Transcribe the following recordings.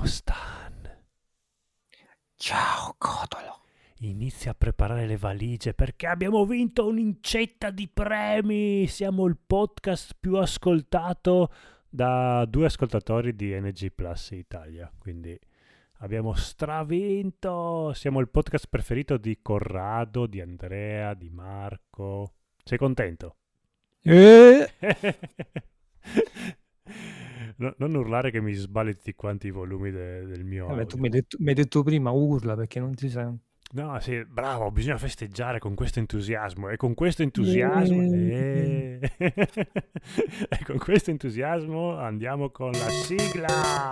Ciao Stan. Ciao Codolo. Inizia a preparare le valigie perché abbiamo vinto un'incetta di premi. Siamo il podcast più ascoltato da due ascoltatori di NG Plus Italia. Quindi abbiamo stravinto. Siamo il podcast preferito di Corrado, di Andrea, di Marco. Sei contento? Eh, No- non urlare che mi sbagli tutti quanti i volumi de- del mio vabbè, tu audio. mi hai detto, mi hai detto prima urla perché non ti sento. No, sì, bravo, bisogna festeggiare con questo entusiasmo e con questo entusiasmo Yeah. eh. e con questo entusiasmo andiamo con la sigla.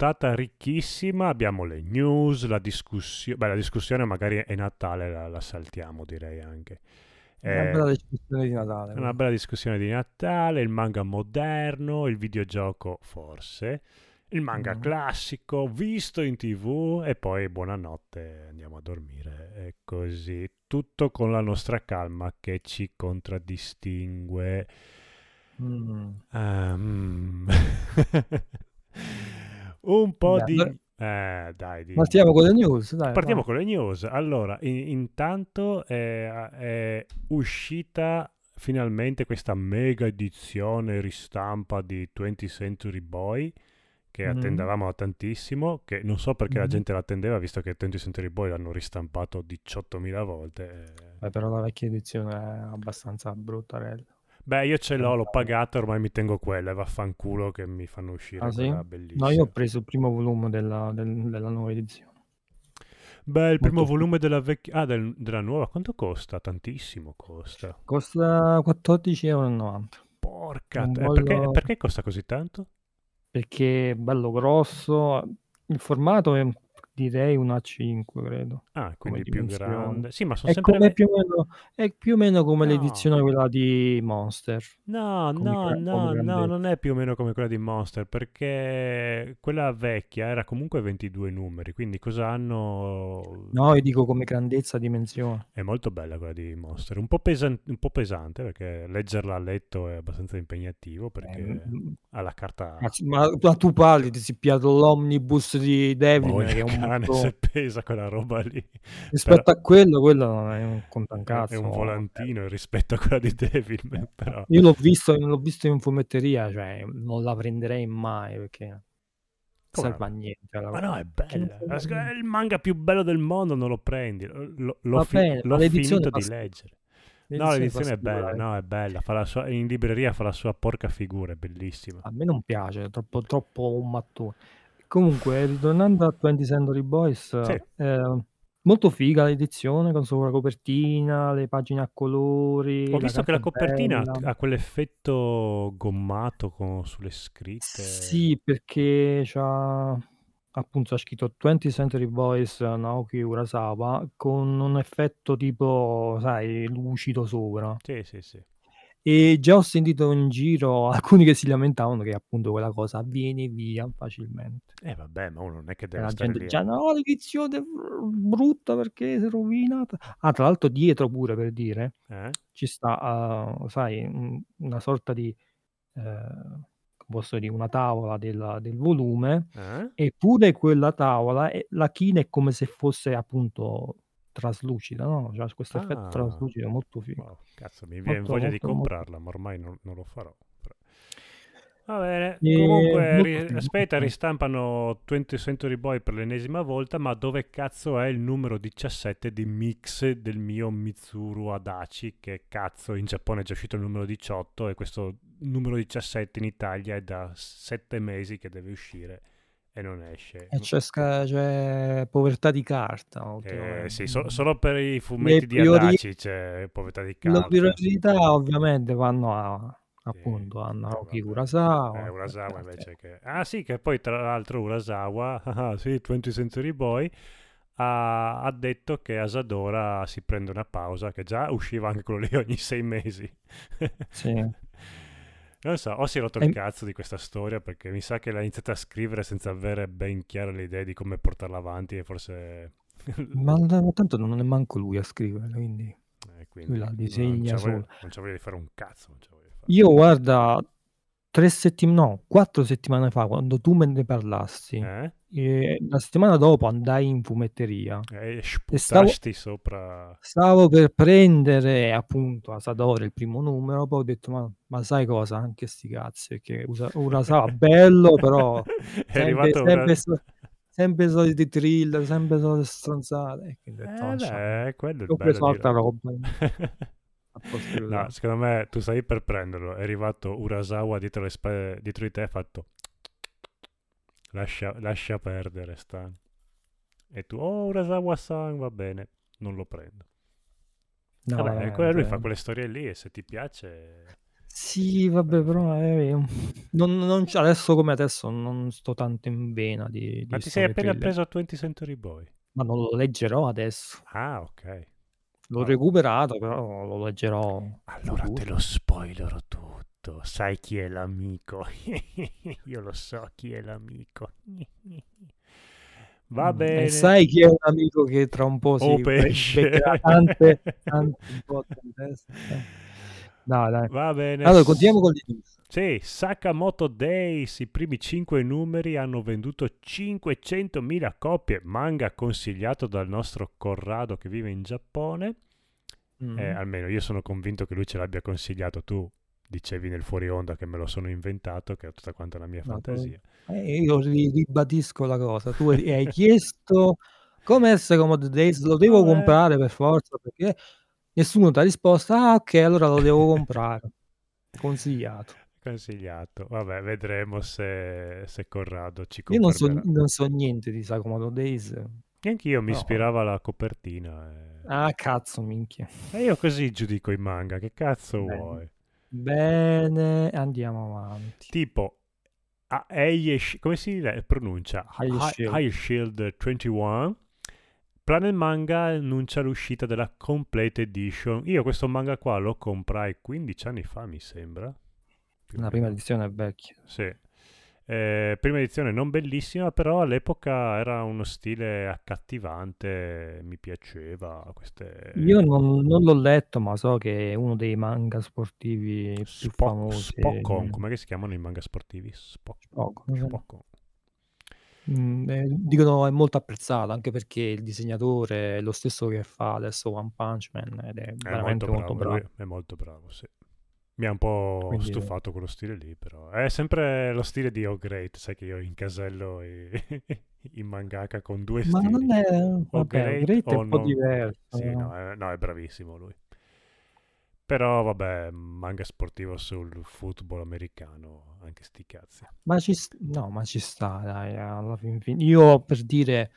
Puntata ricchissima, abbiamo le news, la discussione, beh la discussione magari è Natale, la, la saltiamo direi anche. Una Eh, bella discussione di Natale. Una bella discussione di Natale, il manga moderno, il videogioco forse, il manga Mm. classico, visto in tv e poi buonanotte, andiamo a dormire e così. Tutto con la nostra calma che ci contraddistingue. Mm. Mm. Un po' Beh, di... allora- Eh, dai, di... Partiamo con le news, dai. Partiamo vai. con le news. Allora, in- intanto è, è uscita finalmente questa mega edizione ristampa di 20th Century Boy che Mhm. attendevamo tantissimo, che non so perché la Mhm. gente l'attendeva visto che 20th Century Boy l'hanno ristampato 18.000 volte. eh. Beh, però la vecchia edizione è abbastanza bruttarella. Beh, io ce l'ho, l'ho pagata, ormai mi tengo quella e vaffanculo che mi fanno uscire Ah, sì? quella No, bellissima. io ho preso il primo volume della, del- della nuova edizione. Beh, il primo Molto volume della vecchia... Ah, del- della nuova, quanto costa? Tantissimo costa. Costa 14,90 euro. Porca... T- eh, perché, perché costa così tanto? Perché è bello grosso. Il formato è direi un A5, credo. Ah, quindi più dimensione. grande. Sì, ma sono È, sempre... più o meno, è più o meno come No. l'edizione quella di Monster. No, no, no, no, non è più o meno come quella di Monster, perché quella vecchia era comunque 22 numeri, quindi cosa hanno... No, io dico come grandezza, dimensione. È molto bella quella di Monster, un po', pesan- un po' pesante perché leggerla a letto è abbastanza impegnativo perché Eh, ha la carta... ma, ma tu parli, ti si piato l'omnibus di Devil, Poi che è un montone. se pesa quella roba lì. Rispetto a quello, quello è un conto un È- cazzo. È un volantino rispetto a quella di Devilman, però... Io l'ho visto, l'ho visto in fumetteria, cioè non la prenderei mai perché Come serve a no? niente. alla- Ma no, è bella. a È niente. il manga più bello del mondo, non lo prendi. L- L'ho, Va fi- bene, l'ho finito fa di leggere. No, L'edizione fa l'edizione è bella, no, è bella. Fa la sua- in libreria fa la sua porca figura, è bellissima. A me non piace, è troppo, troppo un mattone. Comunque, ritornando a 20 Century Boys, Sì. eh, molto figa l'edizione con sopra la copertina, le pagine a colori. Ho visto che la è copertina bella. ha quell'effetto gommato con- sulle scritte. Sì, perché c'ha appunto ha scritto 20 Century Boys Naoki Urasawa con un effetto tipo, sai, lucido sopra. Sì, sì, sì. E già ho sentito in giro alcuni che si lamentavano che appunto quella cosa avviene via facilmente. Eh vabbè, ma uno non è che E deve la stare gente lì. dice: No, l'edizione è brutta perché si è rovinata. Ah, tra l'altro, dietro pure per dire Eh? ci sta, uh, sai, un- una sorta di eh, come posso dire, una tavola del, del volume. Eh? Eppure quella tavola, la china è come se fosse appunto traslucida, no? C'ha questo effetto Ah. traslucido molto figo. Wow, cazzo, mi viene Molto, voglia di molto, molto. comprarla, ma ormai non, non lo farò. Però. Va bene, E comunque, molto ri- aspetta, molto ristampano 20th Century Boy per l'ennesima volta, ma dove cazzo è il numero 17 di mix del mio Mitsuru Adachi, che cazzo in Giappone è già uscito il numero 18 e questo numero 17 in Italia è da 7 mesi che deve uscire e non esce. E c'è, sca- c'è povertà di carta Eh, sì, so- solo per i fumetti di priori- Adachi c'è povertà di Le carta. priorità ovviamente vanno a, appunto a Eh, Naoki vabbè. Urasawa. Eh, Urasawa invece che... Ah sì, che poi tra l'altro Urasawa, ah, sì, 20th Century Boy, ha, ha detto che Asadora si prende una pausa, che già usciva anche quello lì ogni sei mesi. Sì. Non so, o si è rotto il cazzo di questa storia perché mi sa che l'ha iniziata a scrivere senza avere ben chiare le idee di come portarla avanti e forse... Ma ma tanto non è manco lui a scrivere, quindi Eh, quindi lui la disegna solo. non c'è voglia di fare un cazzo. Fare. Io guarda, tre settimane, no, quattro settimane fa, quando tu me ne parlasti, Eh? Eh, la settimana dopo andai in fumetteria. E e stavo, sopra... stavo per prendere appunto Asadore il primo numero, poi ho detto ma, ma sai cosa, anche sti cazzi, perché Usa- Urasawa bello, però È sempre, sempre, so- sempre soliti thriller, sempre solite stronzate, e detto Eh beh, quello è ho preso altra Ra- roba. No, Urasawa. secondo me tu stai per prenderlo. È arrivato Urasawa dietro, le spalle, dietro di te e ha fatto... Lascia, lascia perdere, Stan. E tu, oh, Urasawa-san, va bene, non lo prendo. No, Vabbè, veramente. lui fa quelle storie lì e se ti piace... Sì, vabbè, però eh, non, non adesso come adesso non sto tanto in vena di, Ma di ti sei appena thriller. preso 20 Century Boy? Ma non lo leggerò adesso. Ah, ok. L'ho Ah. recuperato, però lo leggerò Allora te lo spoilerò tutto. Sai chi è l'amico? Io lo so chi è l'amico. Va Mm, bene. E sai chi è un amico che tra un po' si O be- pesce. tante, tante? Eh. Dai, dai. Va bene. Allora, continuiamo con news. Sì, Sakamoto Days, i primi 5 numeri hanno venduto 500.000 copie, manga consigliato dal nostro Corrado che vive in Giappone. Mm. Eh, almeno io sono convinto che lui ce l'abbia consigliato. Tu dicevi nel fuori onda che me lo sono inventato, che è tutta quanta la mia fantasia. Eh, io ri- ribadisco la cosa. Tu hai chiesto come Commodore Days, lo devo Vabbè. comprare per forza perché nessuno ti ha risposto. Ah, ok, allora lo devo comprare. Consigliato. Consigliato. Vabbè, vedremo se, se Corrado ci Io non so, confermerà. non so niente di Commodore Days. Anche io mi No. ispirava la copertina. eh. Ah, cazzo, minchia. E io così giudico i manga, che cazzo Bene. vuoi? Bene, andiamo avanti. Tipo, a- Eie Sh- come si pronuncia? High Hi- Shield. High Shield 21. Planet Manga annuncia l'uscita della Complete Edition. Io questo manga qua lo comprai 15 anni fa, mi sembra. La prima edizione è vecchia. Sì. Eh, prima edizione non bellissima, però all'epoca era uno stile accattivante, mi piaceva. Queste... Io non, non l'ho letto, ma so che è uno dei manga sportivi più Spock, famosi. Spockon, come si chiamano i manga sportivi? So. Spockon. Mm, eh, dicono è molto apprezzato anche perché il disegnatore è lo stesso che fa adesso One Punch Man ed è È veramente molto molto bravo, bravo. lui è molto bravo, sì. Mi ha un po' Quindi- stufato quello stile lì, però. È sempre lo stile di O Great, sai che io incasello i, i mangaka con due Ma stili. non è... O Vabbè, great Great è un po' non- diverso. Sì, no, è, no, è bravissimo lui. Però vabbè, manga sportivo sul football americano, anche sti cazzi. Ma ci, s- no, ma ci sta, dai, alla fin fine. Io per dire,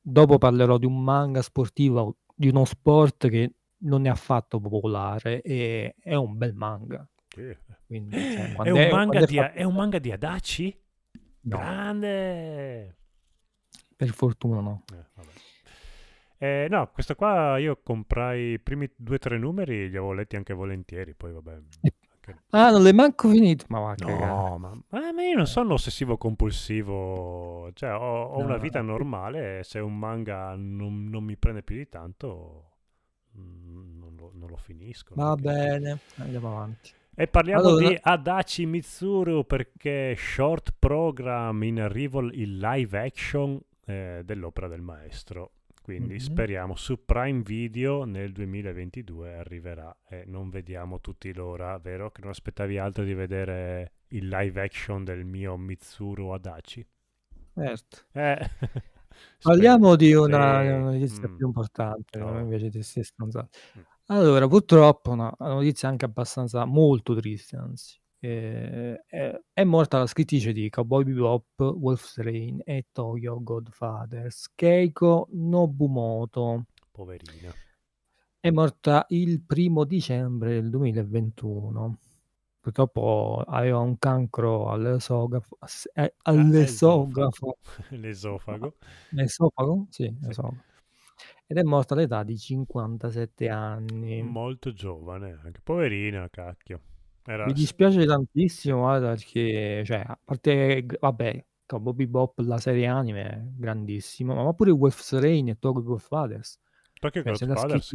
dopo parlerò di un manga sportivo, di uno sport che non è affatto popolare e è un bel manga. Sì. Quindi, cioè, È un, è- manga di, fatto- è un manga di Adachi? No, Grande! per fortuna no. Eh. Eh, no, questo qua io comprai i primi due o tre numeri, li avevo letti anche volentieri, poi vabbè. Anche- Ah, non l'hai manco finito? Ma va. No, ma, ma- io non sono ossessivo compulsivo, cioè ho, ho una No. vita normale se un manga non, non mi prende più di tanto non lo, non lo finisco. Va perché- bene, andiamo avanti. E parliamo Allora- di Adachi Mitsuru perché short program in arrivo il live action eh, dell'opera del maestro. Quindi Mhm. speriamo su Prime Video nel 2022 arriverà e non vediamo tutti l'ora, vero? Che non aspettavi altro di vedere il live action del mio Mitsuru Adachi? Certo. Eh. Parliamo di una, notizia mm. più importante, No. invece di queste stronzate. Mm. Allora, purtroppo una, una notizia anche abbastanza molto triste, anzi. Eh, è, è morta la scrittrice di Cowboy Bebop, Wolf's Rain e Toyo Godfathers, Keiko Nobumoto. Poverina. È morta il primo dicembre del 2021. Purtroppo aveva un cancro all'esogafo, ass- eh, Ah, L'esofago. l'esofago? Sì, Sì. esofago. Ed è morta all'età di 57 anni. Molto giovane, anche poverina, cacchio. Era... Mi dispiace tantissimo, guarda, perché, cioè, a parte, vabbè, Cowboy Bebop, la serie anime, è grandissima, ma pure Wolf's Rain e Tokyo Godfathers. Tokyo Cioè, Godfathers,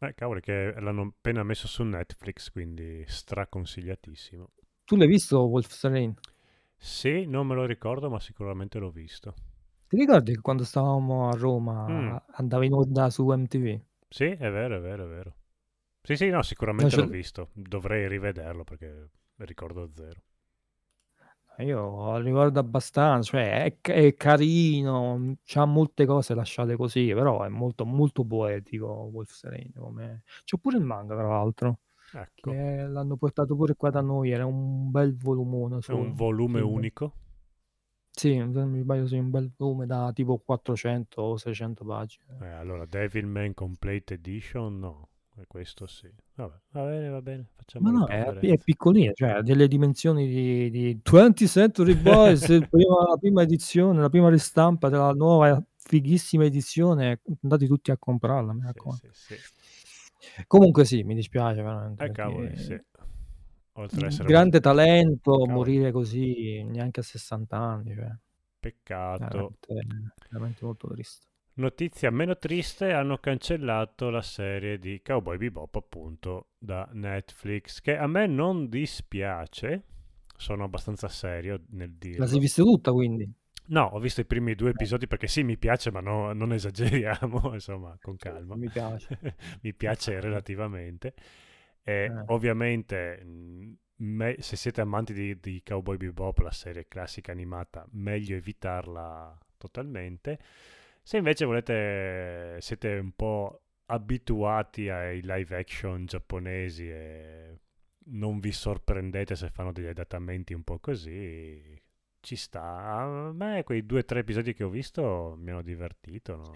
eh, cavolo, che l'hanno appena messo su Netflix, quindi straconsigliatissimo. tu l'hai visto Wolf's Rain? Sì, non me lo ricordo, ma sicuramente l'ho visto. Ti ricordi che quando stavamo a Roma Mm. andava in onda su MTV? Sì, è vero, è vero, è vero. Sì, sì, no, sicuramente No, l'ho visto. Dovrei rivederlo perché ricordo zero. Io ricordo abbastanza, cioè è, è carino, c'ha molte cose lasciate così, però è molto, molto poetico Wolf's Rain. Come... C'è pure il manga, tra l'altro, Ecco, che l'hanno portato pure qua da noi, era un bel volumone. è un volume Sì, unico. Sì, mi sbaglio, sì, un bel volume da tipo 400 o 600 pagine. Eh, allora, Devilman Complete Edition, no. Questo sì. Vabbè, va bene, va bene. Facciamo Ma no, è, è piccolino, cioè ha delle dimensioni di, di 20th Century Boys, prima- la prima edizione, la prima ristampa della nuova fighissima edizione, andate tutti a comprarla, mi Sì, raccomando. sì, sì. Comunque sì, mi dispiace veramente. Eh, perché sì. Oltre ad grande talento, Cavolo. morire così neanche a 60 anni, cioè, peccato. veramente, veramente molto triste. Notizia meno triste, hanno cancellato la serie di Cowboy Bebop appunto da Netflix, che a me non dispiace, sono abbastanza serio nel La dirlo. sei vista tutta quindi? No, ho visto i primi due episodi perché sì, mi piace, ma no- non esageriamo, insomma, con calma. Mi piace. mi piace relativamente. E Eh. ovviamente, mh, me- se siete amanti di, di Cowboy Bebop, la serie classica animata, meglio evitarla totalmente. Se invece volete, siete un po' abituati ai live action giapponesi e non vi sorprendete se fanno degli adattamenti un po' così, ci sta. A me quei due o tre episodi che ho visto mi hanno divertito. no?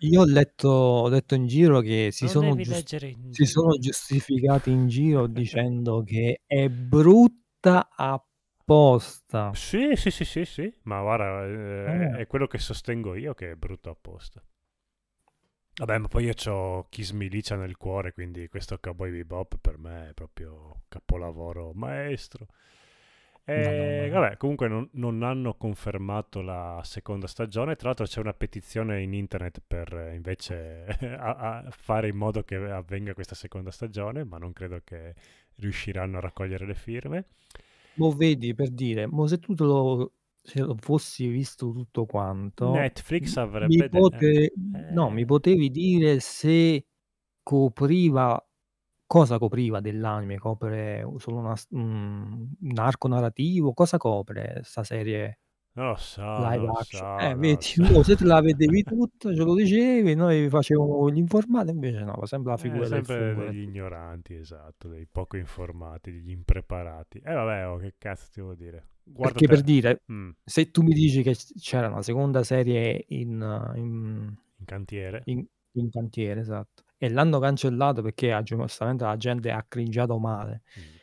Io ho letto, ho letto in giro che si sono, devi gius- leggere in si sono giustificati in giro dicendo che è brutta apposta. Sì, sì, sì, sì, sì, ma guarda, eh, Eh. è quello che sostengo io che è brutto apposta. Vabbè, ma poi io ho Kiss Milicia nel cuore, quindi questo Cowboy Bebop per me è proprio capolavoro maestro. E, Madonna. vabbè, comunque non, non hanno confermato la seconda stagione. Tra l'altro c'è una petizione in internet per eh, invece a- a fare in modo che avvenga questa seconda stagione, ma non credo che riusciranno a raccogliere le firme. Mo vedi per dire, mo se tu te lo, se lo fossi visto tutto quanto, Netflix mi avrebbe... de- pote- no, eh, mi potevi dire se copriva cosa copriva dell'anime, copre solo una un, un arco narrativo, cosa copre sta serie Non lo so, live lo action? so, Eh, vedi, so. se te la vedevi tutta, ce lo dicevi, noi facevamo gli informati, invece no, fa sempre la Eh, figura del sempre fungo. degli ignoranti, esatto, dei poco informati, degli impreparati. E vabbè, oh, che cazzo ti devo dire? Guarda Perché per te. dire, Mm, se tu mi dici che c'era una seconda serie in, in, in cantiere. in- in cantiere, esatto, e l'hanno cancellato perché ah, giustamente la gente ha cringiato male, Mm.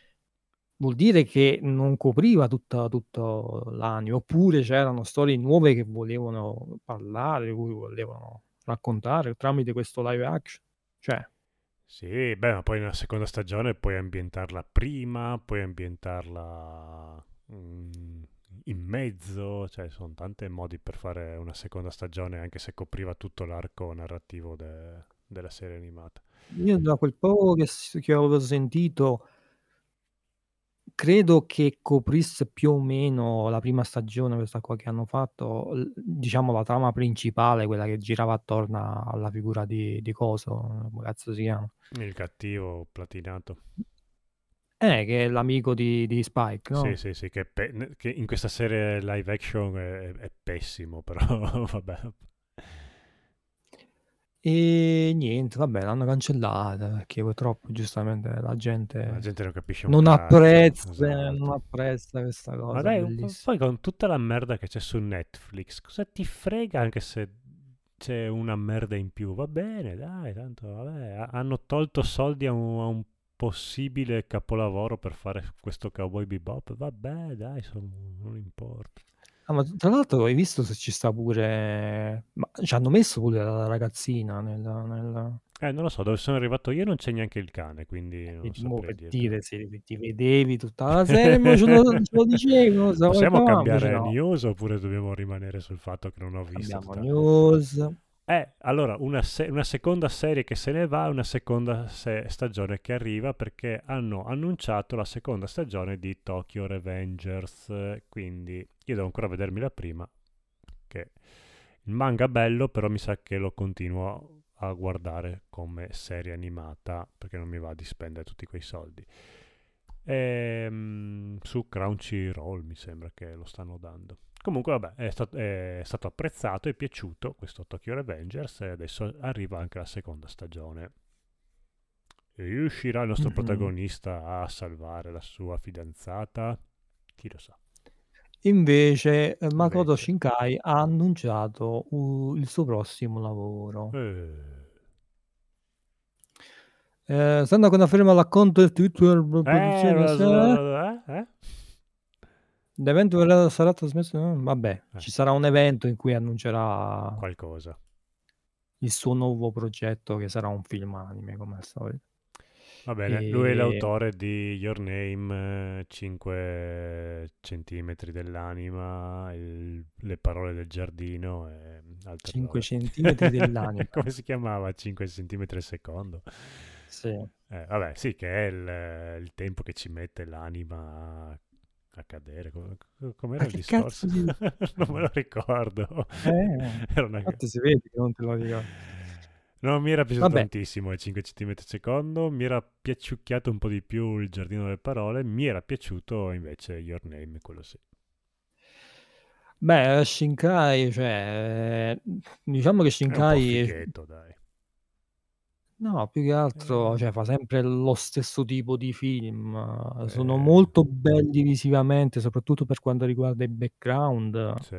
Vuol dire che non copriva tutta, tutto l'anime, oppure c'erano storie nuove che volevano parlare, di cui volevano raccontare tramite questo live action. Cioè, Sì, beh, ma poi nella seconda stagione puoi ambientarla prima, puoi ambientarla mm, in mezzo, cioè sono tanti modi per fare una seconda stagione anche se copriva tutto l'arco narrativo de- della serie animata. io da quel poco che, che avevo sentito, credo che coprisse più o meno la prima stagione, questa qua che hanno fatto, diciamo la trama principale, quella che girava attorno alla figura di, di Coso, come cazzo si chiama? Il cattivo platinato. Eh, che è l'amico di, di Spike, no? Sì, sì, sì, che, pe- che in questa serie live action è, è pessimo, però vabbè. E niente, vabbè, l'hanno cancellata perché purtroppo giustamente la gente La gente non capisce non cazzo, apprezza, esatto. non apprezza questa Ma cosa, dai, po'- bellissima. poi con tutta la merda che c'è su Netflix, cosa ti frega anche se c'è una merda in più? Va bene, dai, tanto vabbè, ha- hanno tolto soldi a un, a un possibile capolavoro per fare questo Cowboy Bebop, vabbè, dai, sono- non importa. Ah, ma tra l'altro hai visto se ci sta pure... Ma ci hanno messo pure la ragazzina nel... nel... Eh, non lo so, dove sono arrivato io non c'è neanche il cane, quindi non Vedi, mo saprei per dire se ti vedevi tutta la serie, mo ce lo, ce lo non so, Possiamo cambiare no. news oppure dobbiamo rimanere sul fatto che non ho visto Abbiamo tutta- news. Eh, allora, una, se- una seconda serie che se ne va, una seconda se- stagione che arriva perché hanno annunciato la seconda stagione di Tokyo Revengers. Quindi io devo ancora vedermi la prima, che il manga bello, però mi sa che lo continuo a guardare come serie animata perché non mi va di spendere tutti quei soldi. Ehm, su Crunchyroll mi sembra che lo stanno dando. Comunque, vabbè, è, sta- è stato apprezzato e piaciuto questo Tokyo Revengers e adesso arriva anche la seconda stagione. Riuscirà il nostro Mhm. protagonista a salvare la sua fidanzata? Chi lo sa. Invece eh, Makoto Invece. Shinkai ha annunciato uh, il suo prossimo lavoro. Eh, Eh, stando con la firma la conto Twitter eh, eh, eh? L'evento verrà- sarà trasmesso eh, vabbè Eh. ci sarà un evento in cui annuncerà qualcosa. il suo nuovo progetto che sarà un film anime come al solito Va bene, lui è E- l'autore di Your Name, 5 centimetri dell'anima, il- le parole del giardino e altre 5 robe. centimetri dell'anima Come si chiamava? 5 centimetri al secondo? sì. Eh, vabbè, sì, che è il, il tempo che ci mette l'anima a cadere. Com- Com'era il discorso? di- non me lo ricordo. Eh, Era una... infatti si vede che non te lo ricordo No, mi era piaciuto Vabbè. tantissimo il 5 cm secondo, mi era piaciucchiato un po' di più il giardino delle parole, mi era piaciuto invece Your Name, quello sì. beh Shinkai cioè diciamo che È un po' Shinkai fighetto, dai. No, più che altro, Eh. cioè, fa sempre lo stesso tipo di film. Sono Eh. molto belli visivamente, soprattutto per quanto riguarda i background. Sì.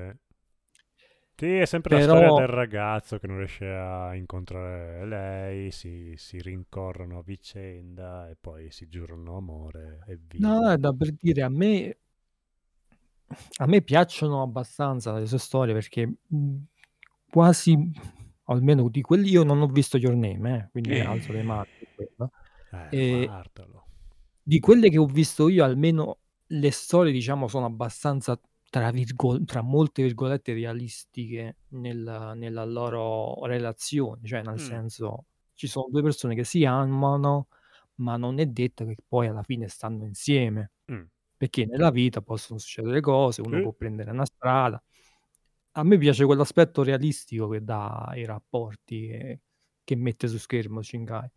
Sì, è sempre la storia del ragazzo che non riesce a incontrare lei, si, si rincorrono a vicenda e poi si giurano amore e. No, è da per dire, a me, a me piacciono abbastanza le sue storie perché mh, quasi, almeno di quelli, io non ho visto Your Name, eh, quindi Eh. alzo le mani. Eh. Di quelle che ho visto io, almeno le storie, diciamo, sono abbastanza, tra, virgo- tra molte virgolette, realistiche nella, nella loro relazione. Cioè, nel Mm. senso, ci sono due persone che si amano, ma non è detto che poi alla fine stanno insieme. Mm. Perché nella vita possono succedere cose, uno Sì. può prendere una strada. A me piace quell'aspetto realistico che dà ai rapporti che, che mette su schermo Shinkai.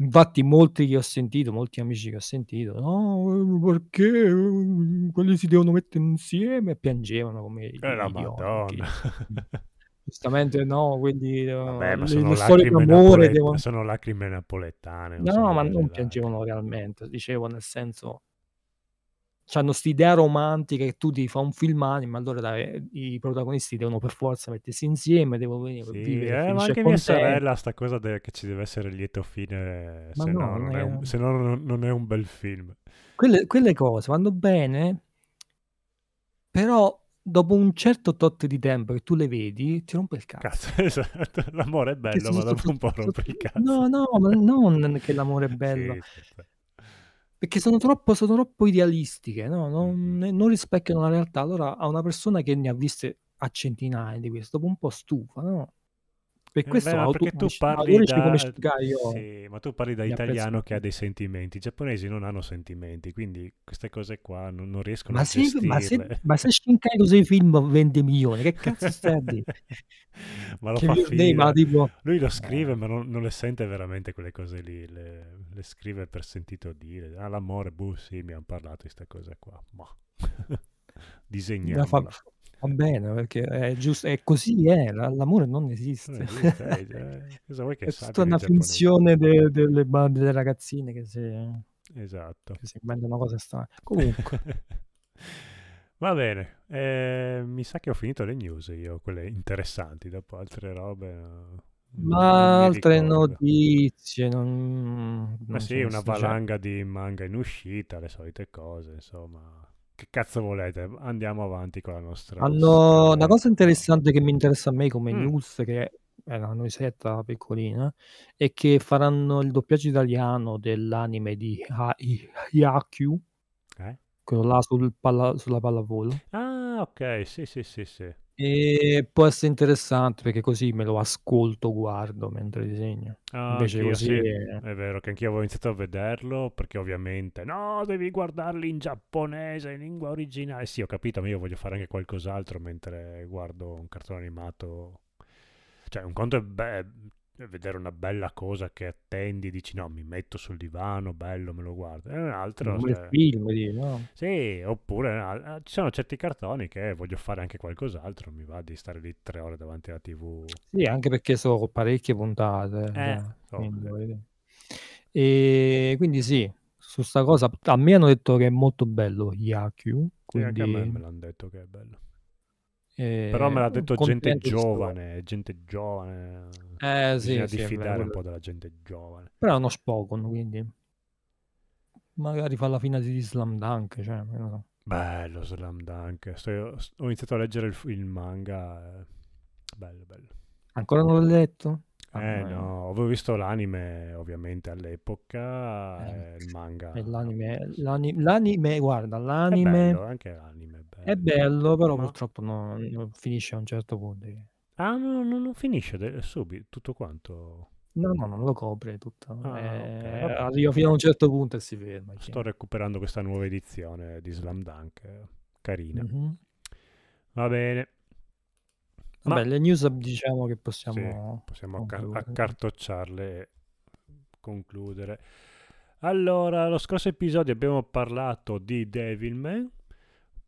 Infatti, molti che ho sentito, molti amici che ho sentito, no, perché eh, quelli si devono mettere insieme e piangevano come Eh, la idioti, madonna. giustamente no, quelli, eh, Vabbè, ma le, sono le storie d'amore devono... sono lacrime napoletane. No, sono ma non piangevano realmente, dicevo nel senso, c'hanno quest'idea romantica che tu ti fa un film anime, allora dai, i protagonisti devono per forza mettersi insieme, devono venire per Sì, vivere eh, ma anche mia sorella sta cosa de- che ci deve essere lieto fine, Ma se no, no, non è un, se no non, non è un bel film. Quelle, quelle cose vanno bene, però dopo un certo tot di tempo che tu le vedi, ti rompe il cazzo. Cazzo, esatto, l'amore è bello, ma dopo un po' rompe il cazzo. No, no, ma non che l'amore è bello. Sì, sì. Perché sono troppo, sono troppo idealistiche, no? non, Mhm. non rispecchiano la realtà. Allora, a una persona che ne ha viste a centinaia di queste, dopo un po' stufa, no? Per questo beh, perché tu parli da... io Sì, ma tu parli da italiano che ha dei sentimenti. I giapponesi non hanno sentimenti, quindi queste cose qua non, non riescono Ma a se, ma, se, gestirle. ma se Shinkai così film vende milioni, che cazzo stai a dire? ma lo Che fa ha tipo... Lui lo scrive, Eh. ma non, non le sente veramente quelle cose lì. Le, le scrive per sentito dire. Ah, l'amore, boh, sì, mi hanno parlato di questa cosa qua. Ma fa- disegniamola. Va bene, perché è giusto, è così, è, la- l'amore non Non esiste. esiste, eh, eh, cosa vuoi che È tutta una finzione de- delle, ba- delle ragazzine che si, Esatto. che si inventano cose strane. Comunque, Va bene, eh, mi sa che ho finito le news io, quelle interessanti, dopo altre robe no, Ma altre notizie non, non Ma sì, una valanga di manga in uscita, le solite cose, insomma. Che cazzo volete? Andiamo avanti con la nostra. Hanno una cosa interessante che mi interessa a me come mm. news, che è una noisetta piccolina, è che faranno il doppiaggio italiano dell'anime di Haikyuu. Eh? Quello là sul palla, sulla pallavolo. Ah, ok, sì, sì, sì, sì. E può essere interessante perché così me lo ascolto, guardo mentre disegno. Ah, Invece così sì. è... è... vero che anch'io avevo iniziato a vederlo perché ovviamente no, devi guardarli in giapponese, in lingua originale. Sì, ho capito, ma io voglio fare anche qualcos'altro mentre guardo un cartone animato. Cioè, un conto è beh, vedere una bella cosa che attendi, dici no, mi metto sul divano, bello, me lo guardo. E un altro... Un cioè... film, no? Sì, oppure eh, ci sono certi cartoni che voglio fare anche qualcos'altro, mi va di stare lì tre ore davanti alla tv. Sì, anche perché sono parecchie puntate. Eh, quindi, e quindi sì, su sta cosa, a me hanno detto che è molto bello Yaku. Quindi... Sì, anche a me me l'hanno detto che è bello. Eh, Però me l'ha detto gente giovane, gente giovane. Eh sì, Bisogna sì, diffidare un po' della gente giovane. Però è uno quindi magari fa la fine di Slam Dunk, cioè, so. Bello Slam Dunk. Sto, ho iniziato a leggere il, il manga. Eh. Bello, bello. Ancora non l'ho letto? Ah, eh no, avevo visto l'anime ovviamente all'epoca, eh, il manga. L'anime, l'anime, l'anime, guarda, l'anime... È bello, anche l'anime. È bello, però Ma... purtroppo non, non, finisce a un certo punto. Ah, no, no non finisce de- subito, tutto quanto? No, no, non lo copre tutto. Ah, eh, okay. Arriva fino a un certo punto e si ferma. Sto recuperando questa nuova edizione di Slam Dunk, carina. Mm-hmm. Va bene. Vabbè, Ma... le news diciamo che possiamo... Sì, possiamo accar- accartocciarle e concludere. Allora, lo scorso episodio abbiamo parlato di Devilman,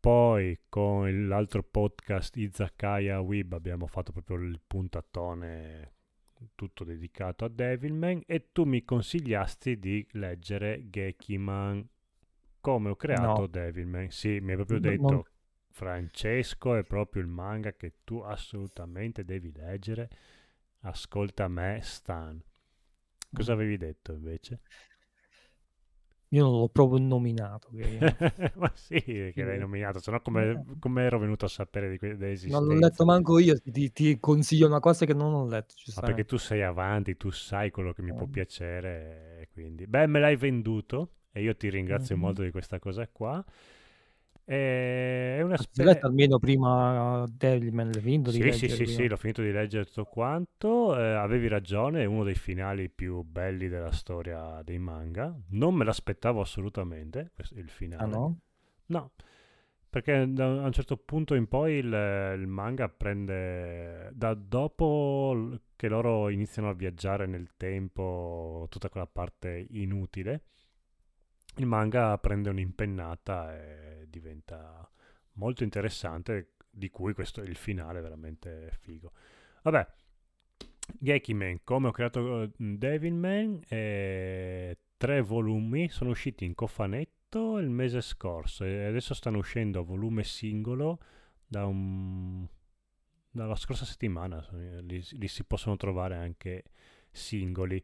poi con l'altro podcast Izakaya Web abbiamo fatto proprio il puntatone tutto dedicato a Devilman e tu mi consigliasti di leggere Gekiman come ho creato no. Devilman. Sì, mi hai proprio detto no. Francesco è proprio il manga che tu assolutamente devi leggere. Ascolta me, Stan. Cosa avevi detto invece? Io non l'ho proprio nominato. Che... Ma sì, che l'hai nominato, se no come, eh. come, ero venuto a sapere di que- dell'esistenza? Non l'ho letto manco io, ti, ti, consiglio una cosa che non ho letto. Ma perché tu sei avanti, tu sai quello che mi può piacere, quindi... Beh, me l'hai venduto e io ti ringrazio mm-hmm. molto di questa cosa qua. È una specie... letto almeno prima Devilman, l'hai finito di sì, Sì, sì, sì, l'ho finito di leggere tutto quanto. Eh, avevi ragione, è uno dei finali più belli della storia dei manga. Non me l'aspettavo assolutamente, il finale. Ah no? No, perché da un certo punto in poi il, il manga prende... Da dopo che loro iniziano a viaggiare nel tempo, tutta quella parte inutile il manga prende un'impennata e diventa molto interessante, di cui questo è il finale veramente figo. Vabbè, Gekiman, come ho creato eh, Devilman, eh, tre volumi sono usciti in cofanetto il mese scorso e adesso stanno uscendo a volume singolo da un, dalla scorsa settimana, li, li si possono trovare anche singoli.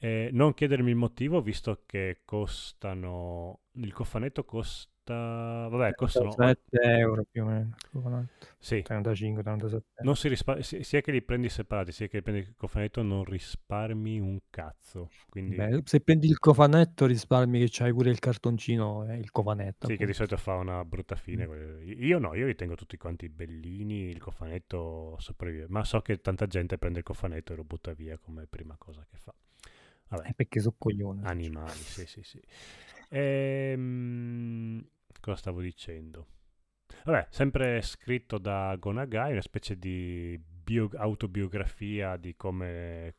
Eh, non chiedermi il motivo, visto che costano. Il cofanetto costa. Vabbè, costano 7 euro più o meno. Sì. 35, 37. Non si rispar- sia che li prendi separati, sia che li prendi il cofanetto, non risparmi un cazzo. Quindi... Beh, se prendi il cofanetto, risparmi che c'hai pure il cartoncino e il cofanetto. Sì, appunto. che di solito fa una brutta fine. Mm. Io no, io li tengo tutti quanti bellini. Il cofanetto sopravvive. Ma so che tanta gente prende il cofanetto e lo butta via come prima cosa che fa. Vabbè. perché sono coglione. Animali, sì, sì, sì. Ehm, cosa stavo dicendo? Vabbè, sempre scritto da Gonagai, una specie di bio- autobiografia di come,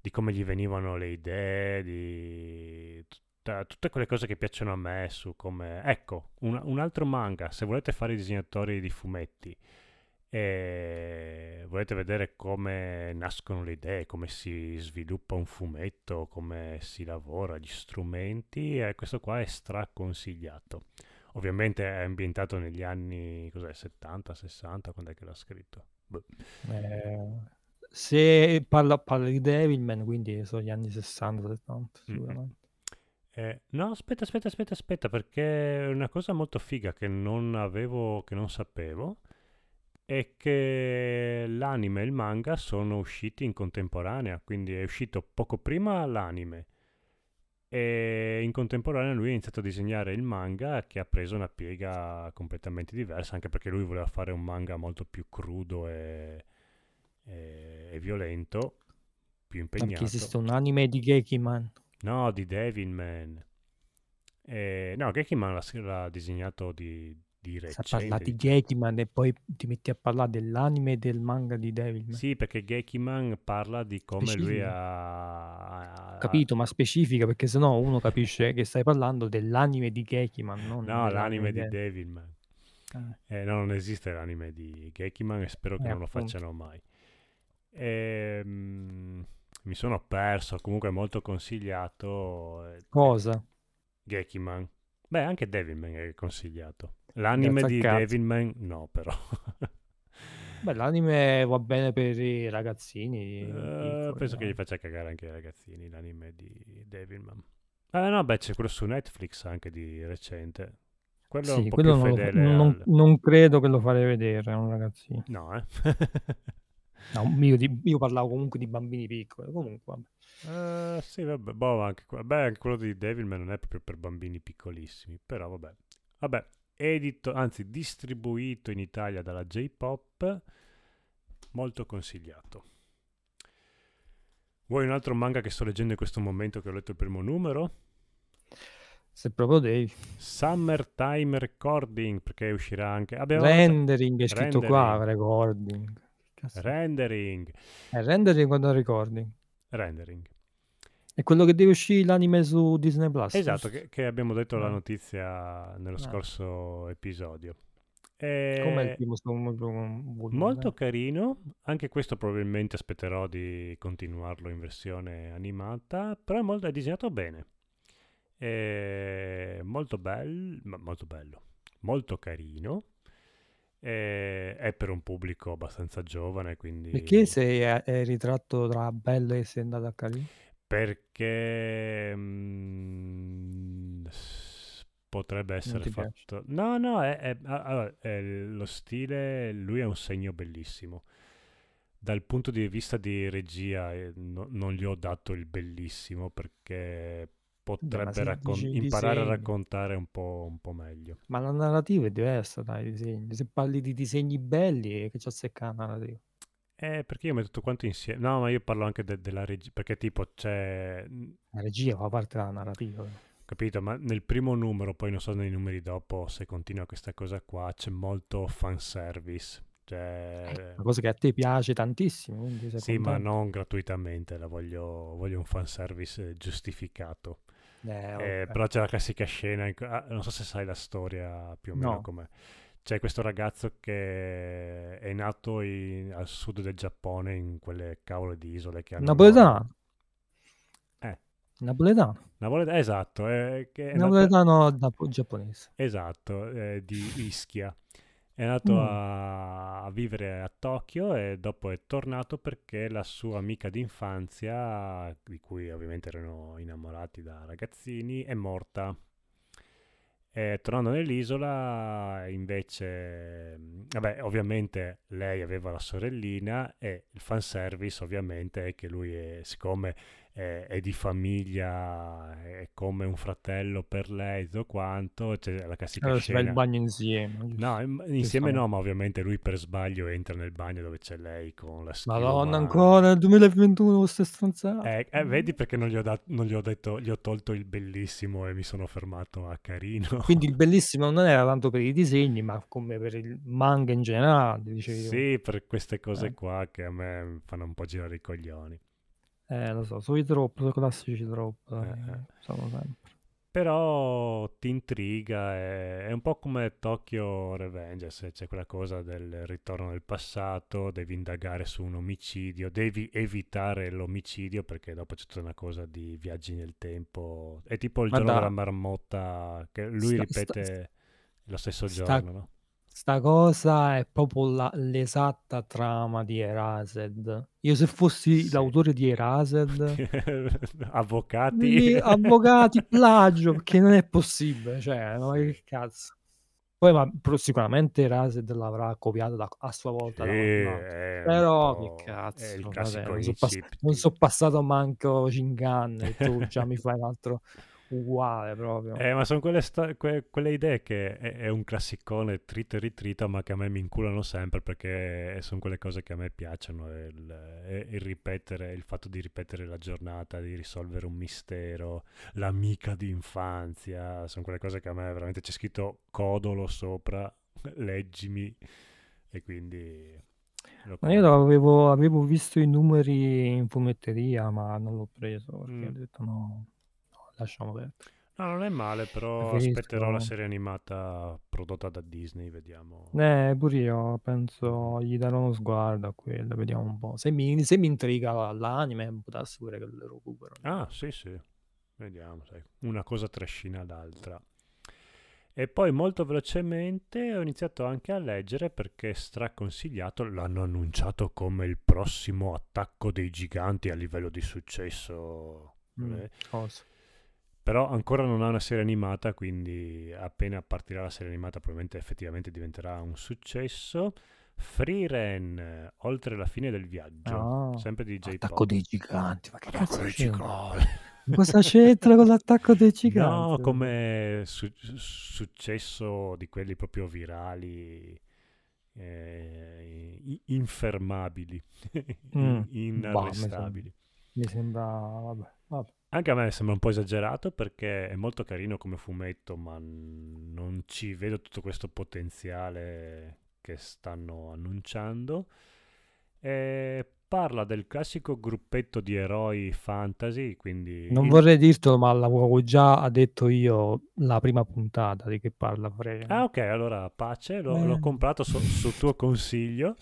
di come gli venivano le idee, di tutta, tutte quelle cose che piacciono a me su come... Ecco, un, un altro manga, se volete fare i disegnatori di fumetti, e volete vedere come nascono le idee, come si sviluppa un fumetto, come si lavora, gli strumenti, e questo qua è straconsigliato. Ovviamente è ambientato negli anni cos'è, 70, 60, quando è che l'ha scritto? Eh, se parla, parla di Devilman, quindi sono gli anni 60-70 Mm, mm. sicuramente. Eh, no, aspetta, aspetta, aspetta, aspetta, perché una cosa molto figa che non avevo, che non sapevo, è che l'anime e il manga sono usciti in contemporanea, quindi è uscito poco prima l'anime e in contemporanea lui ha iniziato a disegnare il manga che ha preso una piega completamente diversa, anche perché lui voleva fare un manga molto più crudo e, e- e violento, più Anche impegnato. esiste un anime di Gekiman. No, di Devilman. Eh, no, Gekiman l'ha, l'ha disegnato di, di recente. parla di Gekiman e poi ti metti a parlare dell'anime e del manga di Devilman. Sì, perché Gekiman parla di come lui Specifica. ha... ha- Capito, ma specifica perché sennò uno capisce che stai parlando dell'anime di Gekiman, non No, l'anime di de- Devilman. Eh, Eh, no, non esiste l'anime di Gekiman e spero che Eh, non lo appunto. facciano mai. Ehm, mi sono perso, comunque è molto consigliato. eh, Cosa? Gekiman. Beh, anche Devilman è consigliato. L'anime Grazie di. Devilman no, però. Beh, l'anime va bene per i ragazzini. Eh, piccoli, penso che gli faccia cagare anche ai ragazzini l'anime di Devilman. Ah no, beh, c'è quello su Netflix anche di recente. Quello è un Sì, po' più non, lo- fedele non- al... non credo che lo farei vedere a un ragazzino. No, eh. No, io, di- io parlavo comunque di bambini piccoli. Comunque, vabbè. Eh, sì, vabbè, boh, anche, beh, anche quello di Devilman non è proprio per bambini piccolissimi, però vabbè. Vabbè, edito, anzi distribuito in Italia dalla J-Pop, molto consigliato. Vuoi un altro manga che sto leggendo in questo momento che ho letto il primo numero? se proprio devi. Summertime Recording, perché uscirà anche... Abbiamo Rendering è scritto qua, Rendering. recording. Cazzo? Rendering. Eh, rendering quando recording. Rendering. È quello che deve uscire l'anime su Disney Plus. Esatto, che, che abbiamo detto la Ah. notizia nello Ah. scorso episodio. Com'è il Eh, primo volume? molto carino, anche questo probabilmente aspetterò di continuarlo in versione animata, però è, molto, è disegnato bene. È molto bello, molto bello, molto carino. E è per un pubblico abbastanza giovane, quindi... Perché se è, ritratto tra bello e sei andato a carino? Perché mm, s- potrebbe essere ti piace? fatto. No, no, è, è- allora, è lo stile. Lui è un segno bellissimo. Dal punto di vista di regia, eh, no- non gli ho dato il bellissimo perché potrebbe se raccon- imparare a disegni. raccontare un po', un po' meglio. Ma la narrativa è diversa dai disegni. Se parli di disegni belli, che ci azzecca la narrativa. Eh, perché io metto tutto quanto insieme. No, ma io parlo anche de- della regia. Perché, tipo, c'è. La regia fa parte della narrativa. Capito? Ma nel primo numero, poi non so nei numeri dopo se continua questa cosa qua, c'è molto fanservice. Cioè, Una cosa che a te piace tantissimo. Sì, ma contento. non gratuitamente, la voglio, voglio un fanservice eh, giustificato. Eh, Eh, ok. però c'è la classica scena, in ah, non so se sai la storia più o meno No. com'è. C'è questo ragazzo che è nato in- al sud del Giappone, in quelle cavolo di isole che hanno... Napoletano. Eh. Napoletano. Napole- esatto, eh, che è nato- Napoletano napo- giapponese. Esatto, eh, di Ischia. È andato Mm. a, a vivere a Tokyo e dopo è tornato perché la sua amica d'infanzia, di cui ovviamente erano innamorati da ragazzini, è morta. E tornando nell'isola, invece, mh, vabbè, ovviamente lei aveva la sorellina e il fanservice ovviamente è che lui, è, siccome è, è di famiglia, è come un fratello per lei, tutto quanto, c'è la classica Allora fa il scena. bagno insieme. No, in- insieme no, ma ovviamente lui per sbaglio entra nel bagno dove c'è lei con la schiuma. Madonna, ancora nel 2021 queste stronzate. Eh, eh, vedi perché non gli ho, dat- non gli ho detto, gli ho tolto il bellissimo e mi sono fermato a carino. Quindi il bellissimo non era tanto per i disegni, ma come per il manga in generale, dicevi. Sì, per queste cose Eh. qua che a me fanno un po' girare i coglioni. Eh, lo so, sono i drop, sono i classici drop. Eh, eh, sono sempre. Però ti intriga, è, è un po' come Tokyo Revengers, c'è quella cosa del ritorno nel passato, devi indagare su un omicidio, devi evitare l'omicidio perché dopo c'è tutta una cosa di viaggi nel tempo. È tipo il Ma giorno da- della marmotta che lui sta- ripete sta- lo stesso sta- giorno, no? Sta cosa è proprio la- l'esatta trama di Erased. Io se fossi Sì. l'autore di Erased, Avvocati. avvocati, plagio, perché non è possibile, cioè, ma che cazzo. Poi ma, sicuramente Erased l'avrà copiata da- a sua volta Sì, un Però che cazzo, vabbè, non sono pass- so passato manco 5 anni e tu già mi fai un altro uguale proprio. Eh, ma sono quelle, sta- que- quelle idee che è, è un classicone trita e ritrita, ma che a me mi inculano sempre perché sono quelle cose che a me piacciono. Il, il ripetere, il fatto di ripetere la giornata, di risolvere un mistero, l'amica di infanzia, sono quelle cose che a me veramente c'è scritto codolo sopra, leggimi, e quindi. Ma io avevo, avevo visto i numeri in fumetteria, ma non l'ho preso perché Mm. ho detto no, lasciamo perdere. No, non è male, però Preferisco- aspetterò la serie animata prodotta da Disney, vediamo. Eh, pure io penso gli darò uno sguardo a quello, vediamo un po'. Se mi, se mi intriga l'anime, darsi pure che lo recupero. Ah, sì, sì. Vediamo, sai. Una cosa trascina l'altra. E poi molto velocemente ho iniziato anche a leggere perché straconsigliato, l'hanno annunciato come il prossimo attacco dei giganti a livello di successo. Mm, Eh, cosa? Però ancora non ha una serie animata, quindi appena partirà la serie animata probabilmente effettivamente diventerà un successo. Free Ren, oltre la fine del viaggio, Ah, sempre di J-Pop. Attacco dei giganti, ma che Attacco cazzo dei c'entra? giganti. Cosa c'entra con l'attacco dei giganti? No, come su- successo di quelli proprio virali, eh, infermabili, Mm, inarrestabili. Mi sembra, vabbè, vabbè. Anche a me sembra un po' esagerato perché è molto carino come fumetto, ma non ci vedo tutto questo potenziale che stanno annunciando. E parla del classico gruppetto di eroi fantasy, quindi Non vorrei dirtelo, ma l'avevo già detto io la prima puntata di che parla Freya. Ah, ok, allora pace, l'ho, l'ho comprato su, sul tuo consiglio.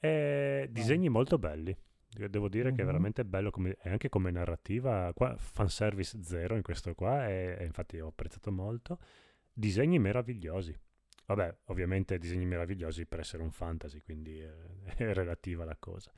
E disegni molto belli. Devo dire che è veramente bello come, e anche come narrativa. Qua, fanservice zero in questo qua, e, e infatti ho apprezzato molto. Disegni meravigliosi. Vabbè, ovviamente disegni meravigliosi per essere un fantasy, quindi eh, è relativa la cosa.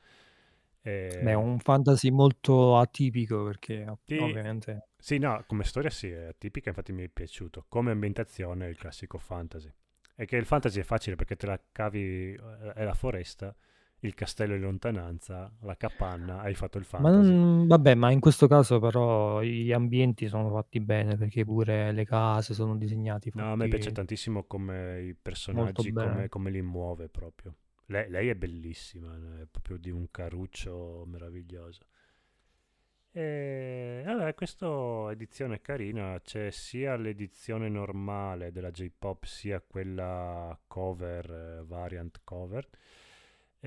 E- Beh, è un fantasy molto atipico perché Sì. ovviamente Sì, no, come storia sì, è tipica, infatti mi è piaciuto. Come ambientazione è il classico fantasy. E che il fantasy è facile perché te la cavi, eh, è la foresta, il castello in lontananza, la capanna, hai fatto il Ma fantasy. non- vabbè, ma in questo caso però gli ambienti sono fatti bene perché pure le case sono disegnati No, a me fatti piace tantissimo come i personaggi, come, come li muove proprio. Lei, lei è bellissima, è proprio di un caruccio meraviglioso. E vabbè, questa edizione è carina, c'è sia l'edizione normale della J-Pop sia quella cover, eh, variant cover.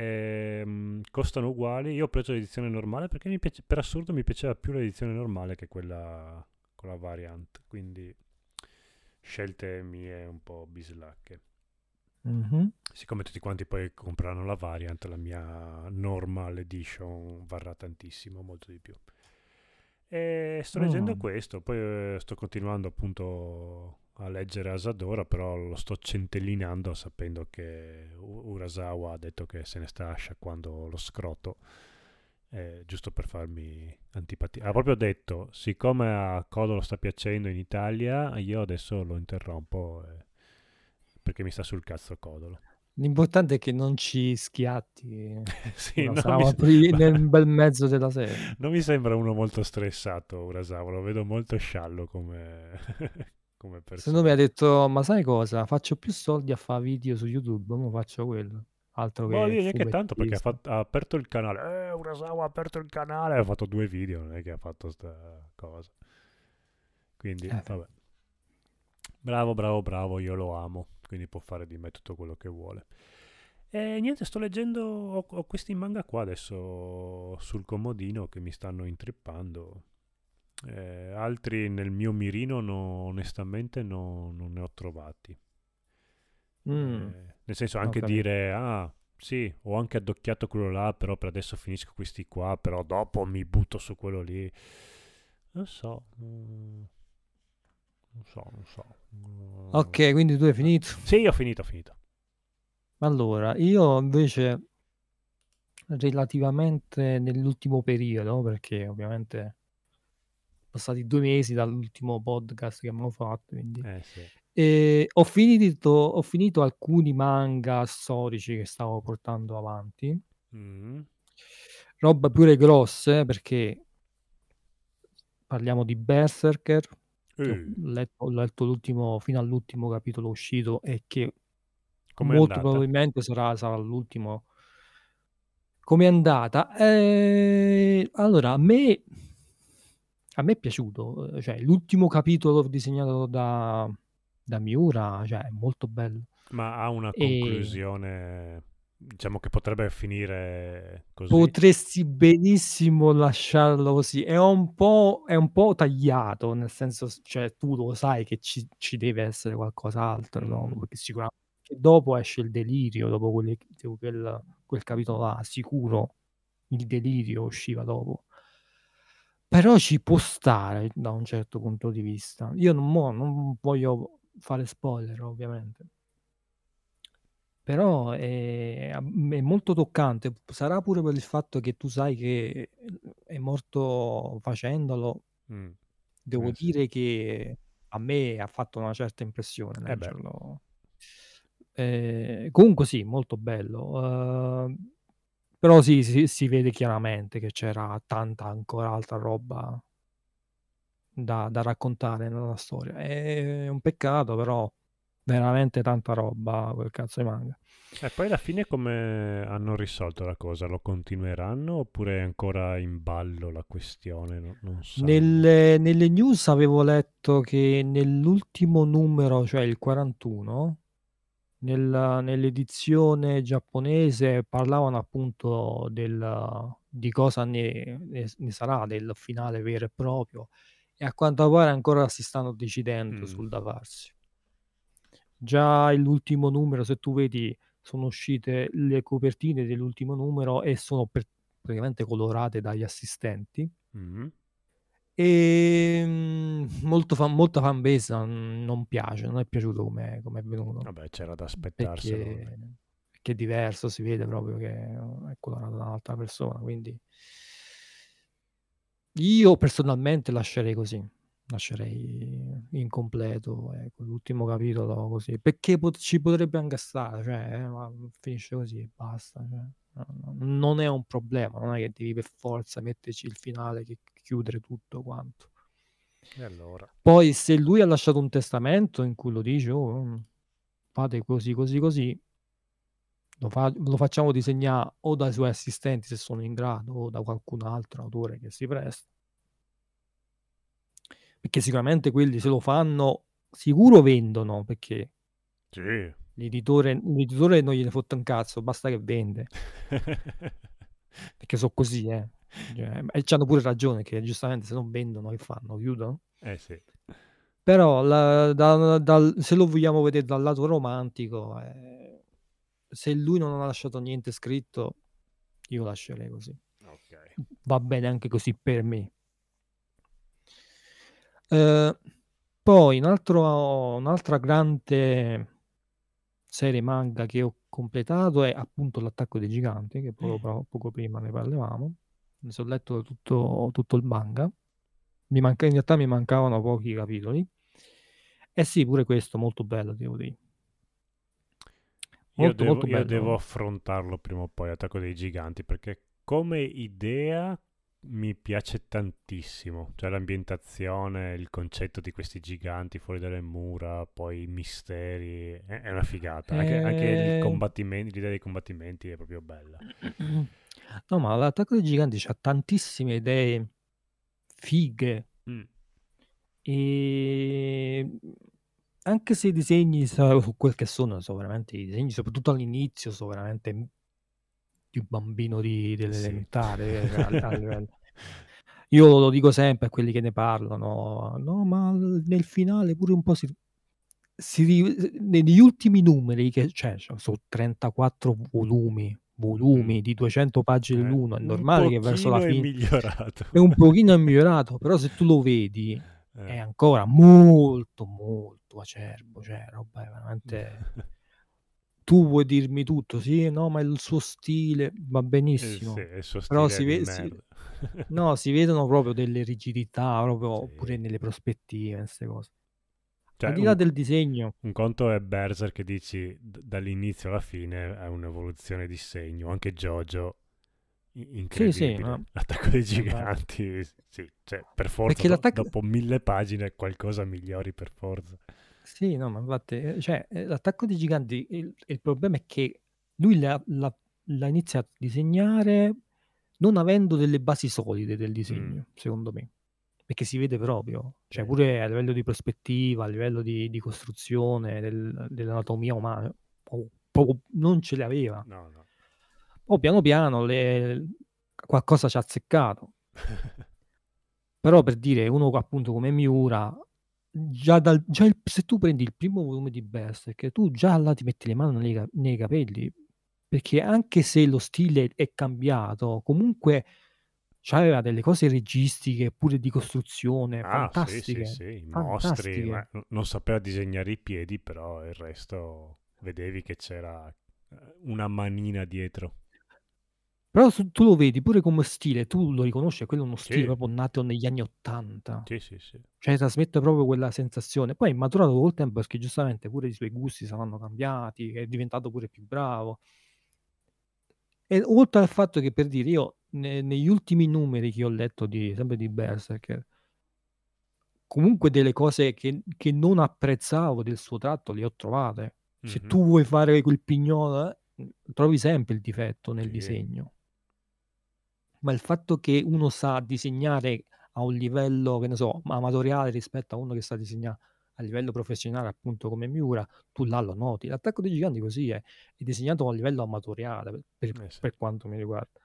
Ehm, costano uguali. Io ho preso l'edizione normale perché piace- per assurdo mi piaceva più l'edizione normale che quella con la variant. Quindi scelte mie un po' bislacche. Mhm. Siccome tutti quanti poi compreranno la variant, la mia normal edition varrà tantissimo, molto di più. E sto leggendo Mm. questo, poi eh, sto continuando appunto a leggere Asadora, però lo sto centellinando sapendo che Urasawa ha detto che se ne sta sciacquando lo scroto, eh, giusto per farmi antipatia. Ha proprio detto, siccome a Codo lo sta piacendo in Italia, io adesso lo interrompo eh, perché mi sta sul cazzo Codolo. L'importante è che non ci schiatti sì, no, saremo mi- nel bel mezzo della serie. Non mi sembra uno molto stressato Urasawa, lo vedo molto sciallo come, come persona. Secondo me ha detto, ma sai cosa? Faccio più soldi a fare video su YouTube, ora faccio quello. Altro che io neanche tanto perché ha, fatto- ha aperto il canale. Eh, Urasawa ha aperto il canale. Ha fatto due video, non è che ha fatto sta cosa. Quindi, Eh, vabbè. Bravo, bravo, bravo, io lo amo. Quindi può fare di me tutto quello che vuole. E niente, sto leggendo. Ho, ho questi manga qua adesso sul comodino che mi stanno intrippando. Eh, altri nel mio mirino, no- onestamente, no- non ne ho trovati. Mm, Eh, nel senso anche capito. dire, ah sì, ho anche addocchiato quello là, però per adesso finisco questi qua, però dopo mi butto su quello lì. Non so, mm, non so, non so. Mm. Ok, quindi tu hai finito. Sì, ho finito, ho finito. Allora, io invece relativamente nell'ultimo periodo, perché ovviamente passati due mesi dall'ultimo podcast che abbiamo fatto, quindi Eh sì. e ho finito, ho finito alcuni manga storici che stavo portando avanti, Mm. roba pure grosse perché parliamo di Berserker, ho letto, ho letto l'ultimo, fino all'ultimo capitolo uscito e che com'è molto andata? probabilmente sarà, sarà l'ultimo. Come è andata? Eh, allora, a me, a me è piaciuto, eh, cioè l'ultimo capitolo disegnato da, da Miura, cioè è molto bello. Ma ha una E conclusione, diciamo che potrebbe finire così? potresti benissimo lasciarlo così. È un po', è un po' tagliato, nel senso, cioè tu lo sai che ci, ci deve essere qualcos'altro Mm. perché sicuramente dopo esce il delirio, dopo quelle- quel, quel capitolo là, sicuro il delirio usciva dopo. Però ci può stare da un certo punto di vista. Io non, mo- non voglio fare spoiler, ovviamente. Però è, è molto toccante. Sarà pure per il fatto che tu sai che è morto facendolo. Mm. Devo Eh sì. dire che a me ha fatto una certa impressione Eh leggerlo. Eh, comunque sì, molto bello. Eh, però sì, si, si vede chiaramente che c'era tanta ancora altra roba da, da raccontare nella storia. È un peccato, però veramente tanta roba quel cazzo di manga. E poi alla fine come hanno risolto la cosa? Lo continueranno oppure è ancora in ballo la questione? Non, non sanno. Nelle, nelle news avevo letto che nell'ultimo numero, cioè il 41, nella- nell'edizione giapponese parlavano appunto del, di cosa ne, ne- ne sarà del finale vero e proprio e a quanto pare ancora si stanno decidendo Mm. sul da farsi. Già l'ultimo numero, se tu vedi, sono uscite le copertine dell'ultimo numero e sono per- praticamente colorate dagli assistenti. Mm. E mm, molto fan, molta fanbase non, non piace, non è piaciuto come è venuto. Vabbè, c'era da aspettarselo. Perché, perché è diverso, si vede proprio che è colorato da un'altra persona. Quindi io personalmente lascerei così, lascerei incompleto ecco, l'ultimo capitolo così, perché pot- ci potrebbe anche stare, cioè, eh, ma finisce così e basta. Cioè, non è un problema, non è che devi per forza metterci il finale che chiudere tutto quanto. E allora? Poi se lui ha lasciato un testamento in cui lo dice, oh, fate così, così, così, lo, fa- lo facciamo disegnare o dai suoi assistenti se sono in grado o da qualcun altro autore che si presta. Perché sicuramente quelli se lo fanno, sicuro vendono, perché Sì. L'editore, l'editore non gliene fotte un cazzo, basta che vende. Perché sono così, eh. Cioè, e c'hanno pure ragione che giustamente se non vendono che fanno? Chiudono? eh sì. Però la- da- dal- se lo vogliamo vedere dal lato romantico, eh, se lui non ha lasciato niente scritto, io lascerei così. Ok. Va bene anche così per me. Eh, poi un altro- un'altra grande serie manga che ho completato è appunto L'attacco dei giganti, che poco, poco prima ne parlavamo. Mi sono letto tutto, tutto il manga. Mi manca, in realtà mi mancavano pochi capitoli. Eh sì, pure questo molto bello, devo dire. Io, Molto, devo, molto io devo affrontarlo prima o poi, Attacco dei Giganti, perché come idea mi piace tantissimo. Cioè l'ambientazione, il concetto di questi giganti fuori dalle mura, poi i misteri, è, è una figata. Anche, anche il Eh. l'idea dei combattimenti è proprio bella. No, ma l'attacco dei giganti ha tantissime idee fighe. Mm. E anche se i disegni quel che sono, sono veramente i disegni, soprattutto all'inizio, sono veramente di un bambino di, dell'elementare. Sì. a- a livello. Io lo dico sempre a quelli che ne parlano, no, ma nel finale pure un po' si... si negli ultimi numeri, che cioè, sono 34 volumi, volumi Mm. di 200 pagine Eh, l'uno, è normale che verso la pochino è fine migliorato. è un pochino migliorato, però se tu lo vedi Eh. è ancora molto molto acerbo, cioè roba è veramente tu vuoi dirmi tutto, sì, no, ma il suo stile va Eh benissimo, sì, il suo però si, ve- si- no, si vedono proprio delle rigidità, proprio pure Sì. nelle prospettive, queste cose. Cioè, Al di là un, del disegno, un conto è Berserk che dici dall'inizio alla fine è un'evoluzione di segno, anche Jojo i- sì, sì, incredibile. ma- L'attacco dei giganti, sì, cioè per forza do- l'attacco... dopo mille pagine qualcosa migliori per forza. Sì, no, ma infatti, eh, cioè, eh, l'attacco dei giganti, il, il problema è che lui l'ha, l'ha- l'ha iniziato a disegnare non avendo delle basi solide del Mm, disegno, secondo me, perché si vede proprio, cioè sì. pure a livello di prospettiva, a livello di, di costruzione del- dell'anatomia umana, po- proprio non ce le aveva. No, no. Poi piano piano le- qualcosa ci ha azzeccato. Però per dire, uno appunto come Miura, già, dal, già il- se tu prendi il primo volume di Berserk, tu già là ti metti le mani nei, nei capelli, perché anche se lo stile è cambiato, comunque c'aveva delle cose registiche, pure di costruzione, Ah, sì, sì, fantastiche, sì, i mostri, fantastiche. non sapeva disegnare i piedi, però il resto vedevi che c'era eh, una manina dietro. Però su- tu lo vedi pure come stile, tu lo riconosci, quello è uno stile Sì, proprio nato negli anni Ottanta. sì, sì, sì. Cioè trasmette proprio quella sensazione. Poi è maturato col tempo perché giustamente pure i suoi gusti saranno cambiati, è diventato pure più bravo. E oltre al fatto che per dire, io ne- negli ultimi numeri che ho letto di, sempre di Berserker, comunque delle cose che, che non apprezzavo del suo tratto le ho trovate. Se Mhm, tu vuoi fare quel pignolo, eh, trovi sempre il difetto nel Sì, disegno. Ma il fatto che uno sa disegnare a un livello, che ne so, amatoriale rispetto a uno che sa disegnare a livello professionale, appunto come Miura, tu là lo noti. L'attacco dei giganti così è, è disegnato a un livello amatoriale, per, eh sì. per quanto mi riguarda.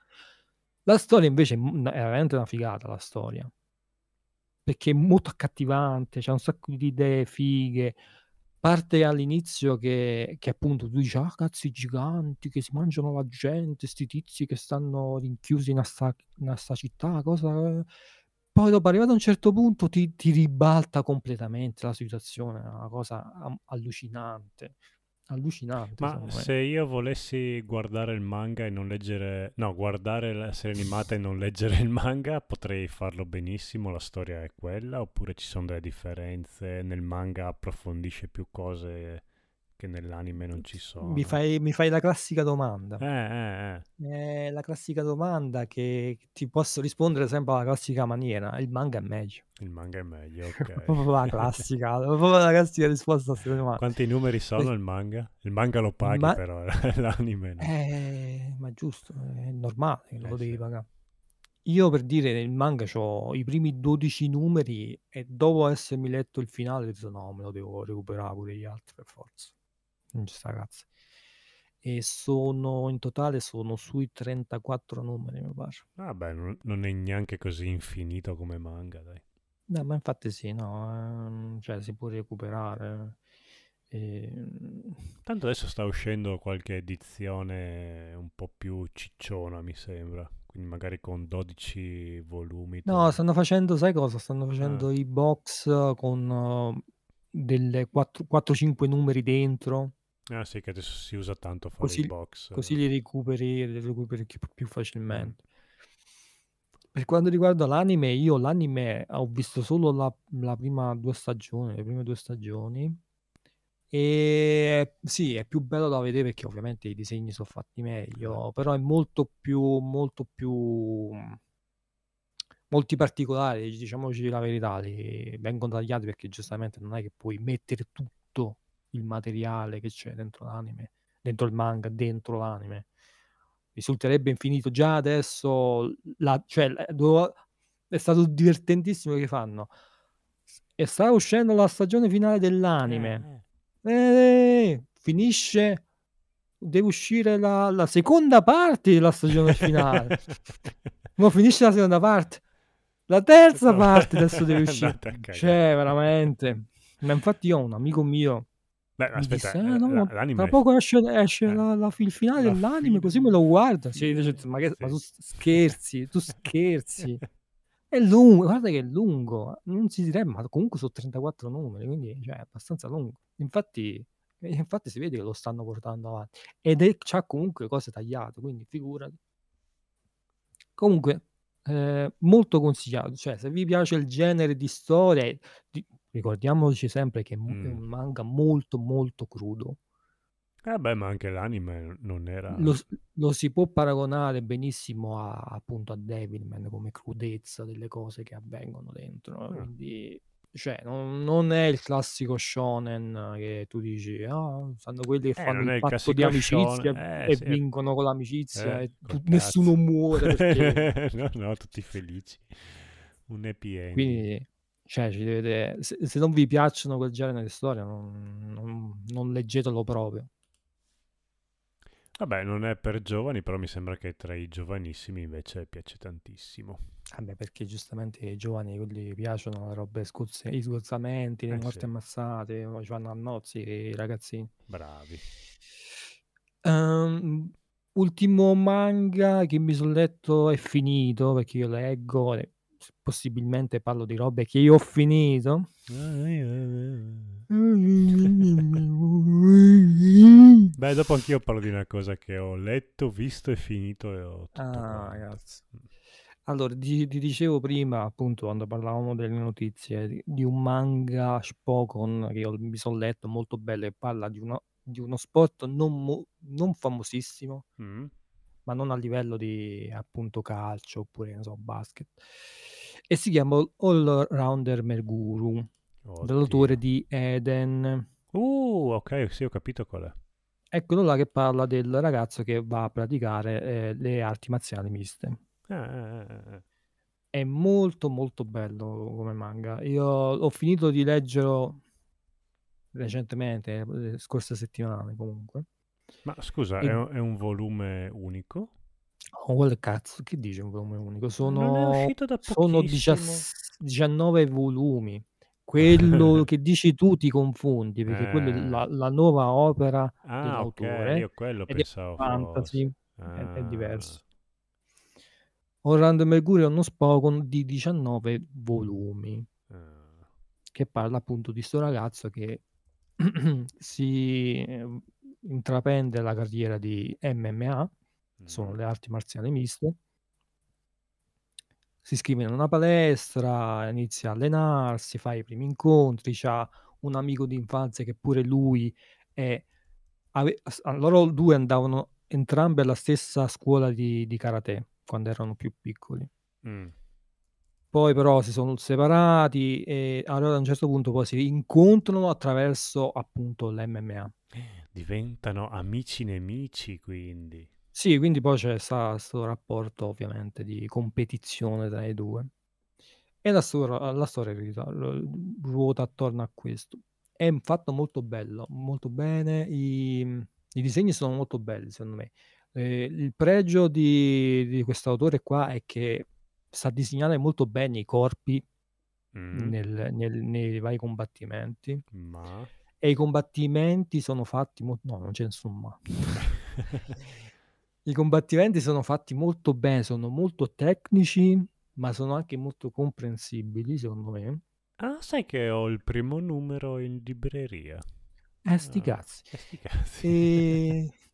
La storia invece è veramente una figata, la storia. Perché è molto accattivante, c'è un sacco di idee fighe. Parte all'inizio che, che appunto tu dici, ah cazzo i giganti che si mangiano la gente, sti tizi che stanno rinchiusi in sta, in sta città, cosa... Poi dopo arrivato a un certo punto ti, ti ribalta completamente la situazione, è una cosa allucinante, allucinante Ma se io volessi guardare il manga e non leggere, no, guardare la serie animata e non leggere il manga, potrei farlo benissimo, la storia è quella, oppure ci sono delle differenze, nel manga approfondisce più cose che nell'anime non ci Mi sono. fai, mi fai la classica domanda. Eh, eh, eh. È la classica domanda che ti posso rispondere sempre alla classica maniera. Il manga è meglio. Il manga è meglio, ok. proprio la classica, proprio la classica risposta a questa domanda. Quanti numeri sono il manga? Il manga lo paghi Ma, però, l'anime no. eh, ma giusto, è normale che Eh lo devi sì. pagare. Io per dire nel manga ho i primi 12 numeri e dopo essermi letto il finale ho detto no, me lo devo recuperare pure gli altri per forza. Sta cazzo. E sono in totale sono sui 34 numeri, mi pare. Vabbè, non, non è neanche così infinito come manga, dai. No, ma infatti sì, no, ehm, cioè si può recuperare. ehm, Tanto adesso sta uscendo qualche edizione un po' più cicciona, mi sembra. Quindi magari con 12 volumi. No, stanno facendo, sai cosa? Stanno Ah, facendo i box eh, con eh, delle 4-5 numeri dentro, ah, sì, che adesso si usa tanto fare così, box. così li recuperi, li recuperi più, facilmente. Per quanto riguarda l'anime, io l'anime ho visto solo la, la prima due stagioni, le prime due stagioni. E sì, è più bello da vedere perché ovviamente i disegni sono fatti Eh, meglio, però è molto più, molto più, molti particolari, diciamoci la verità, li vengono tagliati perché giustamente non è che puoi mettere tutto il materiale che c'è dentro l'anime, dentro il manga, dentro l'anime. Risulterebbe infinito. Già adesso, la, cioè, è stato divertentissimo che fanno. E sta uscendo la stagione finale dell'anime. eh, Eh, finisce. Deve uscire la, la seconda parte della stagione finale. Ma finisce la seconda parte. La terza parte adesso deve uscire. Cioè, veramente. Ma infatti io ho un amico mio Beh, aspetta, disse, eh, "Eh, no, l'anime... tra poco esce, esce eh, la, la- il finale la dell'anime, fine- così me lo guarda. Sì, fine- dice, ma, che, ma tu sì. scherzi, tu scherzi. È lungo, guarda che è lungo, non si direbbe, ma comunque sono 34 numeri, quindi cioè, è abbastanza lungo. Infatti E infatti si vede che lo stanno portando avanti. Ed è, c'ha comunque cose tagliate, quindi figurati. Comunque, eh, molto consigliato. Cioè, se vi piace il genere di storia, di- ricordiamoci sempre che è mo- è Mm. un manga molto molto crudo. Eh beh, ma anche l'anime non era... Lo, lo si può paragonare benissimo a, appunto a Devilman come crudezza delle cose che avvengono dentro. Ah. Quindi, cioè, non, non è il classico shonen che tu dici, ah, sanno quelli che Eh, fanno il il patto di classico amicizia shonen, eh, e sì. vincono con l'amicizia Eh, e tu- nessuno muore perché... no, no, tutti felici. Un happy ending. Quindi, cioè, ci dovete- se, se non vi piacciono quel genere di storia, non, non- non leggetelo proprio. Vabbè, non è per giovani, però mi sembra che tra i giovanissimi invece piace tantissimo. Vabbè, perché giustamente i giovani quelli piacciono le robe scozze, i sgozzamenti, le Eh, morti sì. ammazzate, poi ci vanno a nozzi i ragazzini. Bravi. Ehm, ultimo manga che mi sono letto è finito, perché io leggo, possibilmente parlo di robe che io ho finito. Beh, dopo anch'io parlo di una cosa che ho letto, visto e finito e ho tutto Ah, ragazzi. Allora, ti, ti dicevo prima, appunto, quando parlavamo delle notizie, di, di un manga Spokon che io mi sono letto, molto bello, e parla di uno, di uno sport non, non famosissimo, Mm. Ma non a livello di, appunto, calcio oppure, non so, basket. E si chiama All Rounder Merguru, dell'autore Oddio. di Eden. Uh, ok, sì, ho capito qual è. Quello là che parla del ragazzo che va a praticare eh, le arti marziali miste. Eh. È molto molto bello come manga. Io ho finito di leggerlo recentemente, le scorse settimane comunque. Ma scusa, E- è, un- è un volume unico? Oh, quel cazzo, che dice un volume unico? È Sono, sono pochissimo. 17 19 volumi. Quello che dici tu ti confondi, perché quello è Eh. la, la nuova opera Ah, dell'autore io quello è pensavo fantasy, fosse. è, è Ah, diverso. Orlando Mercurio è uno Spokon di 19 volumi. ah. che parla appunto di sto ragazzo che si eh, intraprende la carriera di MMA, sono Mm. le arti marziali miste, si iscrive in una palestra, inizia a allenarsi, fa i primi incontri, c'ha un amico di infanzia che pure lui è... ave- loro due andavano entrambi alla stessa scuola di, di karate quando erano più piccoli. Mm. Poi però si sono separati e allora a un certo punto poi si incontrano attraverso appunto l'MMA. Diventano amici nemici, quindi. Sì, quindi poi c'è questo rapporto ovviamente di competizione tra i due. E la, storia, la storia ri- ruota attorno a questo. È fatto molto bello, molto bene, i, i disegni sono molto belli secondo me. Eh, il pregio di, di questo autore qua è che sa disegnare molto bene i corpi Mm. nel- nel- nei vari combattimenti Ma... e i combattimenti sono fatti mo- no non c'è nessun ma i combattimenti sono fatti molto bene sono molto tecnici ma sono anche molto comprensibili secondo me ah, sai che ho il primo numero in libreria? eh sti Ah, cazzi eh, sti cazzi. e...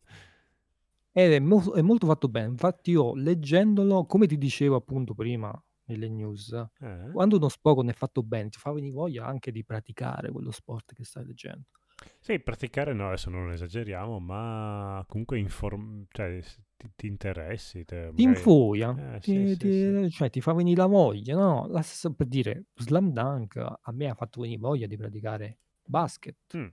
ed è, mo- è molto fatto bene infatti io leggendolo come ti dicevo appunto prima nelle news Eh? quando uno Spokon è fatto bene ti fa venire voglia anche di praticare quello sport che stai leggendo Sì, praticare no, adesso non esageriamo, ma comunque inform- cioè, s- ti, ti interessi. Te, ti magari- infoia, Eh, ti, sì, sì, ti- sì. cioè ti fa venire la voglia, no? La stessa per dire, Slam Dunk a me ha fatto venire voglia di praticare basket. Mm.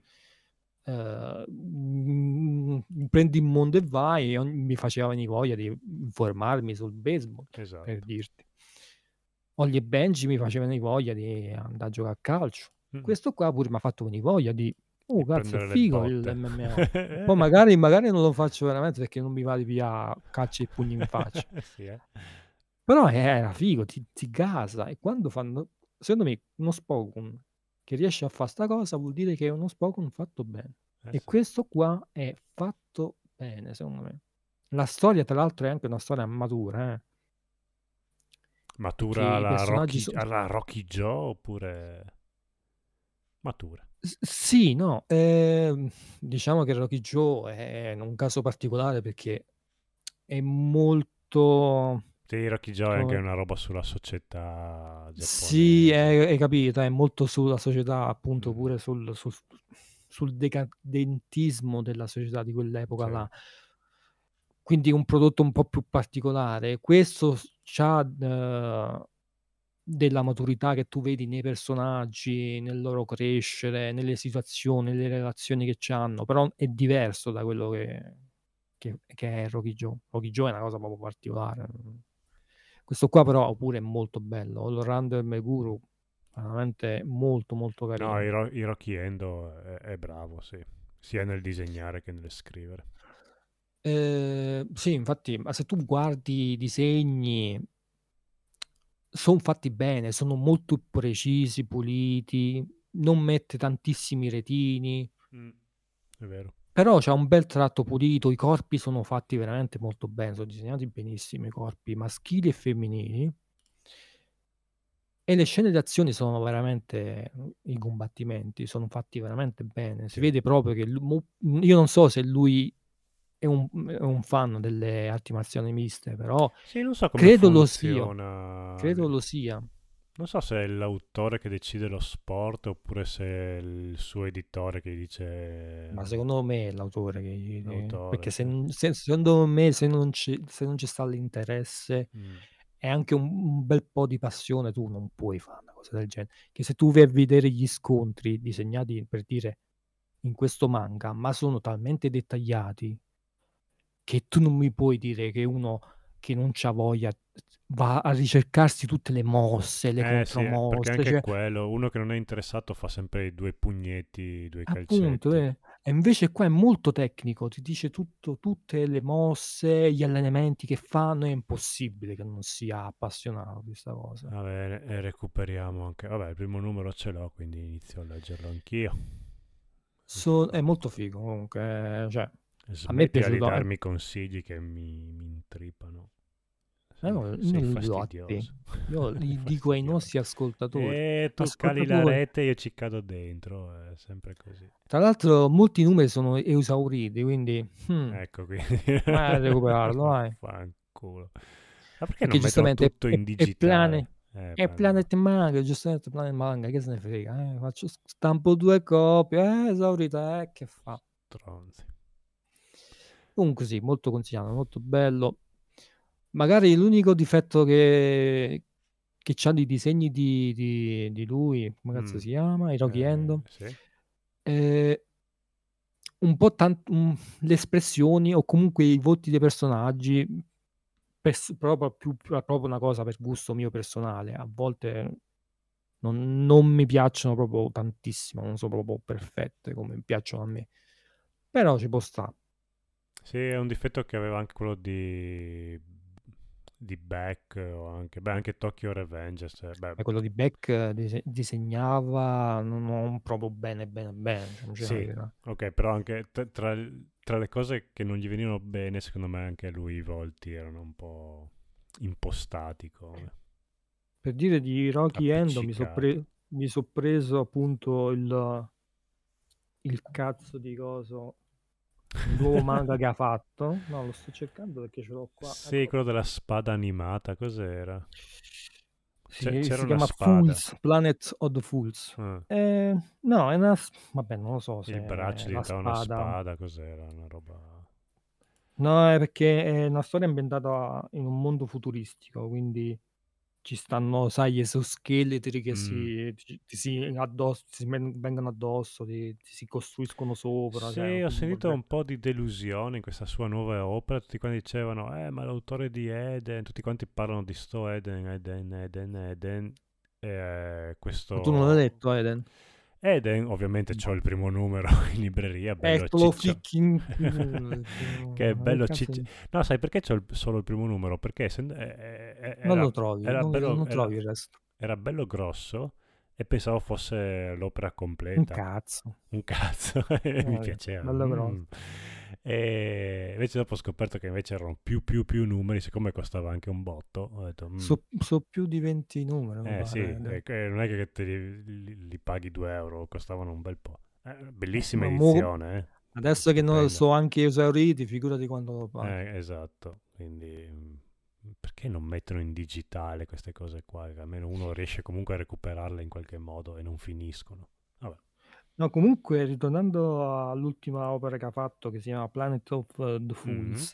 Mm, prendi il mondo e vai, ogni- mi faceva venire voglia di informarmi sul baseball, Esatto. per dirti. Ollie e Benji mi faceva venire voglia di andare a giocare a calcio. Mm. Questo qua pure mi ha fatto venire voglia di, oh cazzo, è figo il. MMA. Poi magari, magari non lo faccio veramente perché non mi va di via calci e pugni in faccia. sì, eh. Però era figo, ti, ti gasa. E quando fanno, secondo me, uno Spokon che riesce a fare sta cosa vuol dire che è uno Spokon fatto bene. Eh, E sì. questo qua è fatto bene, secondo me. La storia, tra l'altro, è anche una storia matura, eh. Matura alla Rocky, so- alla Rocky Joe oppure matura? S sì, no, ehm, diciamo che Rocky Joe è un caso particolare perché è molto Sì, Rocky Joe è anche una roba sulla società Sì, giapponese. hai hai capito, è molto sulla società, appunto, Mh. pure sul sul sul decadentismo della società di quell'epoca Sì. là. Quindi un prodotto un po' più particolare. Questo c'ha d della maturità che tu vedi nei personaggi, nel loro crescere, nelle situazioni, nelle relazioni che c'hanno, però è diverso da quello che che che è Rocky Joe. Rocky Joe è una cosa proprio particolare. Questo qua però pure è molto bello. All Rounder Meguro veramente molto, molto No, carino. Hiro Hiroki Endo è è bravo, sì, sia nel disegnare che nel scrivere. Ehm, sì, infatti, ma se tu guardi i disegni son fatti bene, sono molto precisi, puliti, non mette tantissimi retini. Mh, è vero. Però c'ha un bel tratto pulito, i corpi sono fatti veramente molto bene, sono disegnati benissimo i corpi, maschili e femminili. E le scene d'azione sono veramente i combattimenti sono fatti veramente bene. Si vede proprio che lu mu mhmm, io non so se lui è un è un fan delle arti marziali miste, però Sì, non so come credo lo sia. funziona Credo lo sia. Non so se è l'autore che decide lo sport oppure se è il suo editore che dice Ma secondo me è l'autore che gli L'autore, perché se se secondo me se non ci se non ci sta l'interesse Mh. e anche un un bel po' di passione, tu non puoi fa' una cosa del genere. Che se tu vai a vedere gli scontri disegnati, per dire, in questo manga, ma sono talmente dettagliati che tu non mi puoi dire che uno che non c'ha voglia va a ricercarsi tutte le mosse, le Eh sì, eh, perché contromosse, anche cioè quello, uno che non è interessato fa sempre i 2 pugnetti, i 2 Appunto, calcetti. eh. E invece qua è molto tecnico, ti dice tutto tutte le mosse, gli allenamenti che fanno, è impossibile che non sia appassionato di 'sta cosa. Va bene, e recuperiamo anche vabbè, il primo numero ce l'ho, quindi inizio a leggerlo anch'io. So è molto figo comunque, cioè a me è Smettila di piaciuto e darmi consigli che mi mi intrippano. Ma Sei no, sei non fastidioso. Io li dico ai nostri ascoltatori. Eh, tu scali la rete e io ci cado dentro, è sempre così. Tra l'altro molti numeri sono esauriti, quindi, mh, Ecco, quindi vai a recuperarlo, vai. Fanculo. Ma perché Perché non giustamente è tutto è in è digitale? Plane Eh, è Planet Manga, giustamente Planet Manga, che se ne frega, eh, faccio stampo 2 copie, eh, esaurita, eh, che fa. Stronzi. Comunque sì, molto consigliato, molto bello. Magari l'unico difetto che che c'hanno i disegni di di di lui, come cazzo Mh. si chiama? Hiroki Ehm, Endo, sì. ehm, un po' tan mhmm, le espressioni o comunque i volti dei personaggi, pers proprio più proprio una cosa per gusto mio personale, a volte non non mi piacciono proprio tantissimo, non so proprio perfette come piacciono a me. Però ci può sta. Sì, è un difetto che aveva anche quello di di Beck o anche beh, anche Tokyo Revengers, eh, beh E quello di Beck dise disegnava non proprio bene, bene, bene, cioè Sì, okay, però anche t tra tra le cose che non gli venivano bene, secondo me anche lui i volti erano un po' impostati come Per dire di Hiroki Endo mi so appiccicati. pre mi so preso appunto il il cazzo di coso, il nuovo manga che ha fatto. No, lo sto cercando perché ce l'ho qua, Sì, ecco quello della spada animata, cos'era? C'è si chiama spada. Fools, Planet of the Fools. Ah. Ehm, no, è una vabbè, non lo so se Il braccio la diventava una spada spada, cos'era? Una roba No, è perché è una storia ambientata in un mondo futuristico, quindi ci stanno, sai, gli esoscheletri che Mh. si ti ti si addoss ti si men vengono addosso, ti ti si costruiscono sopra, cioè Sì, ho un sentito un po' di delusione in questa sua nuova opera, tutti quanti dicevano: "Eh, ma l'autore di Eden", tutti quanti parlano di sto Eden, Eden, Eden, Eden, e Ma tu non l'hai questo letto Eden? Eden, ovviamente c'ho il primo numero in libreria, bello Eccolo ciccio freaking che è bello cazzo cicc di no, sai perché c'ho il solo il primo numero? Perché essendo e e e Non era lo trovi, era non bello non era trovi il resto. era bello grosso e pensavo fosse l'opera Un completa. cazzo. Un cazzo, e mi Eh, piaceva. bello grosso. E invece dopo ho scoperto che invece erano più più più numeri, siccome costava anche un botto, ho detto... "Mm, So, so più di 20 numeri, eh sì, eh, che non è che te li, li- li paghi 2 euro, costavano un bel po'. Eh, bellissima Ma mo- edizione, eh. Adesso che non Stupenda. so anche esauriti, figurati quando lo paghi. Eh, esatto, quindi mm, perché non mettono in digitale queste cose qua? Che almeno uno riesce comunque a recuperarle in qualche modo e non finiscono. No, comunque, ritornando all'ultima opera che ha fatto, che si chiama Planet of eh, the Mhm. Fools,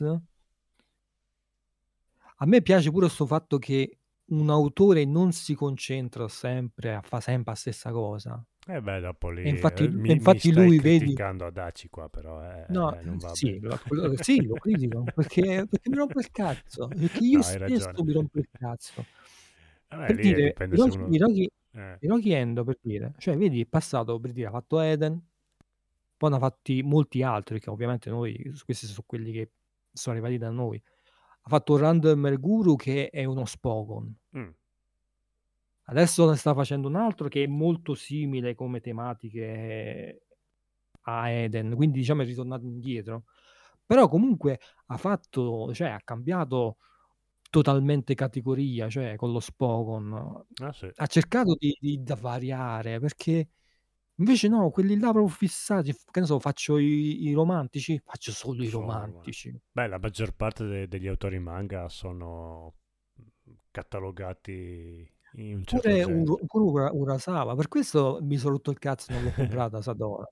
a me piace pure questo fatto che un autore non si concentra sempre a fare sempre la stessa cosa. E beh, dopo lì E infatti, eh, e mi, mi infatti stai lui, vedi, criticando ad Aci qua, però eh, no, eh, non va sì, bene. lo, quello- sì, lo critico perché, perché mi rompe il cazzo. Perché io No, hai stesso ragione. mi rompo il cazzo. Vabbè, Per lì dire, dipende se Hiroki, uno... Hiroki, eh, Hiroki Endo, per dire, cioè, vedi, è passato, per dire, ha fatto Eden, poi ne ha fatti molti altri, che ovviamente noi, questi sono quelli che sono arrivati da noi. Ha fatto Random Guru, che è uno Spogon. mm, Adesso ne sta facendo un altro che è molto simile come tematiche a Eden, quindi diciamo è ritornato indietro. Però comunque ha fatto, cioè ha cambiato totalmente categoria, cioè con lo Spogon. ah, sì. Ha cercato di, di- da variare, perché invece no, quelli là proprio fissati, che ne so, faccio i, i romantici, faccio solo i romantici. Beh, la maggior parte de- degli autori manga sono catalogati in un certo Pure, pure Ura- Urasawa, per questo mi sono rotto il cazzo non l'ho comprata Sadora.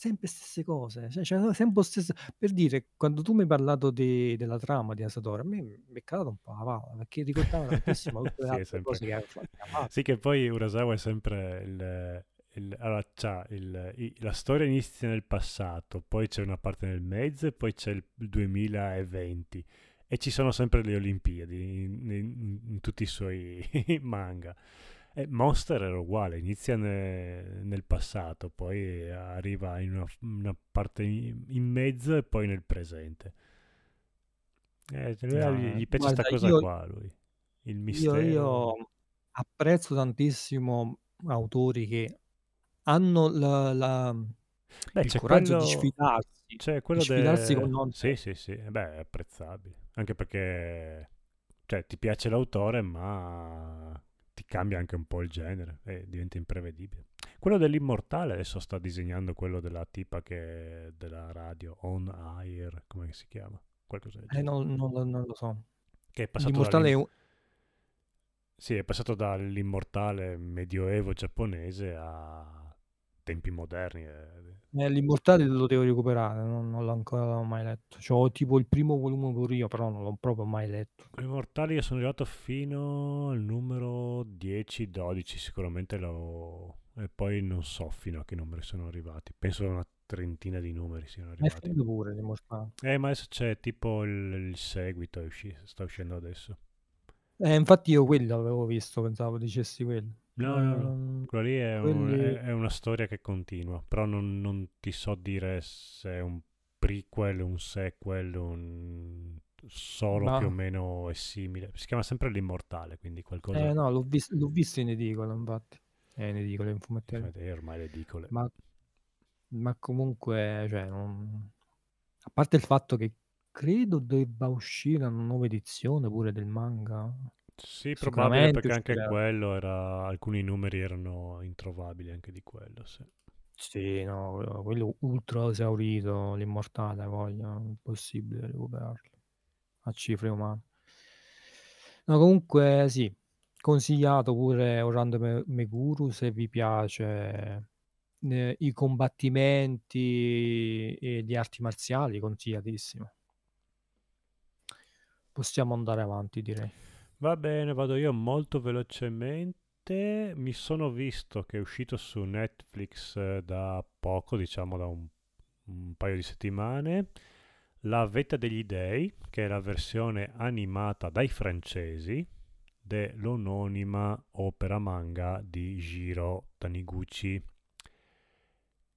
Sempre stesse cose, cioè, cioè, sempre stesse... Per dire, quando tu mi hai parlato di- della trama di Asadora, a me mi è calato un po' la palla, perché ricordava tantissimo tutte le Sì, altre sempre... cose che ha fatto. Sì, che poi Urasawa è sempre il... il- allora, c'ha il- i- la storia inizia nel passato, poi c'è una parte nel mezzo e poi c'è il 2020 e ci sono sempre le Olimpiadi in, in- in tutti i suoi manga. E Monster era uguale, inizia ne- nel passato, poi arriva in una, una parte in, in mezzo e poi nel presente. Eh, No, gli, gli piace guarda, sta cosa io, qua, lui. Il io, mistero. io apprezzo tantissimo autori che hanno la- la- Beh, il coraggio di quello, sfidarsi, c'è di quello sfidarsi con de... non Sì, sì, sì, eh beh, è apprezzabile. Anche perché, cioè, ti piace l'autore, ma cambia anche un po' il genere e diventa imprevedibile. Quello dell'immortale adesso sta disegnando quello della tipa che della radio, On Air, come si chiama? Qualcosa del Eh, genere. non, non- non lo so. Che è passato L'immortale è dall'im- un... Sì, è passato dall'immortale medioevo giapponese a tempi moderni. eh. eh, l'immortale lo devo recuperare, non, non l'ho ancora mai letto. C'ho tipo il primo volume pure io, però non l'ho proprio mai letto. Immortali io sono arrivato fino al numero 10-12 sicuramente l'ho... e poi non so fino a che numeri sono arrivati. Penso una trentina di numeri siano È arrivati. finito pure l'immortale. Eh, ma adesso c'è tipo il, il seguito, è usci- sta uscendo adesso. Eh, infatti io quello avevo visto, pensavo dicessi quello. No, Eh, no, no. non- Quello lì è, un- quelli... è- è una storia che continua, però non, non ti so dire se è un prequel, un sequel, un... solo più o Ma... meno è simile. Si chiama sempre L'Immortale, quindi Eh qualcosa... no, l'ho vis- l'ho visto in edicola, infatti. Eh, in edicola, in fumetteria. Vedete, ormai le edicole. Ma, ma comunque, cioè, non- a parte il fatto che credo debba uscire una nuova edizione pure del manga. Sì, probabile Sicuramente perché anche uscirà. quello era... alcuni numeri erano introvabili anche di quello, sì. Sì, no, quello- ultra esaurito, l'immortale, voglio, impossibile recuperarlo a cifre umane. No, comunque sì, consigliato pure Orlando Me- Meguru se vi piace eh, i combattimenti e di arti marziali, consigliatissimo. Possiamo andare avanti, direi. Va bene, vado io molto velocemente. Mi sono visto che è uscito su Netflix eh, da poco, diciamo da un, un paio di settimane, La Vetta degli Dei, che è la versione animata dai francesi dell'anonima opera manga di Jiro Taniguchi.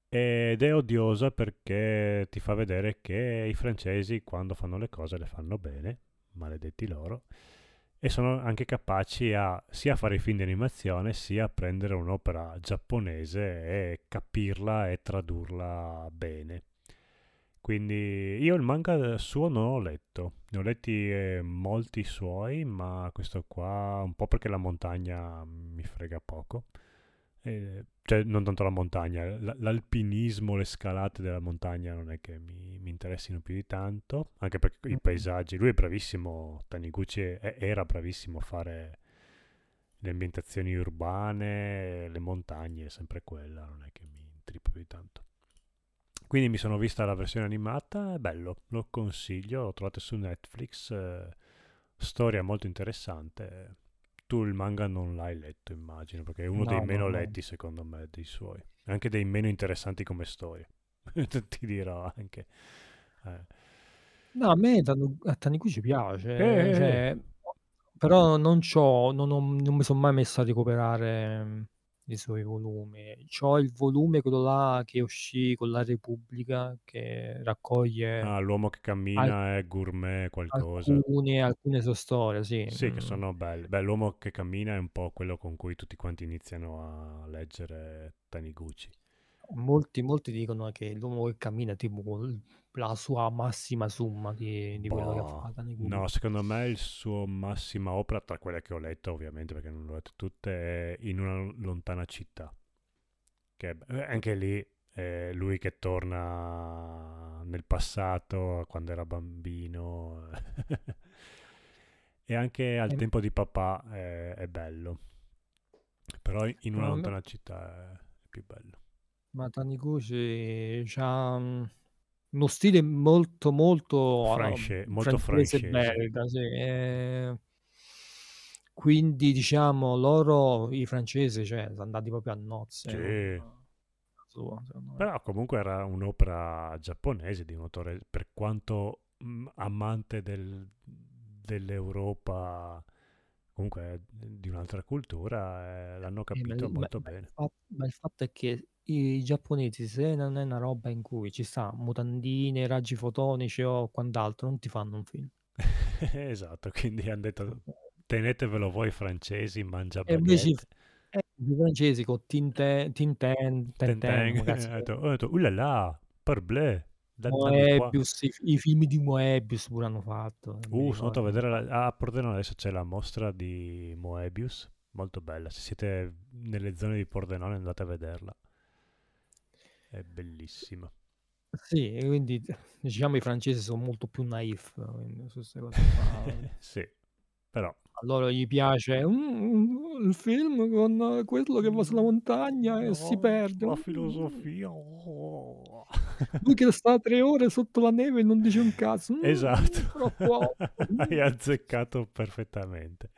Ed è odiosa perché ti fa vedere che i francesi quando fanno le cose le fanno bene, maledetti loro, e sono anche capaci a sia fare i film di animazione sia prendere un'opera giapponese e capirla e tradurla bene. Quindi io il manga suo non l'ho letto, ne ho letti eh, molti suoi, ma questo qua un po' perché la montagna mi frega poco. Eh, cioè, non tanto la montagna, l- l'alpinismo, le scalate della montagna non è che mi, mi interessino più di tanto, anche perché i Mm. paesaggi, lui è bravissimo, Taniguchi è- era bravissimo a fare le ambientazioni urbane, le montagne, è sempre quella, non è che mi intrippa più di tanto. Quindi mi sono vista la versione animata, è bello, lo consiglio, lo trovate su Netflix, eh, storia molto interessante. Tu il manga non l'hai letto, immagino, perché è uno dei No, meno no, no. letti, secondo me, dei suoi. Anche dei meno interessanti come storia. Ti dirò anche. Eh. No, a me a Taniguchi piace, Eh, eh, cioè, però non c'ho, non, ho- non mi sono mai messo a recuperare mm, i suoi volumi. C'ho il volume, quello là che uscì con la Repubblica, che raccoglie Ah, l'uomo che al- cammina è gourmet qualcosa. alcune, alcune sue storie, sì. Sì, che mm. sono belle. Beh, l'uomo che cammina è un po' quello con cui tutti quanti iniziano a leggere Taniguchi. Molti, molti dicono che l'uomo che cammina è tipo la sua massima summa di, di quello che Boh, fa Taniguchi. no, secondo me il suo massima opera, tra quelle che ho letto ovviamente, perché non le ho lette tutte, è In una lontana città. Che eh, anche lì è lui che torna nel passato, quando era bambino. e anche al E- tempo di papà è, è bello. Però in una lontana città è più bello. ma Taniguchi ha uno stile molto, molto ah, Francese, molto francese e francese. belga, sì. eh, quindi diciamo loro, i francesi, cioè, sono andati proprio a nozze Sì. sua. Però comunque era un'opera giapponese di un autore, per quanto mh, amante del- dell'Europa, comunque di un'altra cultura, eh, l'hanno Eh, ma, capito ma- molto ma bene. fatto, ma il fatto è che i giapponesi, se non è una roba in cui ci sta mutandine, raggi fotonici o quant'altro, non ti fanno un film. Esatto, quindi hanno detto tenetevelo voi francesi, mangia E invece eh, i francesi con Tintin, Tintin, Ten Tintin, come ten. cazzo Ho detto, ho detto, "Uh là là, parbleu. Moebius, i, i film di Moebius pure hanno fatto, Uh, sono andato a vedere, la- a Pordenone adesso c'è la mostra di Moebius, molto bella. Se siete nelle zone di Pordenone andate a vederla, è bellissima. Sì, e quindi diciamo i francesi sono molto più naif su queste cose qua. sì, però A loro gli piace "Mm, il film con quello che va sulla montagna e si no, perde. la Mm, filosofia. oh. Lui che sta tre ore sotto la neve e non dice un cazzo. "Mm, Esatto, hai azzeccato perfettamente.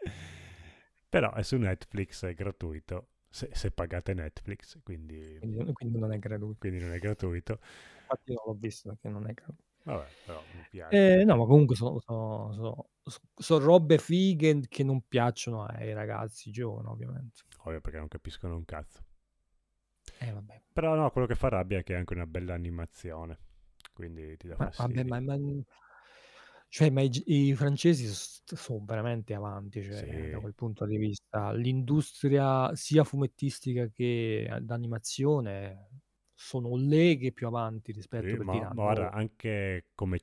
Però è su Netflix, è gratuito, se, se pagate Netflix, quindi, Quindi, quindi non è gratuito. quindi non è gratuito. Infatti non l'ho visto perché non è gratuito. Vabbè, però mi piace. Eh, no, ma comunque sono, sono- sono- sono robe fighe che non piacciono ai ragazzi giovani, ovviamente. Ovvio perché non capiscono un cazzo. Eh, vabbè. Però no, quello che fa rabbia è che è anche una bella animazione, quindi ti dà Ma, vabbè, fastidio. ma, ma- cioè, ma i, i francesi sono veramente avanti, cioè, Sì. da quel punto di vista. L'industria sia fumettistica che d'animazione sono leghe più avanti rispetto Sì, per ma, dire, ma "Ah, guarda, anche come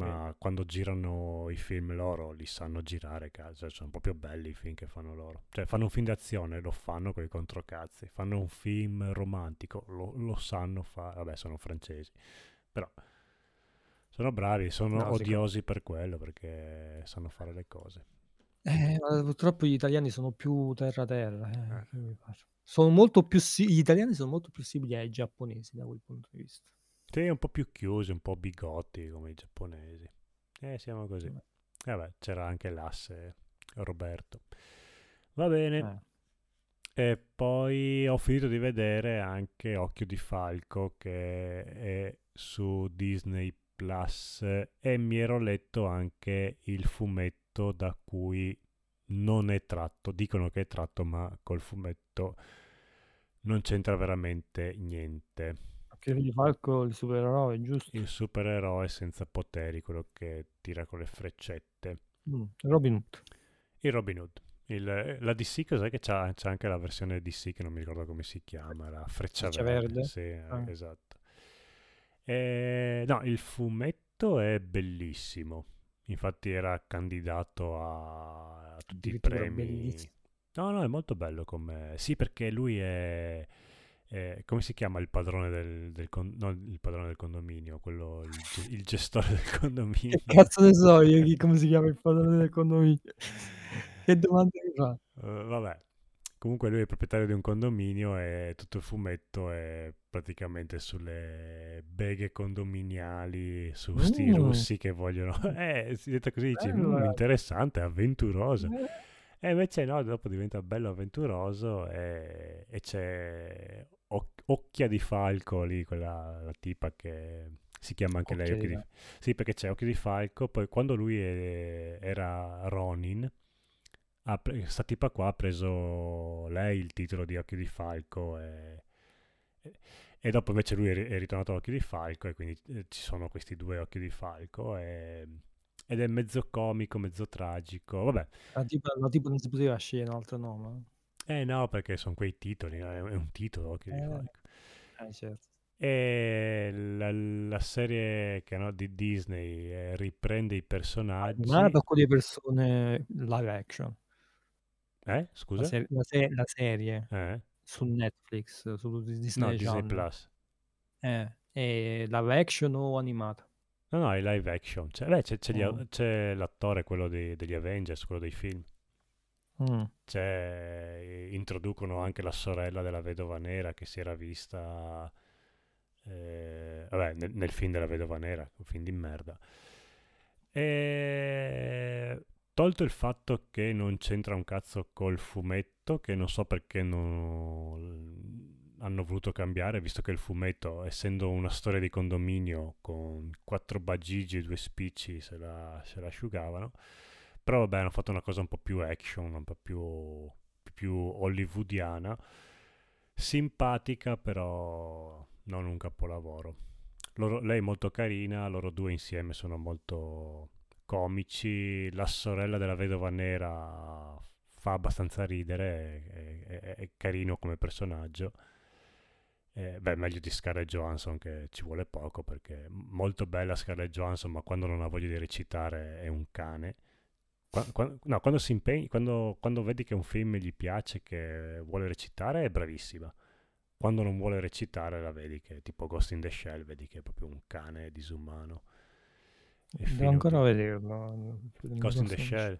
eh, cinema, quando girano i film loro, li sanno girare, cazzo, sono proprio belli i film che fanno loro. Cioè, fanno un film d'azione, lo fanno con i controcazzi. Fanno un film romantico, lo, lo sanno fare. Vabbè, sono francesi, però sono bravi, sono no, odiosi per quello, perché sanno fare le cose. Eh, purtroppo gli italiani sono più terra-terra. eh, Eh. Sono molto più gli italiani sono molto più simili ai giapponesi da quel punto di vista. Sì, un po' più chiusi, un po' bigotti come i giapponesi. Eh, siamo così. Vabbè. Vabbè, c'era anche l'asse Roberto. Va bene. Eh. E poi ho finito di vedere anche Occhio di Falco che è su Disney Plus e mi ero letto anche il fumetto da cui non è tratto. Dicono che è tratto, ma col fumetto non c'entra veramente niente. Occhio di Falco, il supereroe, giusto? Il supereroe senza poteri, quello che tira con le freccette. Mm, Robin Hood. Il Robin Hood. Il- la DC, cos'è che c'ha? C'è anche la versione DC che non mi ricordo come si chiama, la freccia Freccia verde. verde? Sì, Ah. esatto. E, no, il fumetto è bellissimo. Infatti era candidato a, a tutti i premi. bellissimo. No, no, è molto bello come... Sì, perché lui è... è- come si chiama il padrone del, del con- no, il padrone del condominio, quello, il, il gestore del condominio. Che cazzo ne so io chi- come si chiama il padrone del condominio? Che domande mi fa? Eh, vabbè, comunque lui è proprietario di un condominio e tutto il fumetto è praticamente sulle beghe condominiali, su sti Mm, russi che vogliono... Eh, si detta così, dici, "Mm, bello. interessante, avventuroso. Eh, E invece no, dopo diventa bello avventuroso e, e c'è Oc- Occhia di Falco lì, quella la tipa che si chiama anche lei Occhia Occhio di. Sì, perché c'è Occhio di Falco, poi quando lui è- era Ronin, ha pre- sta tipa qua ha preso lei il titolo di Occhio di Falco e, e- e dopo invece lui è, ri- è ritornato Occhio di Falco e quindi eh, ci sono questi due Occhi di Falco e- ed è mezzo comico, mezzo tragico, vabbè. La tipa, la tipa non si poteva scegliere un altro nome. Eh no, perché sono quei titoli, no? è un titolo Occhio di Eh, Falco. eh, certo. E la, la serie che hanno di Disney eh, riprende i personaggi. Animato con le persone live action. Eh, La, scusa? ser- la se- la serie Eh? su Netflix, su Dis- No, Disney Disney. Plus. Eh, è live action o animata? No, no, è live action. Cioè, beh, c'è, c'è gli- Mm. c'è l'attore, quello dei- degli Avengers, quello dei film. Mm. C'è, introducono anche la sorella della vedova nera che si era vista eh, vabbè, nel, nel film della vedova nera, un film di merda. E tolto il fatto che non c'entra un cazzo col fumetto, che non so perché non hanno voluto cambiare, visto che il fumetto, essendo una storia di condominio con quattro bagigi e due spicci, se la, se la asciugavano. Però vabbè, hanno fatto una cosa un po' più action, un po' più, più hollywoodiana. Simpatica, però non un capolavoro. Loro- lei è molto carina, loro due insieme sono molto comici. La sorella della vedova nera fa abbastanza ridere, è, è- è carino come personaggio. Eh, beh, meglio di Scarlett Johansson che ci vuole poco perché è molto bella Scarlett Johansson, ma quando non ha voglia di recitare è un cane. Qua- qua- no, quando si impegna, quando, quando vedi che un film gli piace, che vuole recitare, è bravissima. Quando non vuole recitare, la vedi che tipo Ghost in the Shell, vedi che è proprio un cane disumano. Devo ancora vederlo. Ghost in the Shell.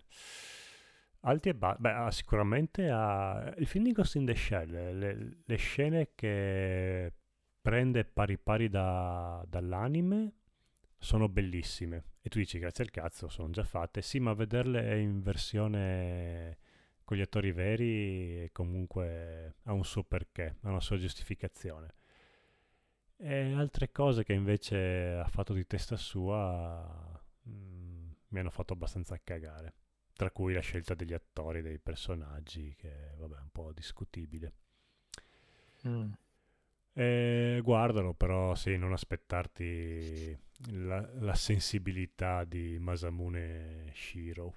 Alti e bassi. Beh, ha sicuramente ha... Il film di Ghost in the Shell, le, le scene che prende pari pari da- dall'anime sono bellissime. E tu dici, grazie al cazzo, sono già fatte. Sì, ma vederle in versione con gli attori veri comunque ha un suo perché, ha una sua giustificazione. E altre cose che invece ha fatto di testa sua mm, mi hanno fatto abbastanza cagare. Tra cui la scelta degli attori, dei personaggi, che vabbè è un po' discutibile. Mm. E guardalo, però sì, non aspettarti la, la sensibilità di Masamune Shiro.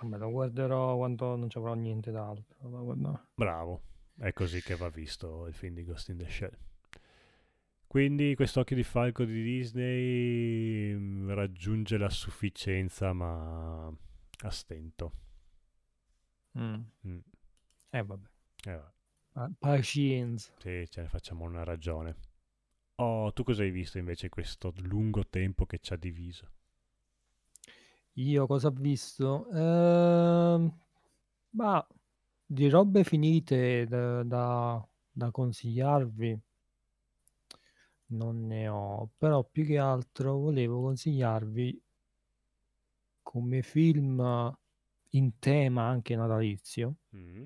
Vabbè, lo guarderò quando non ci avrò niente d'altro. Bravo, è così che va visto il film di Ghost in the Shell. Quindi questo occhio di falco di Disney mm, raggiunge la sufficienza, ma a stento. Mm. Mm. Eh vabbè. Eh, vabbè, Ah, Pazienza. sì, ce ne facciamo una ragione. Oh, tu cosa hai visto invece questo lungo tempo che ci ha diviso? Io cosa ho visto? Ehm, ma di robe finite da, da- da consigliarvi non ne ho, però più che altro volevo consigliarvi come film in tema anche natalizio, Mm.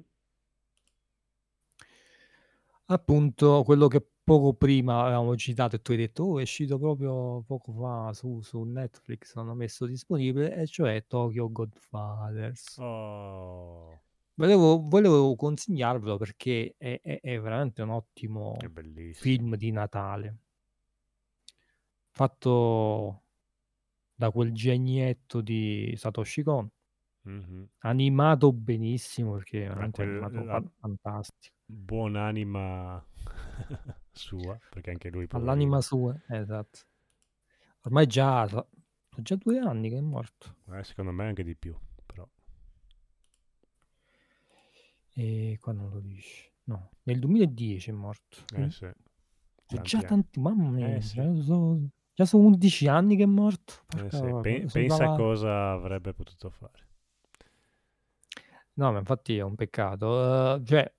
appunto quello che poco prima avevamo citato e tu hai detto, oh, è uscito proprio poco fa su, su Netflix, l'hanno messo disponibile, e cioè Tokyo Godfathers. Oh, Volevo, volevo consigliarvelo perché è, è- è veramente un ottimo film di Natale. Fatto da quel genietto di Satoshi Kon. Mhm. Animato benissimo perché è veramente quel- animato la fan- fantastico. buonanima sua, perché anche lui All'anima sua, esatto. Ormai già, sono già due anni che è morto. Eh, secondo me anche di più, però. E qua non lo dici. No, nel 2010 è morto. Eh Mm. sì. Sono già anni. tanti, mamma mia, Eh, sì. Già sono 11 anni che è morto. Eh sì, pe- pensa a davanti. cosa avrebbe potuto fare. No, ma infatti è un peccato. Eh, cioè,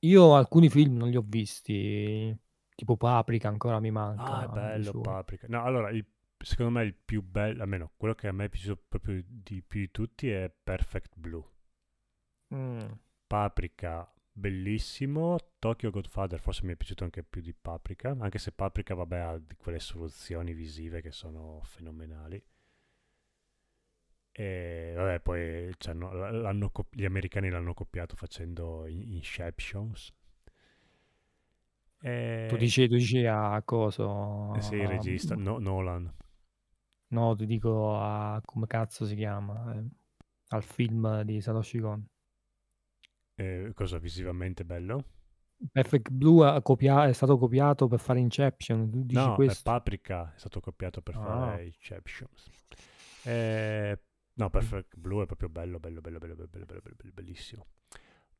io alcuni film non li ho visti, tipo Paprika ancora mi manca. Ah, è di bello suo. Paprika. No, allora, il- secondo me il più bello, almeno quello che a me è piaciuto proprio di più di tutti è Perfect Blue. Mm. Paprika, bellissimo. Tokyo Godfather forse mi è piaciuto anche più di Paprika, anche se Paprika, vabbè, ha di quelle soluzioni visive che sono fenomenali. E vabbè, poi gli americani l'hanno copiato facendo In- Inceptions. E... Tu dici, tu dici a coso? Eh sì, il regista, no- Nolan. No, ti dico a come cazzo si chiama? eh, al film di Satoshi Kon. Eh, cosa visivamente bello? Perfect Blue ha copia- è stato copiato per fare Inception. Tu dici no, questo? Paprika è stato copiato per ah. fare Inception. Eh, no, Perfect Blue è proprio bello, bello, bello, bello, bello, bello, bello, bellissimo.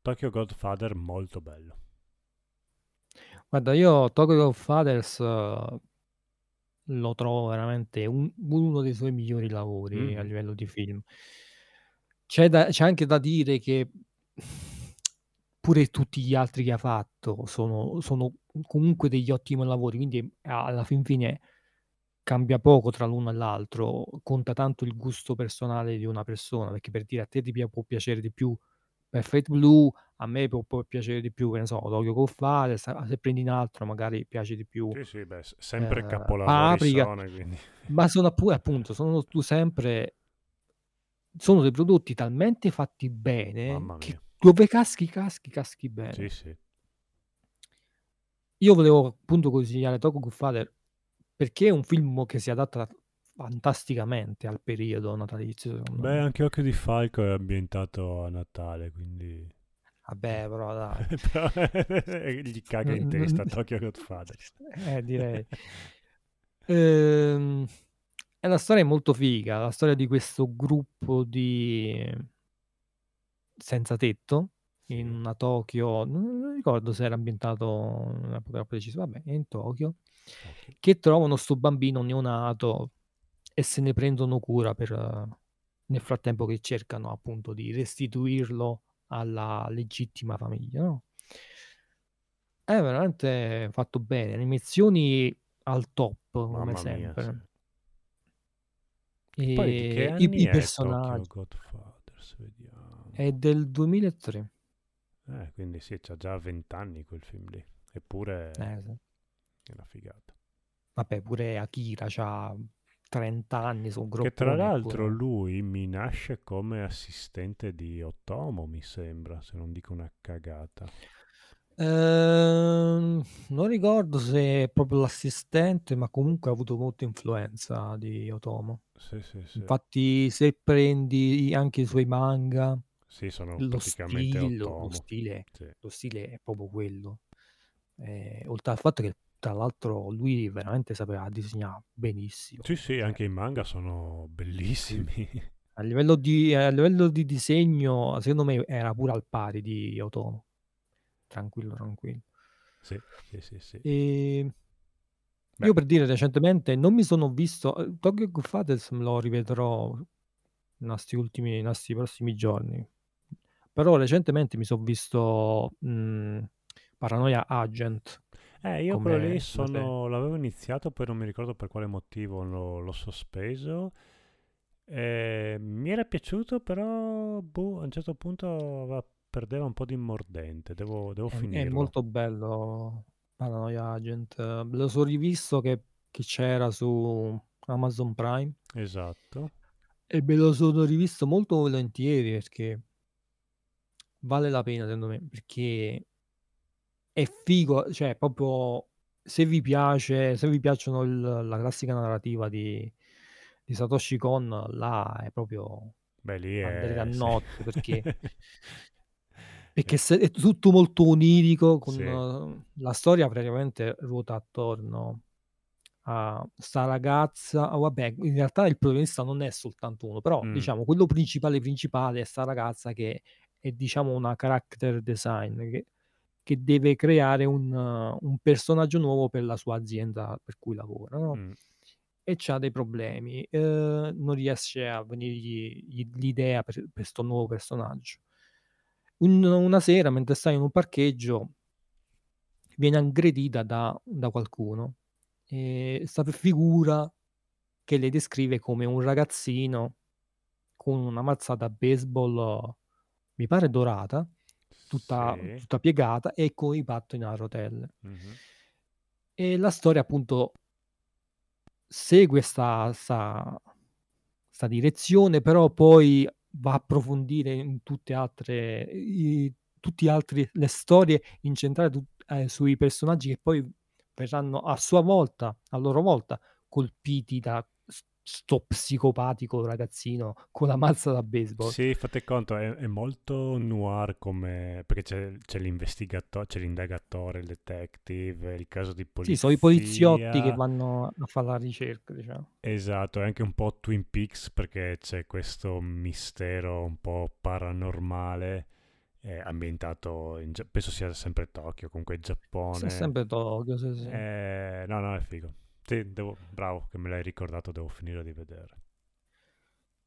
Tokyo Godfather molto bello. Guarda, io Tokyo Godfathers uh, lo trovo veramente un, uno dei suoi migliori lavori mm. a livello di film. C'è, da, c'è anche da dire che pure tutti gli altri che ha fatto sono, sono comunque degli ottimi lavori, quindi alla fin fine cambia poco tra l'uno e l'altro, conta tanto il gusto personale di una persona, perché per dire a te ti può piacere di più Perfect Blue, a me può, può piacere di più, che ne so, Tokyo Godfather, se se prendi un altro magari piace di più Sì, sì, beh, sempre eh, capolavori sono, quindi... ma sono appu- appunto, sono tu sempre, sono dei prodotti talmente fatti bene che. Dove caschi, caschi, caschi bene. Sì, sì. Io volevo appunto consigliare Tokyo Godfather perché è un film che si adatta fantasticamente al periodo natalizio, Beh, me. anche Occhio di Falco è ambientato a Natale, quindi... Vabbè, però dai. Però gli caga in testa Tokyo Godfather. Eh, direi. Ehm, è una storia molto figa, la storia di questo gruppo di senza tetto in Sì. una Tokyo, non ricordo se era ambientato in un'epoca precisa, vabbè, in Tokyo, Ok. che trovano sto bambino neonato e se ne prendono cura per, nel frattempo che cercano appunto di restituirlo alla legittima famiglia, no? È veramente fatto bene, animazioni al top come Mamma mia, sempre. sì. Poi di che E i, anni i Tokyo personaggi? Vediamo. È del 2003. Eh, quindi sì, c'ha già 20 anni quel film lì. Eppure Eh, sì. è una figata. Vabbè, pure Akira ha 30 anni, sono Che tra l'altro eppure. lui mi nasce come assistente di Otomo, mi sembra, se non dico una cagata. Ehm, non ricordo se è proprio l'assistente, ma comunque ha avuto molta influenza di Otomo. Sì, sì, sì. Infatti, se prendi anche i suoi manga, Sì, sono lo praticamente stile, lo stile, Sì. lo stile è proprio quello. Eh, oltre al fatto che, tra l'altro, lui veramente sapeva disegnare benissimo. Sì, sì, Cioè, anche i manga sono bellissimi. a livello di, a livello di disegno, secondo me era pure al pari di Otomo. Tranquillo, tranquillo. sì, sì, sì, sì. E Beh, io per dire recentemente non mi sono visto eh, Tokyo Godfathers me lo rivedrò in questi prossimi giorni. Però recentemente mi sono visto mh, Paranoia Agent eh, io quello lì sono, l'avevo iniziato, poi non mi ricordo per quale motivo lo- l'ho sospeso. Eh, mi era piaciuto, però boh, a un certo punto aveva- perdeva un po' di mordente. Devo, devo È, è finirlo. molto bello Paranoia Agent. Lo sono rivisto che, che c'era su Amazon Prime Esatto. e me lo sono rivisto molto volentieri perché vale la pena secondo me perché è figo, cioè proprio se vi piace, se vi piacciono il- la classica narrativa di, di Satoshi Kon, là è proprio Beh, lì è... a notte perché Perché è tutto molto onirico, con Sì. la storia praticamente ruota attorno a sta ragazza. ah, vabbè, in realtà il protagonista non è soltanto uno, però Mm. diciamo quello principale principale è sta ragazza che è diciamo una character design che, che deve creare un, un personaggio nuovo per la sua azienda per cui lavora, no? Mm. E c'ha dei problemi, eh, non riesce a venirgli gli- l'idea per questo nuovo personaggio. Un- una sera, mentre sta in un parcheggio, viene aggredita da, da qualcuno. E sta figura che le descrive come un ragazzino con una mazzata a baseball, mi pare dorata, tutta, Sì. tutta piegata e con i pattini a rotelle. Mhm. E la storia appunto segue sta, sta, sta direzione, però poi va a approfondire in tutte altre, i, tutti altri, le storie incentrate eh, sui personaggi che poi verranno a sua volta, a loro volta, colpiti da sto psicopatico ragazzino con la mazza da baseball. Sì, fate conto, è, è molto noir come... perché c'è, c'è l'investigatore, c'è l'indagatore, il detective, il caso di polizia. Sì, sono i poliziotti che vanno a fare la ricerca, diciamo. Esatto, è anche un po' Twin Peaks perché c'è questo mistero un po' paranormale ambientato, in, penso sia sempre Tokyo, comunque Giappone. C'è sempre Tokyo, sì, sì. Eh, no, no, è figo. Sì, devo- bravo che me l'hai ricordato, devo finire di vedere.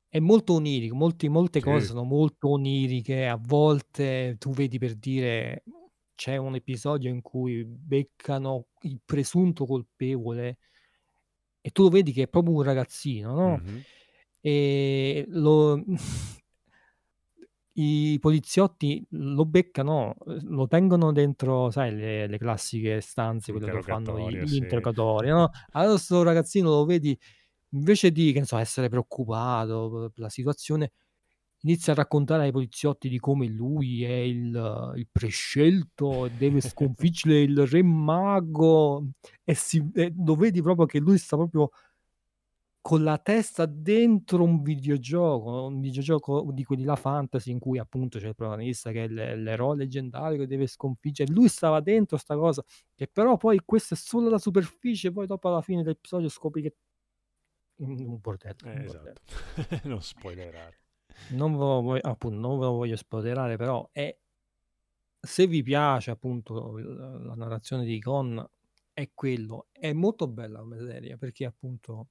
È molto onirico, molti- molte Sì. cose sono molto oniriche, a volte tu vedi per dire c'è un episodio in cui beccano il presunto colpevole e tu lo vedi che è proprio un ragazzino, no? Mhm. E lo- i poliziotti lo beccano, lo tengono dentro, sai, le, le classiche stanze, quelle dove fanno gli sì. interrogatori, no? Allora sto ragazzino lo vedi, invece di, che ne so, essere preoccupato per la situazione, inizia a raccontare ai poliziotti di come lui è il, il prescelto e deve sconfiggere il re mago e, si, e lo vedi proprio che lui sta proprio con la testa dentro un videogioco, un videogioco di quelli là fantasy in cui appunto c'è il protagonista che è l- l'eroe leggendario che deve sconfiggere. Lui stava dentro sta cosa, che però poi questa è solo la superficie, poi dopo alla fine dell'episodio scopri che un un bordello, Eh, esatto, non spoilerare. Non ve lo voglio, appunto, non ve lo voglio spoilerare, però è se vi piace appunto la narrazione di Icon è quello, è molto bella come serie perché appunto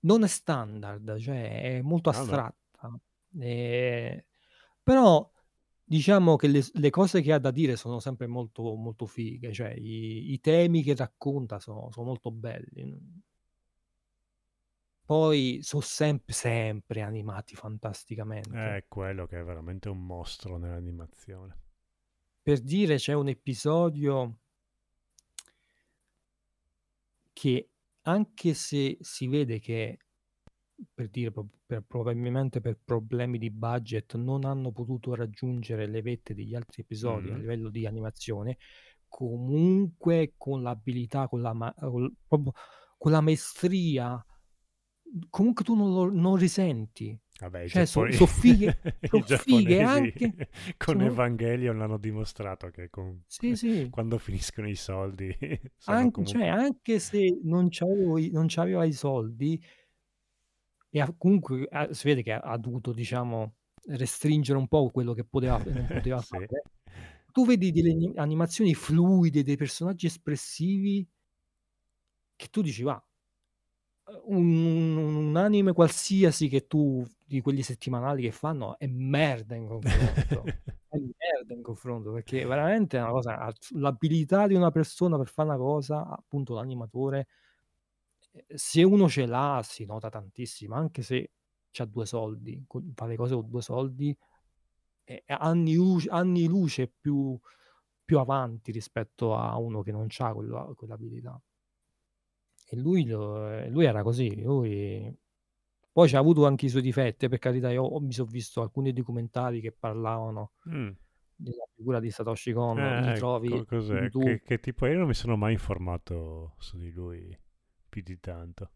non è standard, cioè è molto no. astratta, eh, però diciamo che le, le cose che ha da dire sono sempre molto, molto fighe, cioè i, i temi che racconta sono, sono molto belli. Poi sono sempre, sempre animati fantasticamente. È quello che è veramente un mostro nell'animazione. Per dire c'è un episodio che anche se si vede che per dire per- probabilmente per problemi di budget non hanno potuto raggiungere le vette degli altri episodi a Mhm. livello di animazione, comunque con l'abilità, con la, ma- con la maestria, comunque tu non lo non risenti. Vabbè, Cioè, so- giapponi- so fighe- so fighe anche- con sono- Evangelion l'hanno dimostrato che con- Sì, sì. quando finiscono i soldi sono An- comunque... cioè, anche se non c'avevo i, non c'aveva i soldi, e ha- comunque ha- si vede che ha, ha dovuto, diciamo, restringere un po' quello che poteva e non poteva Sì. fare. Tu vedi delle ani- animazioni fluide, dei personaggi espressivi che tu dici, va, un- un anime qualsiasi che tu, di quelli settimanali che fanno, è merda in confronto. è merda in confronto perché veramente è una cosa l'abilità di una persona per fare una cosa appunto l'animatore eh, se uno ce l'ha si nota tantissimo anche se c'ha due soldi fa le cose con due soldi è è anni luce, anni luce più, più avanti rispetto a uno che non ha quella, quell'abilità e lui, lo- lui era così lui poi c'ha avuto anche i suoi difetti per carità io ho- mi sono visto alcuni documentari che parlavano Mm. della figura di Satoshi Kon Eh, trovi co- su cos'è? Che, che tipo io non mi sono mai informato su di lui più di tanto.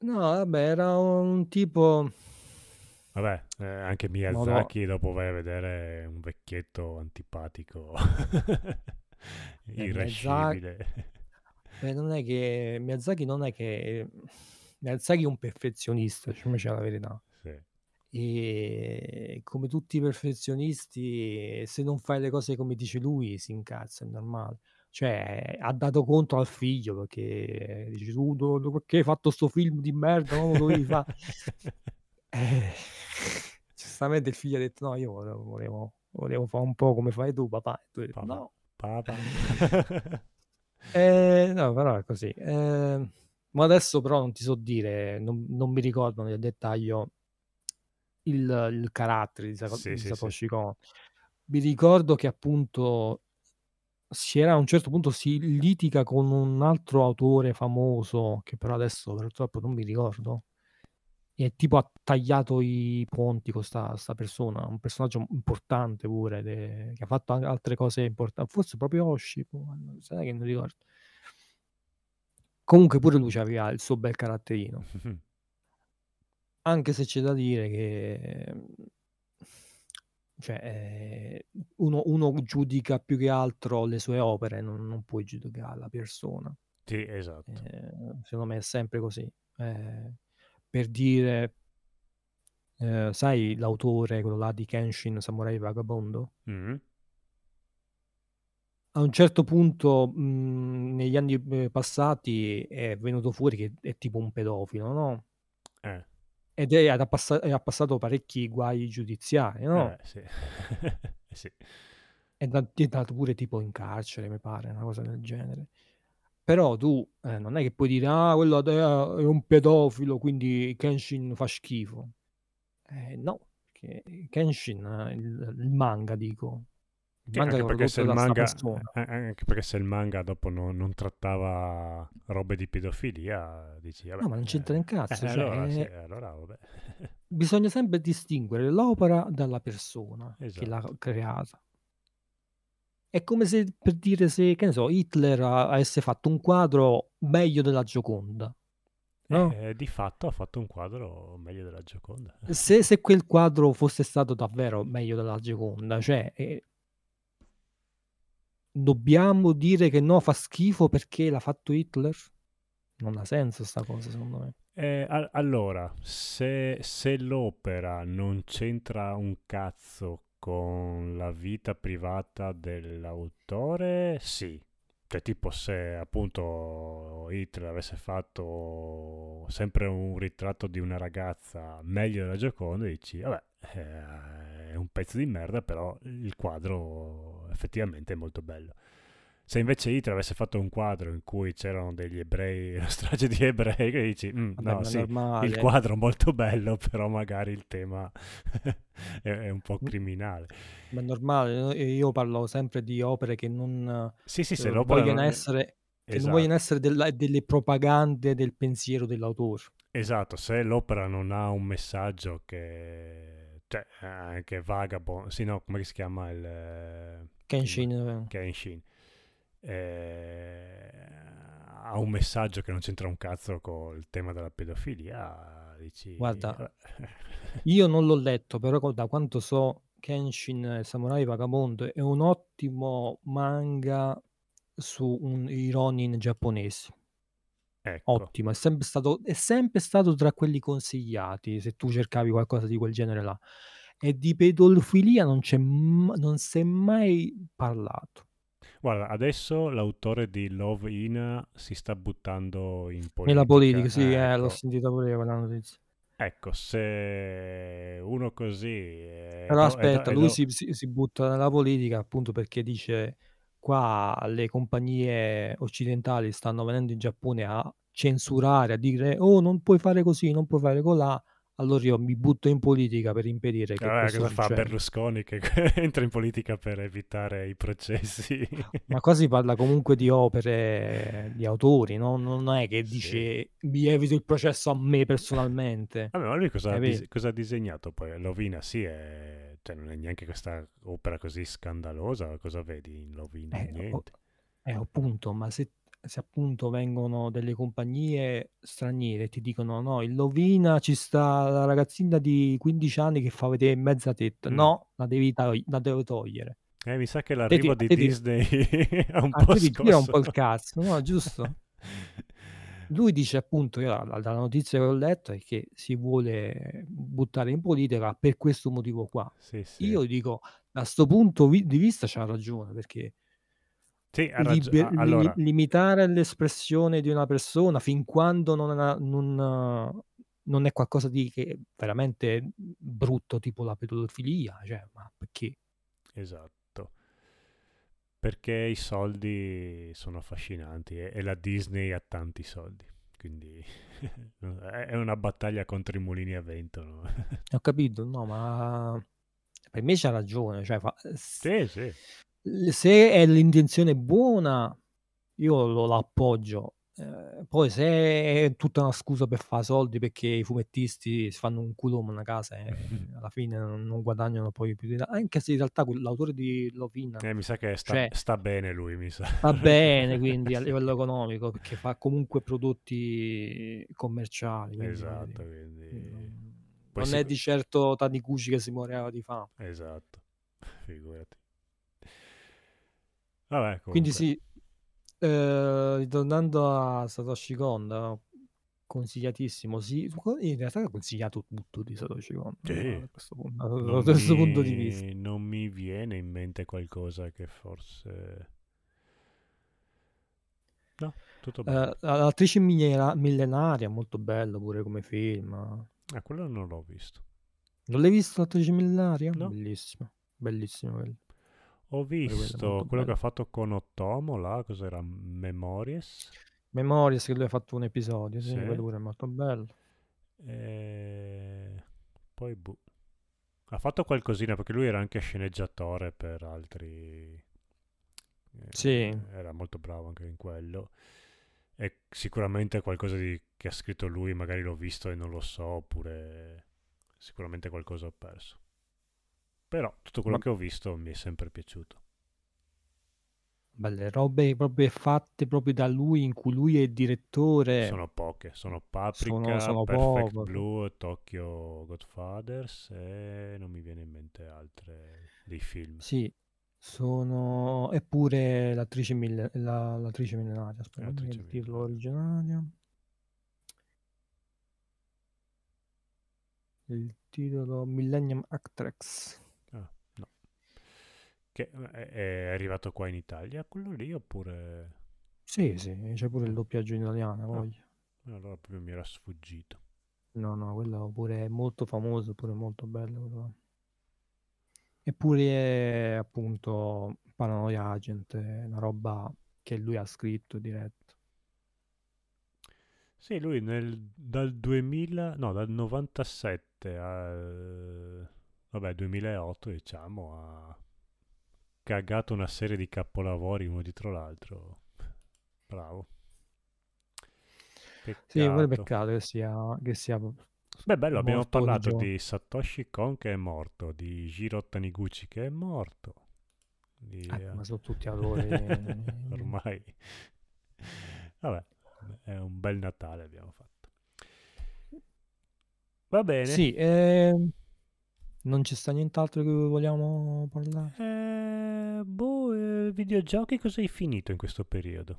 No, vabbè, era un tipo Vabbè, eh, anche Miyazaki dopo vai a vedere un vecchietto antipatico, Eh, irascibile. Eh, non è che Miyazaki non è che Miyazaki è un perfezionista, diciamoci la verità. Sì. E come tutti i perfezionisti, se non fai le cose come dice lui, si incazza, è normale. Cioè, ha dato conto al figlio perché dice tu do- perché hai fatto sto film di merda, non lo dovevi fare. Eh, giustamente il figlio ha detto no, io volevo, volevo, volevo fare un po' come fai tu, papà. E tu hai detto, Papà. no. Papà. Eh, no, però è così. Eh, ma adesso però non ti so dire, non, non mi ricordo nel dettaglio il, il carattere di, Sa- Sì, sì, Satoshi Kon. Mi ricordo che appunto si era a un certo punto si litiga con un altro autore famoso, che però adesso purtroppo non mi ricordo. E tipo ha tagliato i ponti con sta, sta persona, un personaggio importante pure, de- che ha fatto anche altre cose importanti. Forse proprio Oshi, non- sai che non ricordo. Comunque pure lui aveva il suo bel caratterino. Anche se c'è da dire che cioè, eh, uno, uno giudica più che altro le sue opere, non, non puoi giudicare la persona. Sì, esatto. Eh, secondo me è sempre così. Eh, per dire, eh, sai l'autore, quello là di Kenshin Samurai Vagabondo? Mm. A un certo punto, mh, negli anni eh, passati, è venuto fuori che è tipo un pedofilo, no? Eh, Ed è, ha, e ha passato parecchi guai giudiziari, no? eh, sì. sì. È da- è andato pure tipo in carcere, mi pare, una cosa del genere. Però tu eh, non è che puoi dire, ah, quello è è un pedofilo, quindi Kenshin fa schifo. Eh, no, Kenshin, eh, il, il manga, dico, il manga anche perché il manga, persona. eh, anche perché se il manga dopo non, non trattava robe di pedofilia, dici, vabbè, No, ma non c'entra un eh, cazzo, eh, cioè, allora, sì, eh, allora, vabbè. bisogna sempre distinguere l'opera dalla persona che l'ha Esatto. creata. È come se, per dire, se, che ne so, Hitler avesse fatto un quadro meglio della Gioconda, no? Eh, di fatto ha fatto un quadro meglio della Gioconda. Se, se quel quadro fosse stato davvero meglio della Gioconda, cioè, eh, dobbiamo dire che no, fa schifo perché l'ha fatto Hitler? Non ha senso sta cosa, secondo me. Eh, al- allora, se, se l'opera non c'entra un cazzo con la vita privata dell'autore, sì. Cioè, tipo se appunto Hitler avesse fatto sempre un ritratto di una ragazza meglio della Gioconda, dici, vabbè, eh, è un pezzo di merda, però il quadro effettivamente è molto bello. Se invece Hitler avesse fatto un quadro in cui c'erano degli ebrei, una strage di ebrei, che dici, "Mm, Vabbè, no, sì, il normale. quadro è molto bello, però magari il tema è, è un po' criminale. Ma è normale, no? Io parlo sempre di opere che non Sì, sì, se eh, l'opera vogliono non... essere, che non vogliono Esatto, essere della- delle propagande del pensiero dell'autore. esatto, se l'opera non ha un messaggio che... cioè, anche Vagabond, sì, no, come si chiama il... eh, Kenshin, il eh, Kenshin? Eh, ha un messaggio che non c'entra un cazzo col tema della pedofilia, dici... guarda, vabbè. io non l'ho letto, però da quanto so, Kenshin eh, Samurai Vagabondo è un ottimo manga su un, i ronin giapponesi. Ecco, Ottimo, è sempre stato, è sempre stato tra quelli consigliati se tu cercavi qualcosa di quel genere là. E di pedofilia non non si è mai parlato. Guarda, adesso l'autore di Love Ina si sta buttando in Nella politica. politica, sì, eh, l'ho Ecco, sentita pure io quella notizia. ecco, se uno così è Però aspetta, è lui si- si butta nella politica appunto perché dice qua le compagnie occidentali stanno venendo in Giappone a censurare, a dire oh non puoi fare così, non puoi fare colà, allora io mi butto in politica per impedire che Allora, questo cosa fa succeda. Berlusconi che entra in politica per evitare i processi? Ma qua si parla comunque di opere di autori, no? Non è che Sì. dice mi evito il processo a me personalmente. Vabbè, ma lui cosa, ha dis- cosa ha disegnato poi? Lovina, sì, è... cioè, non è neanche questa opera così scandalosa. Cosa vedi in Lovina? Eh, o- Niente. eh, appunto, ma se, se appunto vengono delle compagnie straniere e ti dicono no, in Lovina ci sta la ragazzina di 15 anni che fa vedere mezza tetta. Mm. No, la devi, togli- la devo togliere. Eh, mi sa che l'arrivo ti- di ti- Disney ha un Ah, po' gira un po' il scosso. cazzo, no? Giusto? Lui dice appunto, io la- dalla notizia che ho letto è che si vuole buttare in politica per questo motivo qua. Sì, sì. Io dico, da sto punto vi- di vista c'ha ragione, perché Sì, ragio- liber- allora, limitare l'espressione di una persona fin quando non, ha- non, non è qualcosa di che veramente brutto, tipo la pedofilia, cioè, ma perché? esatto. Perché i soldi sono affascinanti e, e la Disney ha tanti soldi. Quindi è una battaglia contro i mulini a vento. no? Ho capito, no, ma per me c'ha ragione, cioè, fa- sì, sì. Se è l'intenzione buona, io lo l'appoggio. Eh, poi se è tutta una scusa per fare soldi perché i fumettisti si fanno un culo una casa e alla fine non, guadagnano poi più di anche se in realtà l'autore di Lovina Eh, mi sa che sta, Cioè- sta bene lui, mi sa. va bene quindi a livello economico perché fa comunque prodotti commerciali. quindi, Esatto, quindi... non- non si- è di certo Taniguchi che si muoveva di fame. Esatto, figurati. Vabbè, Quindi comunque, sì, eh, ritornando a Satoshi Kon, eh, consigliatissimo, sì, in realtà ho consigliato tutto di Satoshi Kon Sì. eh, da questo punto, non da questo mi- punto di vista. Non mi viene in mente qualcosa che forse... No, tutto bene. Eh, L'attrice millena- millenaria, molto bello pure come film. Ah, quello non l'ho visto. Non l'hai visto l'attrice millenaria? No. Bellissimo, bellissimo quello. Ho visto quello che bello. ha fatto con Otomo, là, cos'era? Memories? Memories che lui ha fatto un episodio, sì, Sì. quello è molto bello. E... Poi, boh. Ha fatto qualcosina perché lui era anche sceneggiatore per altri... eh, Sì. Era molto bravo anche in quello. E sicuramente qualcosa di- che ha scritto lui, magari l'ho visto e non lo so, oppure sicuramente qualcosa ho perso. Però tutto quello Ma- che ho visto mi è sempre piaciuto. Belle robe proprio fatte proprio da lui, in cui lui è il direttore. Sono poche, sono Paprika, Sono- sono Perfect poco. Blue, Tokyo Godfathers e non mi viene in mente altre dei film. Sì, sono... Eppure l'attrice, mille... la- l'attrice millenaria, il titolo millenaria. originario. Il titolo Millennium Actress. Ah. Che eh, è, arrivato qua in Italia quello lì oppure... Sì, sì, c'è pure il doppiaggio in italiano, voglio. Allora proprio mi era sfuggito. No, no, quello pure è molto famoso, pure molto bello. quello. Eppure è appunto Paranoia Agent, è una roba che lui ha scritto diretto. Sì, lui nel, dal 2000, no, dal 97 al vabbè, 2008, diciamo, ha cagato una serie di capolavori uno dietro l'altro. Bravo. Sì, pure Peccato. peccato che sia, che sia Beh, bello, abbiamo parlato giovane. di Satoshi Kon che è morto, di Jiro Taniguchi che è morto. Di, Eh, eh, ma sono tutti autori. Ormai. Vabbè, è un bel Natale abbiamo fatto. Va bene. Sì, ehm, non ci sta nient'altro che vogliamo parlare. Eh, boh, eh, videogiochi cosa hai finito in questo periodo?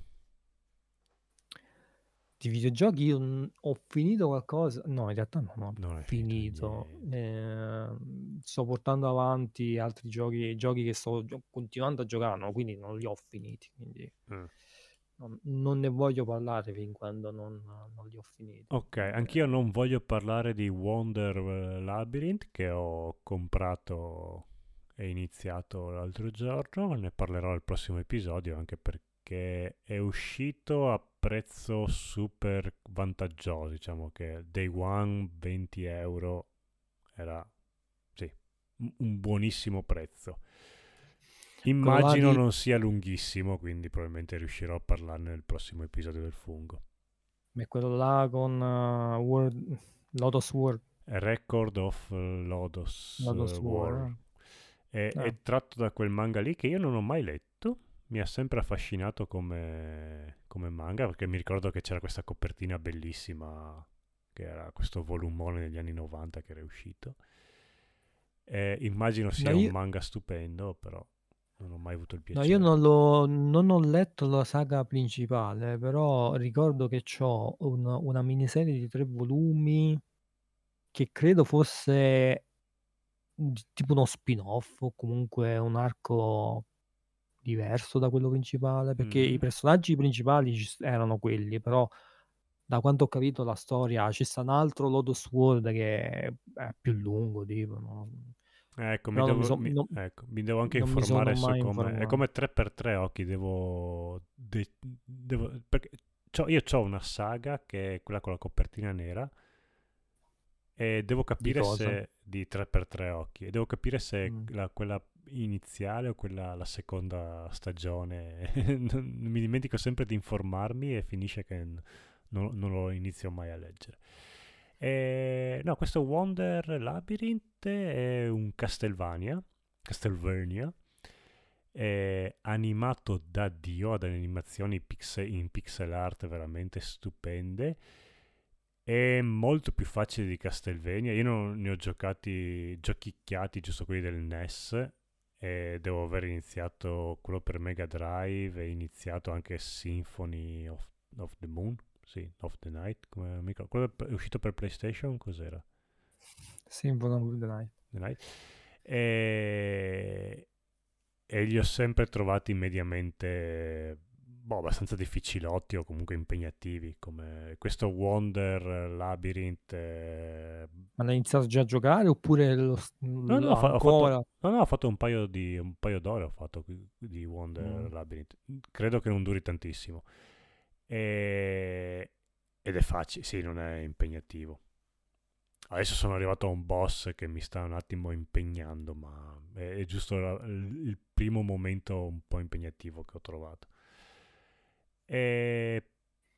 Di videogiochi io ho finito qualcosa. No, in realtà non ho Non finito. niente. Ehm, sto portando avanti altri giochi, giochi che sto gio- continuando a giocare, no, quindi non li ho finiti. Quindi Mm. Non, non ne voglio parlare fin quando non, non li ho finiti. Ok, anch'io non voglio parlare di Wonder eh, Labyrinth che ho comprato e iniziato l'altro giorno, ne parlerò al prossimo episodio anche perché è uscito a prezzo super vantaggioso, diciamo che day one 20 euro era sì, un buonissimo prezzo. Immagino non sia lunghissimo, quindi probabilmente riuscirò a parlarne nel prossimo episodio del fungo. è quello là con eh, World- Lotus World. Record of eh, Lotus eh, War. War. È, Ah. è tratto da quel manga lì che io non ho mai letto, mi ha sempre affascinato come, come manga perché mi ricordo che c'era questa copertina bellissima che era questo volumone negli anni 90 che era uscito. E immagino sia No, un io, manga stupendo, però non ho mai avuto il no, io piacere. non, l'ho- non ho letto la saga principale, però ricordo che ho una miniserie di tre volumi che credo fosse di- tipo uno spin-off o comunque un arco diverso da quello principale, perché i Mm. personaggi principali ci s- erano quelli, però da quanto ho capito la storia ci sta un altro Lotus World che è più lungo, tipo, no? Ecco, mi devo, so- mi- non- ecco, mi devo anche informare su come... È come 3x3 occhi, devo... de- devo perché c'ho- io ho una saga che è quella con la copertina nera e devo Di capire cosa? se... di 3x3 occhi e devo capire se Mm. la- quella iniziale o quella la seconda stagione mi dimentico sempre di informarmi e finisce che non, non lo inizio mai a leggere e, no questo Wonder Labyrinth è un Castlevania Castlevania è animato da Dio ad animazioni pixe- in pixel art veramente stupende è molto più facile di Castlevania. Io non ne ho giocati, giochicchiati, giusto quelli del NES. E devo aver iniziato quello per Mega Drive e iniziato anche Symphony of, of the Moon. Sì, of the Night. Come, mi quello è uscito per PlayStation. Cos'era? Symphony of the Night. The Night. E, e li ho sempre trovati mediamente boh, abbastanza difficilotti o comunque impegnativi come questo Wonder Labyrinth eh, Ma l'hai iniziato già a giocare oppure lo, no no fa- fatto, no, no, ho fatto un paio di un paio d'ore ho fatto di Wonder Mm. Labyrinth credo che non duri tantissimo e, ed è facile sì non è impegnativo Adesso sono arrivato a un boss che mi sta un attimo impegnando, ma è, giusto la- il primo momento un po' impegnativo che ho trovato. E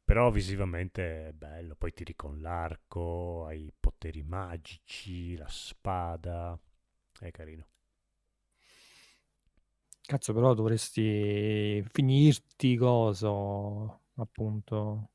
però visivamente è bello, poi tiri con l'arco, hai poteri magici, la spada, è carino. Cazzo, però dovresti finirti coso, appunto,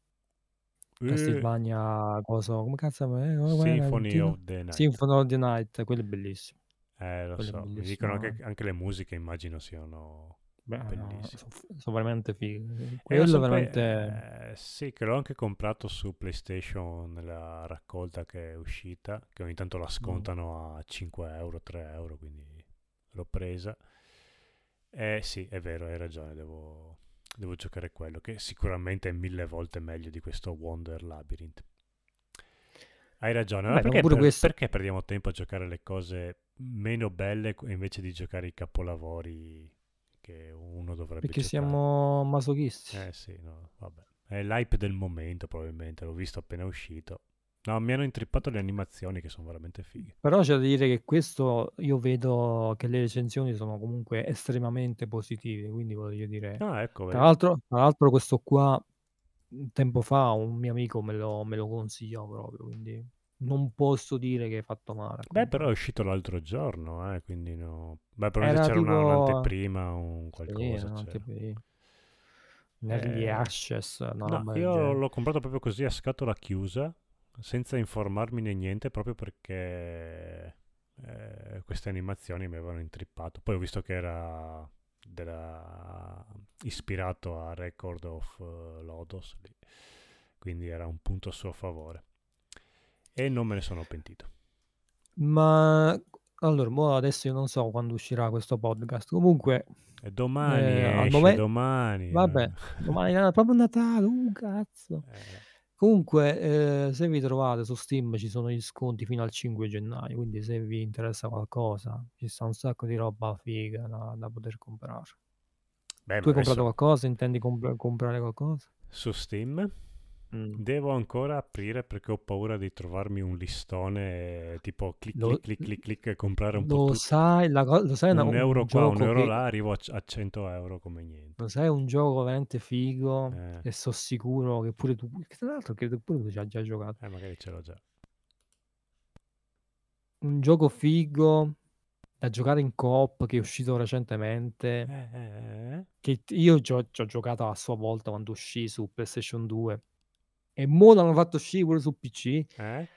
Eh, Castlevania, coso, come cazzo è? Il Symphony of the Night. Symphony of the Night, quello è bellissimo. Eh, lo Quello so, mi dicono anche, anche le musiche, immagino siano Beh, no, bellissime. sono, sono veramente fighe. E l'ho Quello veramente... eh, sì, che l'ho anche comprato su PlayStation nella raccolta che è uscita, che ogni tanto la Mm. scontano a 5 euro, 3 euro, quindi l'ho presa. Eh sì, è vero, hai ragione, devo, devo giocare quello, che sicuramente è mille volte meglio di questo Wonder Labyrinth. Hai ragione, Vabbè, perché, per- questo... perché perdiamo tempo a giocare le cose meno belle invece di giocare i capolavori che uno dovrebbe Perché giocare? siamo masochisti. Eh sì, no, vabbè. È l'hype del momento probabilmente, l'ho visto appena uscito. No, mi hanno intrippato le animazioni che sono veramente fighe. Però c'è da dire che questo io vedo che le recensioni sono comunque estremamente positive, quindi voglio dire... Ah, ecco, Tra l'altro, tra l'altro questo qua tempo fa un mio amico me lo, me lo consigliò proprio, quindi non posso dire che hai fatto male. a Beh, però è uscito l'altro giorno, eh, quindi no. Beh, probabilmente Era c'era una- tipo... un'anteprima, un Sì, qualcosa no, c'era. early Eh, una no, del io l'ho comprato proprio così a scatola chiusa, senza informarmi né niente, proprio perché eh, queste animazioni mi avevano intrippato. Poi ho visto che era della- ispirato a Record of eh, Lodos, lì. quindi era un punto a suo favore. E non me ne sono pentito. Ma allora, adesso io non so quando uscirà questo podcast. Comunque, E domani eh, esce, momento, domani. vabbè, domani è proprio Natale, uh, cazzo. Eh, Comunque, eh, se vi trovate su Steam ci sono gli sconti fino al 5 gennaio, quindi se vi interessa qualcosa, ci sta un sacco di roba figa da, da poter comprare. beh, Tu hai comprato adesso qualcosa? Intendi comp- comprare qualcosa? su Steam Mm. devo ancora aprire perché ho paura di trovarmi un listone eh, tipo clic Lo, clic clic clic e comprare un po' lo tutto. sai, la lo sai Un un euro qua, un euro che là, arrivo a, a 100 euro come niente. lo sai un gioco veramente figo Eh, e sono sicuro che pure tu, che tra l'altro credo che pure tu ci hai già giocato. eh, magari ce l'ho già. Un gioco figo da giocare in coop che è uscito recentemente. Eh, eh, eh. che t- io ci ho, ci ho giocato a sua volta quando uscì su PlayStation 2 e mo l'hanno fatto uscire pure su PC. Eh?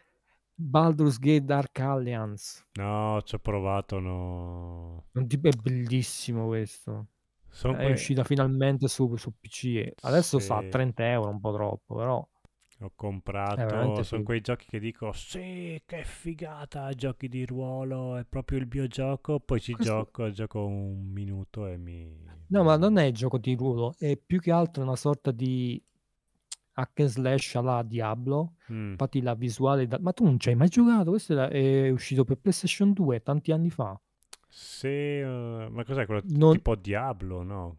Baldur's Gate Dark Alliance. No, ci ho provato, no. È bellissimo questo. Sono È que- uscita finalmente su, su PC. Adesso sta a Sì. 30 euro, un po' troppo, però Ho comprato, sono quei giochi che dico, sì, che figata, giochi di ruolo, è proprio il mio gioco, poi ci Questo- gioco, gioco un minuto e mi... No, ma non è gioco di ruolo, è più che altro una sorta di hack and slash alla Diablo. Mm. Infatti la visuale... da- Ma tu non ci hai mai giocato? Questo è uscito per PlayStation 2 tanti anni fa. Sì, eh, ma cos'è quello Non- tipo Diablo, no?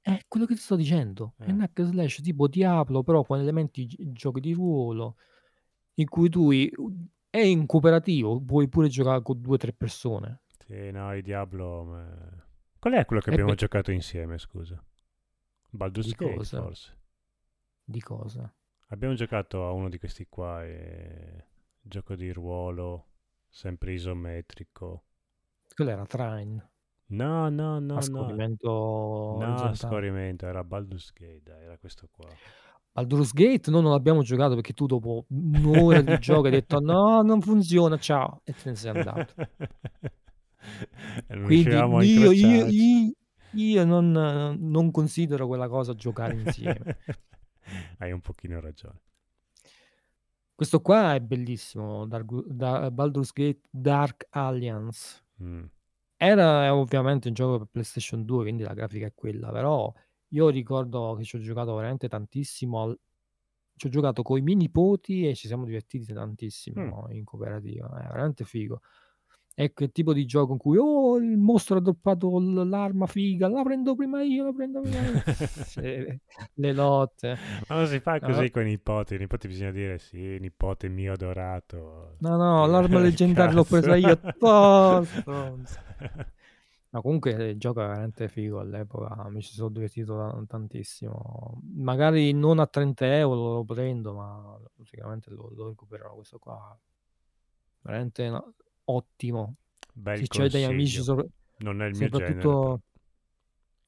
È quello che ti sto dicendo. È Eh. un hack and slash tipo Diablo, però con elementi gi- giochi di ruolo, in cui tu i- è in cooperativo, puoi pure giocare con due o tre persone. Sì, no, il Diablo... ma- Qual è quello che abbiamo beh- giocato insieme, scusa? Baldur's Gate, forse. Di cosa? Abbiamo giocato a uno di questi qua, e... gioco di ruolo, sempre isometrico. Quello era Trine, No, no, no, a no. scorrimento No, orizzontale. scorrimento, era Baldur's Gate, era questo qua. Baldur's Gate noi non l'abbiamo giocato perché tu dopo un'ora di gioco hai detto no, non funziona, ciao, e te ne sei andato. non Quindi io, io, io, io non, non considero quella cosa giocare insieme. Hai un pochino ragione. Questo qua è bellissimo, Dark- da- Baldur's Gate Dark Alliance. Mm. Era ovviamente un gioco per PlayStation 2, quindi la grafica è quella, però io ricordo che ci ho giocato veramente tantissimo. al- Ci ho giocato con i miei nipoti e ci siamo divertiti tantissimo in cooperativa. È veramente figo. È quel tipo di gioco in cui oh, il mostro ha droppato l'arma figa, la prendo prima io, la prendo prima io. Le lotte. Ma non si fa No. così con i nipoti. I nipoti bisogna dire sì, nipote mio adorato. No, no, l'arma leggendaria l'ho presa io. Stronzo. No, comunque il gioco è veramente figo all'epoca, mi ci sono divertito ta- tantissimo. Magari non a 30 euro lo prendo, ma sicuramente lo, lo recupererò questo qua. Veramente no, ottimo. Bel Se c'hai degli amici, sopra- Non è il mio genere. soprattutto...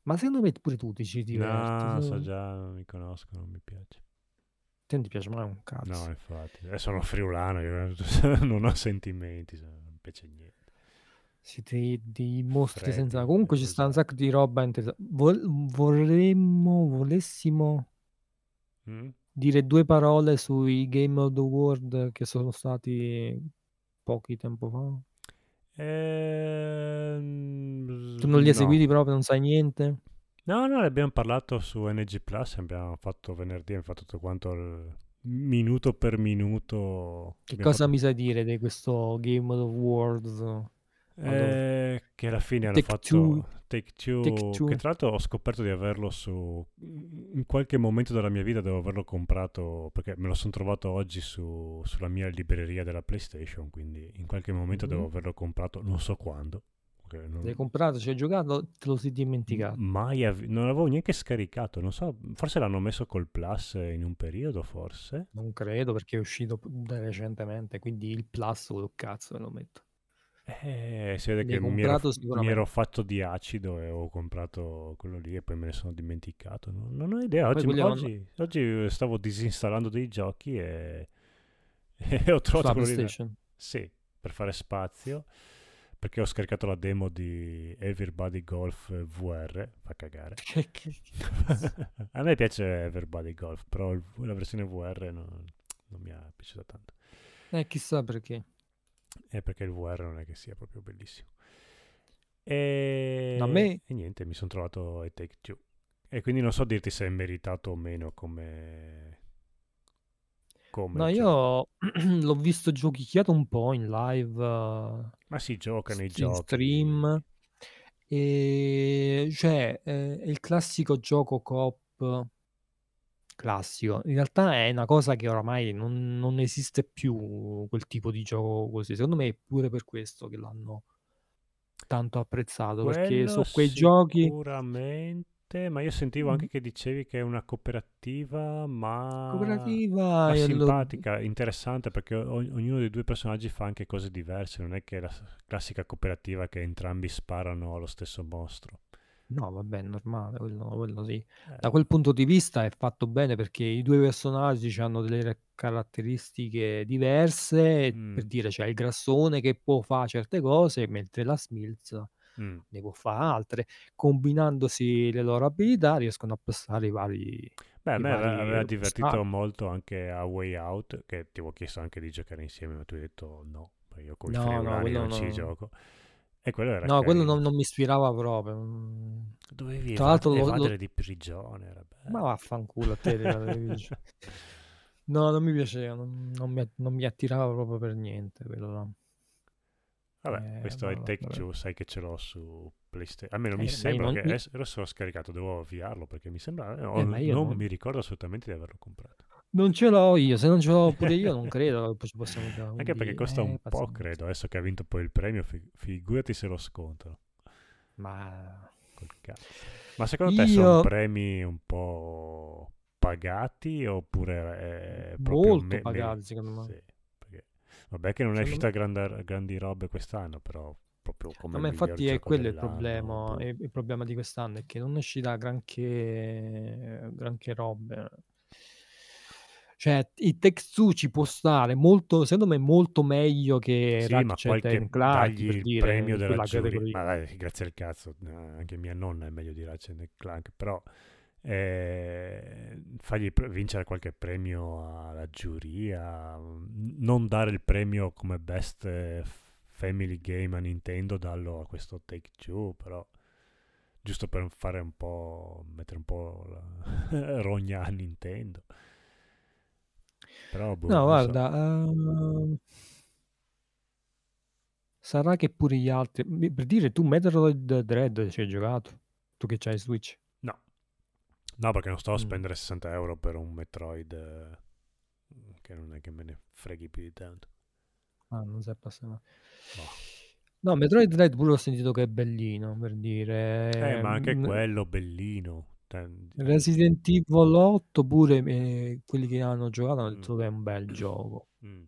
Ma secondo me pure tu ti ci diverti. No, so già, non mi conosco, non mi piace. Te non ti piace mai un cazzo. No, infatti. Eh, sono friulano, io non ho sentimenti, se- non piace niente. Siete dei mostri Freddi, senza... Comunque ci sta un sacco di roba interessante. Vol- vorremmo, volessimo Mm? dire due parole sui Game of the World che sono stati pochi tempo fa. Ehm, Tu non li hai no. seguiti proprio, non sai niente? No, no, ne abbiamo parlato su NG Plus, abbiamo fatto venerdì, abbiamo fatto tutto quanto il minuto per minuto. Che cosa fatto- mi sai dire di questo Game of the World? Eh, che alla fine hanno Take fatto Two. Take Two, Take Two. che tra l'altro ho scoperto di averlo su in qualche momento della mia vita devo averlo comprato perché me lo sono trovato oggi su- sulla mia libreria della PlayStation, quindi in qualche momento devo Mhm. averlo comprato, non so quando. non- L'hai comprato, ci hai giocato, te lo sei dimenticato. Mai av- non l'avevo neanche scaricato, non so, forse l'hanno messo col Plus in un periodo, forse. Non credo perché è uscito da recentemente, quindi il plus quello cazzo me lo metto. Eh, si vede che mi ero, mi ero fatto di acido e ho comprato quello lì e poi me ne sono dimenticato. Non, non ho idea. Oggi, oggi- oggi stavo disinstallando dei giochi e, e ho trovato quello lì. Sì, per fare spazio. Perché ho scaricato la demo di Everybody Golf VR. Fa cagare. A me piace Everybody Golf, però la versione VR non, non mi è piaciuta tanto. Eh, chissà perché. È perché il VR non è che sia proprio bellissimo. E, A me- e niente, mi sono trovato a Take Two. E quindi non so dirti se è meritato o meno come... come No, gioco. io l'ho visto giochicchiato un po' in live, eh, Ma si giocano i in giochi. stream. E cioè, eh, è il classico gioco coop classico. In realtà è una cosa che oramai non, non esiste più quel tipo di gioco così. Secondo me è pure per questo che l'hanno tanto apprezzato, perché Quello sono quei giochi... Sicuramente, ma io sentivo anche che dicevi che è una cooperativa, ma... Cooperativa ma e lo- simpatica, interessante perché o- ognuno dei due personaggi fa anche cose diverse, non è che è la classica cooperativa che entrambi sparano allo stesso mostro. No, vabbè, è normale, quello, quello sì. Eh, Da quel punto di vista è fatto bene perché i due personaggi hanno delle caratteristiche diverse. mm, Per dire, c'è il grassone che può fare certe cose, mentre la Smilz mm. ne può fare altre. Combinandosi le loro abilità riescono a passare i vari. Beh, a i me aveva, vari aveva divertito ostacoli. molto anche a Way Out, che ti avevo chiesto anche di giocare insieme, ma tu hai detto no, perché io con i No, no, friulani quello non ci no. gioco. E quello era No, quello non, non mi ispirava proprio. Mm. Dovevi Tra l'altro lo- lo- di prigione, era Ma vaffanculo a te. No, non mi piaceva, non, non mi, non mi attirava proprio per niente quello. Vabbè, Eh, questo è vabbè, Take vabbè. Two, sai che ce l'ho su PlayStation. Almeno Eh, mi sembra non- che adesso l'ho scaricato, devo avviarlo perché mi sembra... no, Eh, io non non- mi ricordo assolutamente di averlo comprato. Non ce l'ho io, se non ce l'ho pure io non credo ci possiamo. Anche quindi, perché costa eh, un po', pazienza. credo, adesso che ha vinto poi il premio, fi- figurati se lo scontano. Ma. Ma secondo te sono io premi un po' pagati oppure proprio molto me- me- pagati secondo me. Sì, perché vabbè che non è uscita grandi, grandi robe quest'anno, però proprio come ma infatti è quello il problema, il problema di quest'anno è che non esci da granché, granché robe. Cioè, il Take Two ci può stare molto, secondo me, molto meglio che Sì, ma Ratchet qualche dagli per il dire, premio della giuria. Ma dai, grazie al cazzo, eh, anche mia nonna è meglio di Ratchet Clank, però eh, fargli pre- vincere qualche premio alla giuria, mm, non dare il premio come best eh, family game a Nintendo, dallo a questo Take Two, però giusto per fare un po', mettere un po' la rogna a Nintendo. Però, boh, No, non so. guarda, ehm, sarà che pure gli altri... Per dire, tu Metroid Dread ci hai giocato? Tu che c'hai Switch? No. No, perché non sto a Mm. spendere 60 euro per un Metroid eh, che non è che me ne freghi più di tanto. Ah, non sei appassionato. Boh. No, Metroid Dread pure ho sentito che è bellino, per dire. Eh, ma anche Mm, quello bellino. Te- Resident Evil 8 pure eh, quelli che hanno giocato hanno detto Mm. che è un bel gioco. Mm.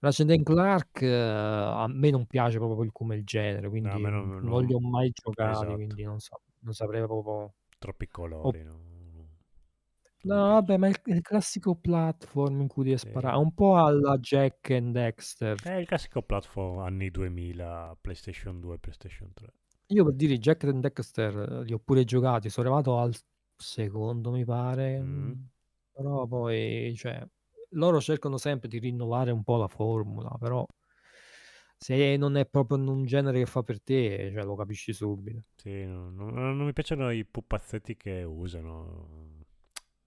Ratchet Clark eh, a me non piace proprio il- come il genere, quindi No, non- non, non- li ho mai giocati, esatto. quindi non, so, non saprei proprio... Troppi colori, no? No, mi vabbè, ma è il, il classico platform in cui devi Sì. sparare, un po' alla Jack and Dexter. È il classico platform anni 2000, PlayStation 2, PlayStation 3. Io per dire Jack and Dexter eh, li ho pure giocati, sono arrivato al secondo mi pare, Mm. però poi cioè, loro cercano sempre di rinnovare un po' la formula, però se non è proprio un genere che fa per te, cioè, lo capisci subito. Sì, no, no- non mi piacciono i pupazzetti che usano.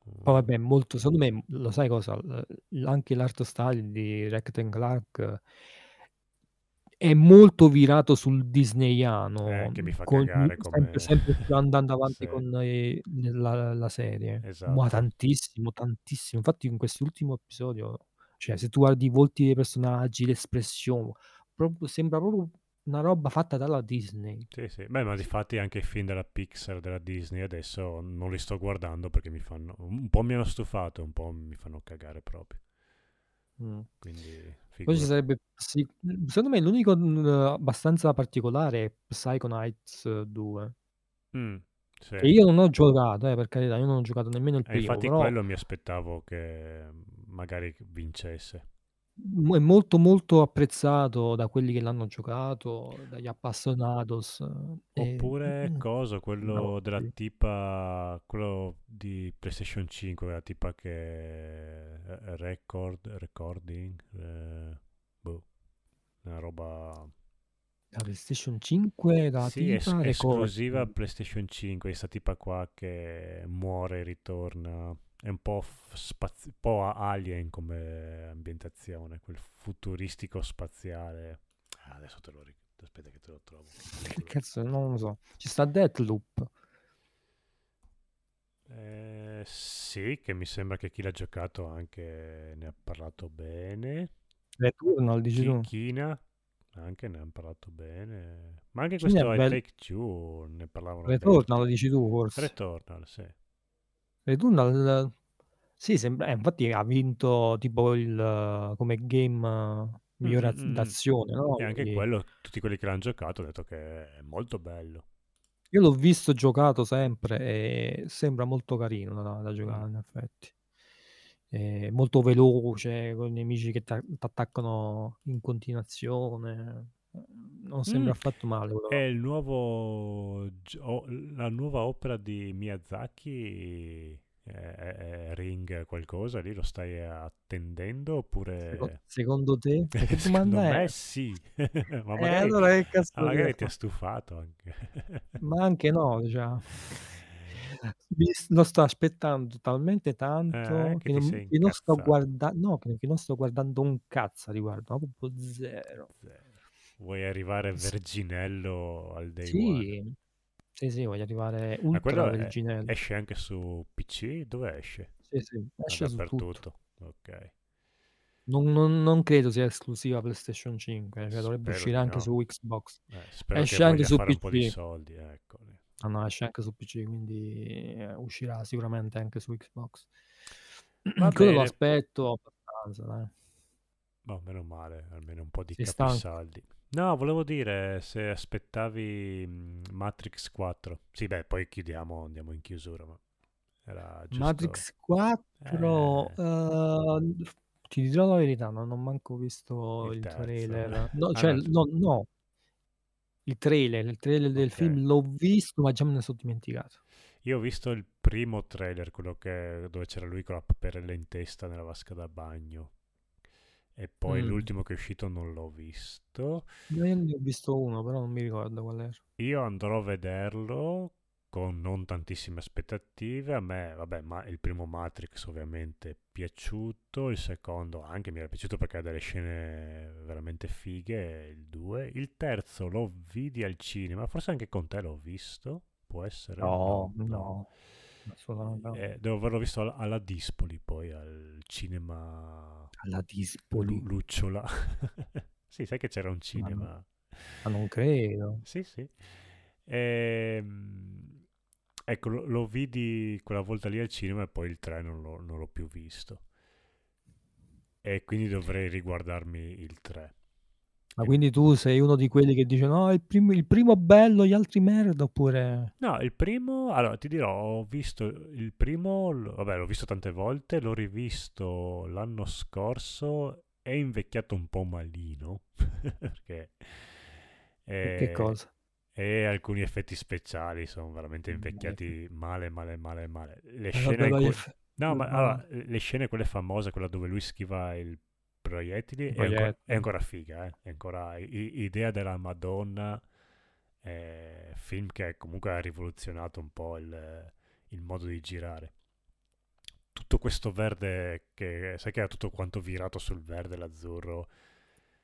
Poi vabbè, molto, secondo me, lo sai cosa, l- anche l'art style di and Clark è molto virato sul disneyano, Eh, che mi fa con- cagare sempre, sempre più andando avanti Sì. con eh, la, la serie. Ma Esatto. tantissimo, tantissimo. Infatti in quest'ultimo episodio, cioè se tu guardi i volti dei personaggi, l'espressione, proprio- sembra proprio una roba fatta dalla Disney. Sì, sì. Beh, ma di fatti anche i film della Pixar, della Disney, adesso non li sto guardando perché mi fanno... Un po' mi hanno stufato, un po' mi fanno cagare proprio. Mm. Quindi, Poi ci figurati. sarebbe, sì, secondo me l'unico mm, abbastanza particolare è Psychonauts 2. Mm, sì. Che io non ho giocato, eh, per carità, io non ho giocato nemmeno il E primo, infatti però quello mi aspettavo che magari vincesse. È molto molto apprezzato da quelli che l'hanno giocato, dagli appassionados. eh, Oppure mm, cosa, quello no, della sì. tipa, quello di PlayStation 5, la tipa che eh, record, recording, eh, boh, una roba... La PlayStation 5, la Sì, es- tipa, esclusiva Recording. PlayStation 5, questa tipa qua che muore e ritorna. È un po', spaz- un po' Alien come ambientazione, quel futuristico spaziale. Ah, adesso te lo ricordo. Aspetta che te lo trovo. Che cazzo, non lo so. Ci sta Deathloop. Eh, sì, che mi sembra che chi l'ha giocato anche ne ha parlato bene. Returnal, dici tu? Kina anche ne ha parlato bene. Ma anche questo è Take Two ne parlavano bene. Returnal, dici tu forse? Returnal, sì. Returnal, sì, sembra, eh, infatti ha vinto tipo il come game migliore az- Mm, mm, mm. d'azione, no? E anche Quindi- quello, tutti quelli che l'hanno giocato hanno detto che è molto bello. Io l'ho visto giocato sempre e sembra molto carino da, da giocare, Mm. in effetti. È molto veloce, con i nemici che ti attaccano in continuazione. Non Mm. sembra affatto male quello È il nuovo, la nuova opera di Miyazaki, è, è Ring qualcosa, lì lo stai attendendo oppure... Secondo te? Che Secondo domanda me è? sì, ma Eh, magari, allora che cazzo magari ti ha stufato anche. Ma anche no, diciamo. Lo sto aspettando talmente Eh, tanto che che ti non, che non sto guardando, no, che, che non sto guardando un cazzo riguardo, proprio zero. Zero. Vuoi arrivare Sì, verginello al day one? sì, sì, sì, voglio arrivare Ma ultra quello è- verginello. esce anche su PC? Dove esce? Sì, sì, esce su tutto. Dappertutto. Ok. Non, non- non credo sia esclusiva PlayStation 5, cioè dovrebbe uscire anche no. su Xbox. Eh, Esce anche su fare un po' di PC. soldi, ecco. No, no, esce anche su PC, quindi eh, uscirà sicuramente anche su Xbox. Va Quello lo aspetto abbastanza, dai. Boh, meno male, almeno un po' di Sei stanco? No, volevo dire se aspettavi mm, Matrix 4. Sì, beh, poi chiudiamo, andiamo in chiusura, ma era giusto... Matrix 4, Eh, eh, ti dirò la verità, non ho manco visto il il trailer. No, Ah, cioè, no, no, no, il trailer, il trailer del ok. film l'ho visto, ma già me ne sono dimenticato. Io ho visto il primo trailer, quello che, dove c'era lui con la paperella in testa nella vasca da bagno. E poi Mm. l'ultimo che è uscito non l'ho visto. Io ne ho visto uno, però non mi ricordo qual era. Io andrò a vederlo con non tantissime aspettative. A me, vabbè, ma il primo Matrix ovviamente è piaciuto, il secondo anche mi era piaciuto perché ha delle scene veramente fighe, il 2. Il terzo lo vidi al cinema, forse anche con te l'ho visto, può essere? No, No, no. Eh, devo averlo visto alla, Dispoli, poi al cinema Alla Dispoli, Lucciola. sì, sai che c'era un ma, cinema. ma non credo. Sì, sì. Ehm, ecco, lo, lo vidi quella volta lì al cinema e poi il 3 non non l'ho più visto. E quindi dovrei riguardarmi il 3. Ma quindi tu sei uno di quelli che dice no, il primo, il primo bello, gli altri merda, oppure... No, il primo, allora ti dirò, ho visto il primo, vabbè, l'ho visto tante volte, l'ho rivisto l'anno scorso, è invecchiato un po' malino, perché E che cosa? e alcuni effetti speciali sono veramente Eh, invecchiati male, male, male, male. Le eh, scene vabbè, in cui... No, ma ma- allora, le scene quelle famose, quella dove lui schiva il proiettili, i è, ancora, è proiettili. ancora figa, eh? È ancora i- idea della Madonna, eh, film che comunque ha rivoluzionato un po' il, il modo di girare. Tutto questo verde che, sai che era tutto quanto virato sul verde, l'azzurro,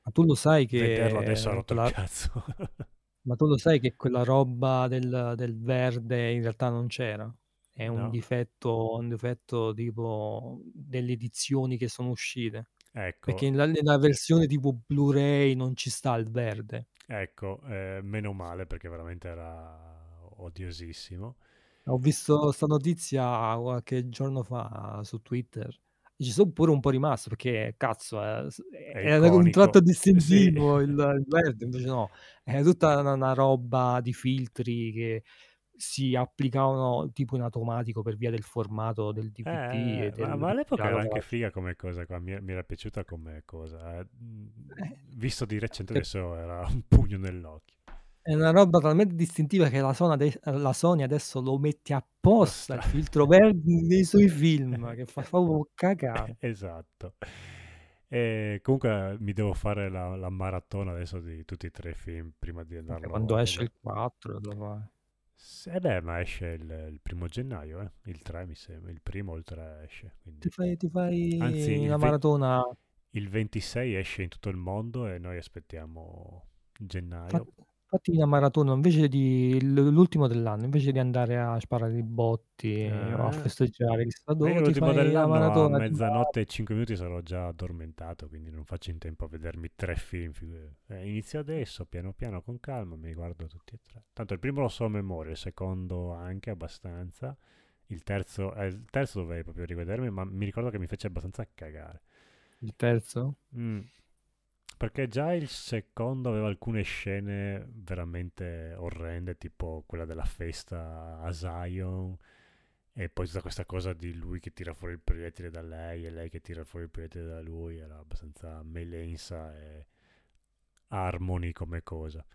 Ma tu lo sai vederlo adesso ha che rotto il quella, cazzo. ma tu lo sai che quella roba del, del verde in realtà non c'era? È un No? difetto, un difetto tipo delle edizioni che sono uscite. Perché Ecco, nella, nella versione tipo Blu-ray non ci sta il verde. ecco, eh, meno male perché veramente era odiosissimo. Ho visto questa notizia qualche giorno fa su Twitter. Ci sono pure un po' rimasto perché cazzo è, È è un tratto iconico, sì. distintivo il, il verde, invece no, è tutta una, una roba di filtri che si applicavano tipo in automatico per via del formato del DVD Eh, del, ma all'epoca era anche figa come cosa qua, mi, mi era piaciuta come cosa. eh. Eh, Visto di recente adesso era un pugno nell'occhio. è una roba talmente distintiva che la Sony, ade- la Sony adesso lo mette apposta il filtro verde nei suoi film, che fa, proprio cagare. Esatto. E comunque mi devo fare la, la maratona adesso di tutti e tre i film prima di andarlo quando esce il 4 lo fai. Eh beh, ma esce il, il primo gennaio, eh? Il 3 mi sembra, il primo o il 3 esce, quindi... Ti fai, ti Anzi, fai il, una ve- maratona. il 26 esce in tutto il mondo e noi aspettiamo fa- gennaio. Fatti una maratona invece di l- l'ultimo dell'anno, invece di andare a sparare i botti o a Eh, festeggiare chissà io dove, ti l'ultimo fai la dell'anno a mezzanotte e 5 minuti sarò già addormentato, quindi non faccio in tempo a vedermi tre film. eh, inizio adesso, piano piano, con calma, mi guardo tutti e tre. Tanto il primo lo so a memoria, il secondo anche abbastanza. Il terzo, eh, il terzo dovrei proprio rivedermi, ma mi ricordo che mi fece abbastanza cagare. il terzo. Mm. Perché già il secondo aveva alcune scene veramente orrende, tipo quella della festa a Zion, e poi tutta questa cosa di lui che tira fuori il proiettile da lei e lei che tira fuori il proiettile da lui, era abbastanza melensa e Harmony come cosa.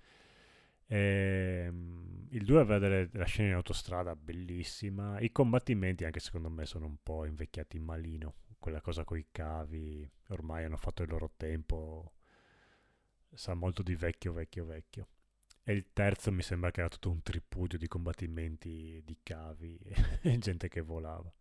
E, um, il 2 aveva delle, delle scene in autostrada bellissima. I combattimenti, anche secondo me, sono un po' invecchiati in malino. Quella cosa con i cavi, ormai hanno fatto il loro tempo. Sa molto di vecchio, vecchio, vecchio. E il terzo mi sembra che era tutto un tripudio di combattimenti di cavi e gente che volava.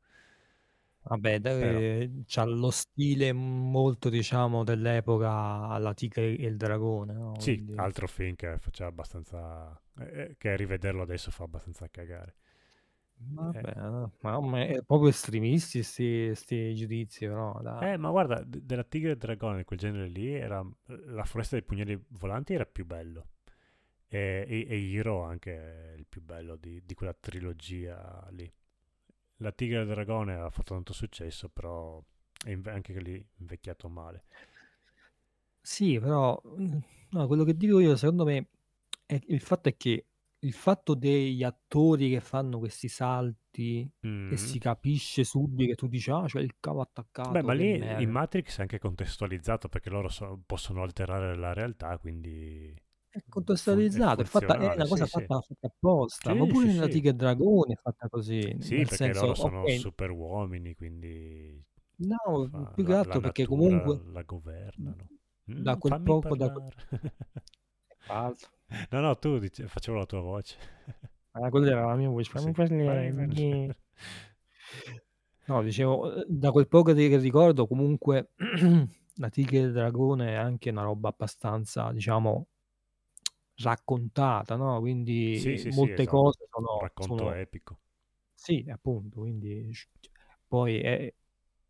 Vabbè, dai, c'ha lo stile molto, diciamo, dell'epoca alla Tigre e il Dragone, no? Sì, Quindi... altro film che faceva abbastanza... Eh, che a rivederlo adesso fa abbastanza cagare. Vabbè, eh. ma è proprio estremisti questi giudizi, però. Dai. Eh, ma guarda, d- della Tigre e Dragone, quel genere lì, era, la foresta dei pugnali volanti era più bello. E, e, e Hero anche il più bello di, di quella trilogia lì la Tigre del Dragone ha fatto tanto successo, però è inve- anche lì invecchiato male. Sì, però mm, no, quello che dico io, secondo me, è, il fatto è che il fatto degli attori che fanno questi salti mm. e si capisce subito che tu dici ah c'è il cavo attaccato beh ma lì in Matrix è anche contestualizzato perché loro so, possono alterare la realtà quindi è contestualizzato, è, fatta, è una cosa sì, fatta, sì. fatta apposta, sì, ma pure nella Tigre e Dragone è fatta così. Sì, perché senso, loro sono okay. super uomini, quindi... No, fa, più che altro perché comunque... La governano. Mm, da quel poco... Da... no, no, tu dice, facevo la tua voce. Ah, quella era la mia voce, fammi parlare. No, dicevo, da quel poco che ricordo, comunque la Tigre il Dragone è anche una roba abbastanza, diciamo, raccontata, no? Quindi sì, sì, molte sì, esatto. cose sono... Un racconto sono... epico. Sì, appunto, quindi poi è,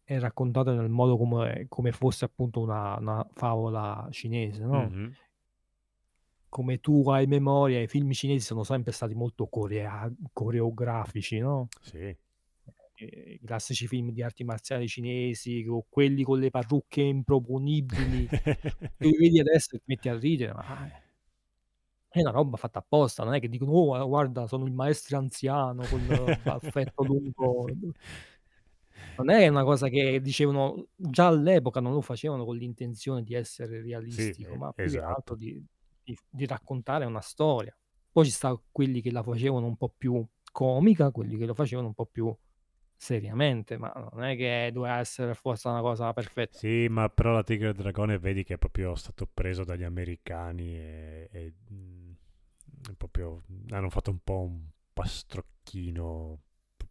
è raccontato nel modo come, come fosse appunto una, una, favola cinese, no? Mm-hmm. Come tu hai memoria, i film cinesi sono sempre stati molto corea- coreografici, no? Sì. I classici film di arti marziali cinesi, quelli con le parrucche improponibili, che vedi adesso e ti metti a ridere, ma è una roba fatta apposta, non è che dicono: "Oh, guarda sono il maestro anziano col baffetto lungo". Non è una cosa che dicevano già all'epoca non lo facevano con l'intenzione di essere Sì, realistico, e ma più che altro esatto. di di di raccontare una storia. Poi ci sta quelli che la facevano un po' più comica, quelli che lo facevano un po' più seriamente, ma non è che doveva essere forza una cosa perfetta. Sì, ma però la Tigre e il Dragone vedi che è proprio stato preso dagli americani e, e proprio hanno fatto un po' un pastrocchino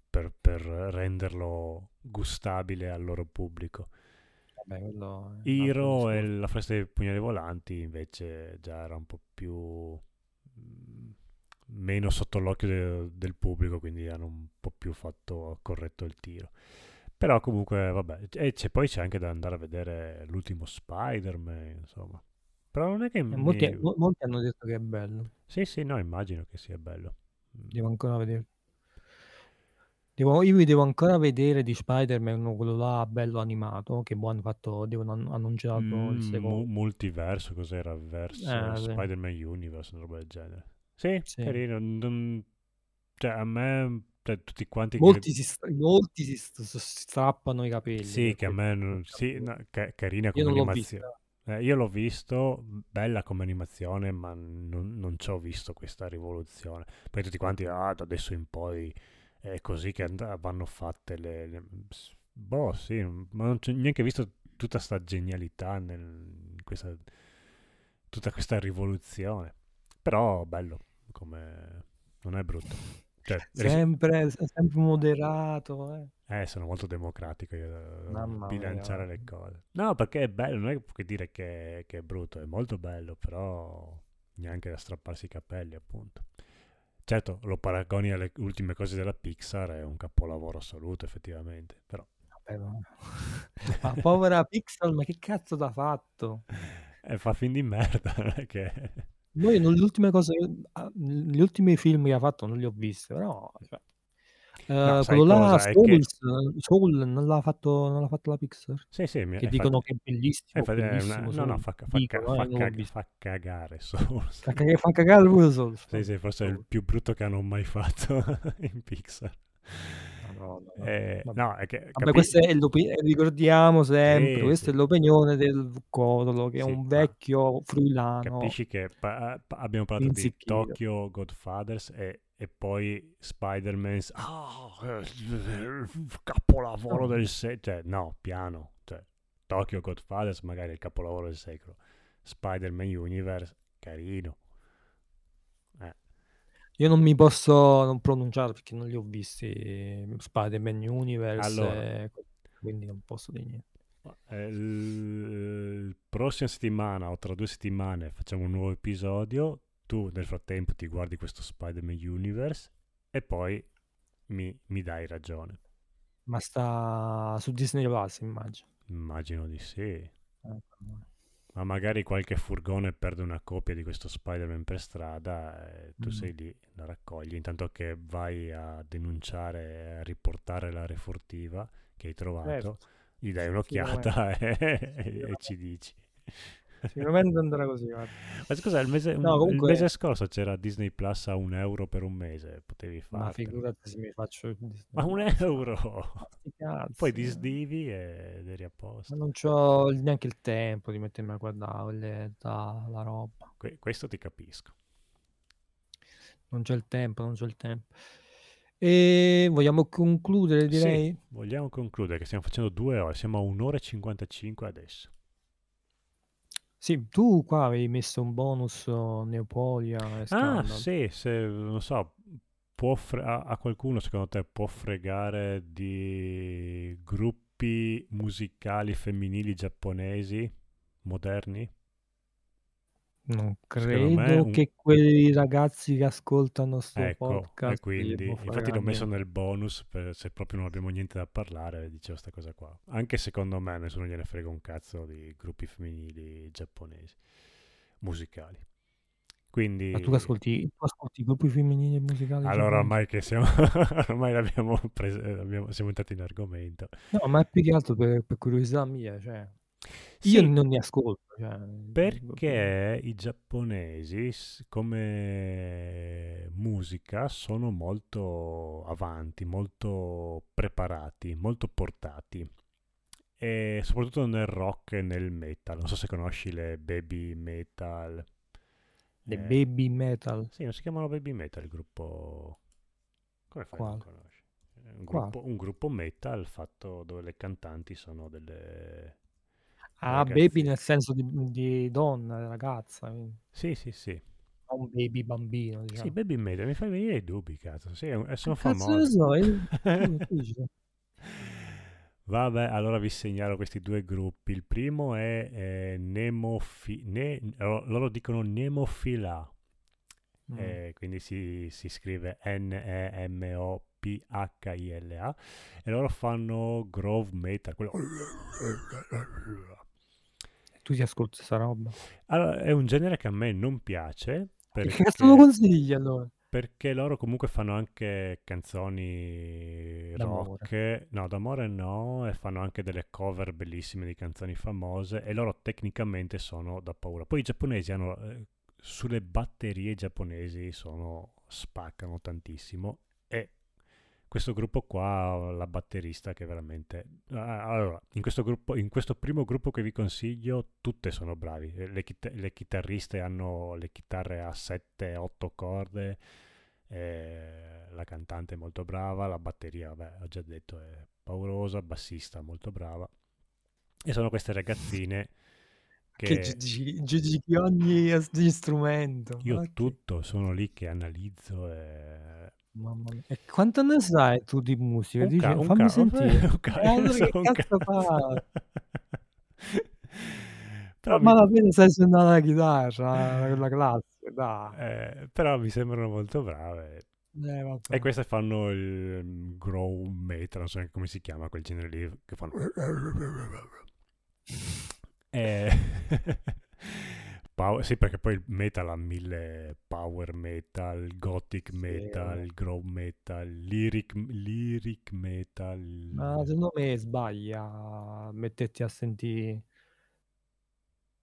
per, per renderlo gustabile al loro pubblico. Vabbè, Hero e la festa dei pugnali volanti invece già era un po' più mm, meno sotto l'occhio de, del pubblico, quindi hanno un po' più fatto corretto il tiro. Però comunque, vabbè, e c'è, poi c'è anche da andare a vedere l'ultimo Spider-Man, insomma. Però non è che... molti, mi... molti hanno detto che è bello. Sì, sì, no, immagino che sia bello. Mm. Devo ancora vedere. Devo, io mi devo ancora vedere di Spider-Man, quello là bello animato, che hanno fatto, devono annunciato mm, il secondo. multiverso, cos'era? Verso eh, Spider-Man. Universe, una roba del genere. Sì, sì. carino. Non, cioè, a me, cioè, tutti quanti... Molti, che... si, molti si, strappano i capelli. Sì, che a me... Non, sì, no, ca- carina come animazione. Eh, io l'ho visto, bella come animazione, ma non, non ci ho visto questa rivoluzione. Poi tutti quanti, ah, da adesso in poi è così che and- vanno fatte le, le... Boh, sì, ma non c'ho neanche visto tutta questa genialità nel, in questa, tutta questa rivoluzione. Però bello, come... non è brutto. Cioè, sempre, ris- sempre moderato. Eh. Eh, sono molto democratico io Mamma bilanciare mia. le cose. No, perché è bello, non è che dire che, che, è brutto, è molto bello, però neanche da strapparsi i capelli, appunto. Certo, lo paragoni alle ultime cose della Pixar, è un capolavoro assoluto, effettivamente, però... Vabbè, ma... povera Pixar, ma che cazzo t'ha fatto? Eh, fa fin di merda, non è che... Noi le ultime cose, ah, gli ultimi film che ha fatto non li ho visti, però... Cioè Eh, sai quello là? È che... Souls, Soul, non l'ha fatto, non l'ha fatto la Pixar? Sì, sì, mi- Che è dicono fat- che è è bellissimo, è una- bellissimo No, no, Soul. fa, fa, ca- Dicono, fa eh, non l'ho ca- visto. fa cagare Souls. Fa cagare, fa cagare pure Souls. Sì, sì, forse è il Souls. più brutto che hanno mai fatto in Pixar. Madonna, Eh, vabbè. no, è che Vabbè, è l'opinione, ricordiamo sempre, Sì, questa sì. è l'opinione del Codolo, che è Sì, un ma vecchio fruilano capisci che pa- pa- abbiamo parlato di. Tokyo Godfathers e, e poi Spider-Man ah, eh, il capolavoro del secolo cioè no piano cioè, Tokyo Godfathers magari è il capolavoro del secolo. Spider-Man Universe carino. Eh, io non mi posso non pronunciare perché non li ho visti Spider-Man Universe, allora. eh, quindi non posso dire niente. eh, il prossima settimana o tra due settimane facciamo un nuovo episodio tu nel frattempo ti guardi questo Spider-Man Universe e poi mi, mi dai ragione Ma sta su Disney Plus, immagino. Immagino di sì. Eh, Ma magari qualche furgone perde una copia di questo Spider-Man per strada e tu Mm. sei lì, la raccogli, intanto che vai a denunciare, a riportare l'area furtiva che hai trovato, Certo, gli dai un'occhiata e, e ci dici. Sicuramente andrà così, guarda. Ma scusa, il mese, No, il comunque, mese scorso c'era Disney Plus a un euro per un mese, potevi ma fartelo. figurati se mi faccio il Disney Ma un euro! Ma sti Poi eh. disdivi ed eri a Ma posto. non c'ho neanche il tempo di mettermi a guardare quelle- la, roba. Que- questo ti capisco. Non c'è il tempo, non c'è il tempo. E vogliamo concludere, Sì, direi? vogliamo concludere che stiamo facendo due ore, siamo a un'ora e 55 adesso. Sì, tu qua avevi messo un bonus oh, Neopolia e Ah, Scandal. sì, se non so, può fre- a, a qualcuno secondo te può fregare di gruppi musicali femminili giapponesi moderni? Non credo un... che quei ragazzi che ascoltano sto Ecco, e podcast gli quindi infatti l'ho messo nel bonus per se proprio non abbiamo niente da parlare, dicevo sta cosa qua. Anche secondo me nessuno gliene frega un cazzo di gruppi femminili giapponesi musicali. Ma tu Quindi ascolti, tu ascolti i gruppi femminili musicali allora ormai che siamo ormai l'abbiamo preso, siamo entrati in argomento. No, ma è più che altro per, per curiosità mia, cioè, io Sì, non ne ascolto, cioè, perché i giapponesi come musica sono molto avanti, molto preparati, molto portati. E soprattutto nel rock e nel metal. Non so se conosci le baby metal. the Eh, baby metal, sì, non si chiamano baby metal il gruppo. Come fai a non quale? conoscere? Un un gruppo metal fatto dove le cantanti sono delle Ah, baby ragazzi. nel senso di, di donna, ragazza, quindi Sì, sì, sì. non baby bambino, Sì, diciamo. baby metal, mi fai venire i dubbi, cazzo. Sì, sono famosi. so, io-. Vabbè, allora vi segnalo questi due gruppi. Il primo è eh, Nemofi... Ne... loro dicono Nemofila, Mm. eh, quindi si, si scrive N-E-M-O-P-H-I-L-A e loro fanno Grove Metal, quello... Tu ti ascolti questa roba? Allora, è un genere che a me non piace E che cazzo lo perché, consigli allora? perché loro comunque fanno anche canzoni D'amore. rock, no, d'amore no, e fanno anche delle cover bellissime di canzoni famose e loro tecnicamente sono da paura. Poi i giapponesi hanno, eh, sulle batterie giapponesi sono, spaccano tantissimo e questo gruppo qua, la batterista che veramente... Allora, in questo, gruppo, in questo primo gruppo che vi consiglio, tutte sono bravi. Eh, Le, chita- le chitarriste hanno le chitarre a 7-8 corde, eh, la cantante è molto brava, la batteria, vabbè, ho già detto, è paurosa, bassista molto brava. E sono queste ragazzine Che che giudichi ogni strumento. io tutto sono lì che analizzo e... Mamma mia. E quanto ne sai tu di musica? Un, Dici, ca- un, fammi ca- sentire. un ca- E allora che un ca- cazzo fa? però, Ma mi, malapena sai suonare la chitarra, la classica, dai. eh, però mi sembrano molto brave. Eh, E queste fanno il mm, grow metal, non so come si chiama quel genere lì, che fanno... E... power, sì, perché poi il metal ha mille power metal, gothic Sì. metal, grow metal, lyric, lyric metal. Ma secondo me sbaglia metterti a sentire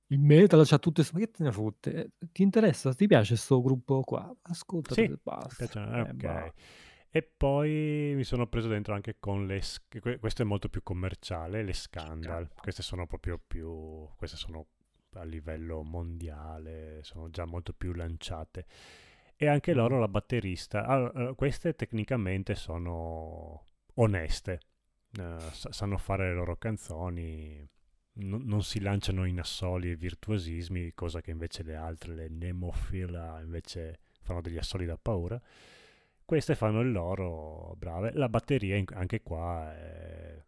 il metal, c'ha tutte ma che te ne fotte? Eh, Ti interessa? Ti piace sto gruppo qua? Ascoltatelo Sì, e basta. piacciono, Eh, ok. basta. E poi mi sono preso dentro anche con le... questo è molto più commerciale, le. Scandal. Queste sono proprio più... queste sono a livello mondiale, sono già molto più lanciate. E anche Mm. loro, la batterista... allora, eh, queste tecnicamente sono oneste, eh, sa- sanno fare le loro canzoni, non, non si lanciano in assoli e virtuosismi, cosa che invece le altre, le Nemophila, invece fanno degli assoli da paura. Queste fanno il loro, brave. La batteria anche qua, è-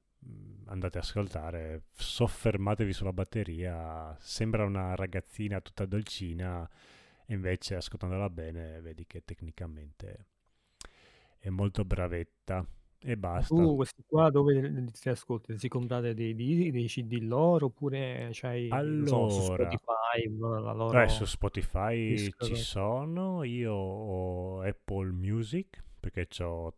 andate a ascoltare, soffermatevi sulla batteria, sembra una ragazzina tutta dolcina, e invece ascoltandola bene vedi che tecnicamente è molto bravetta. E basta. tu questi qua dove li ascolti? Si comprate dei, dei, dei CD loro oppure c'hai, non so, su Allora, Spotify la eh, su loro Spotify ci discografia? sono, io ho Apple Music perché ho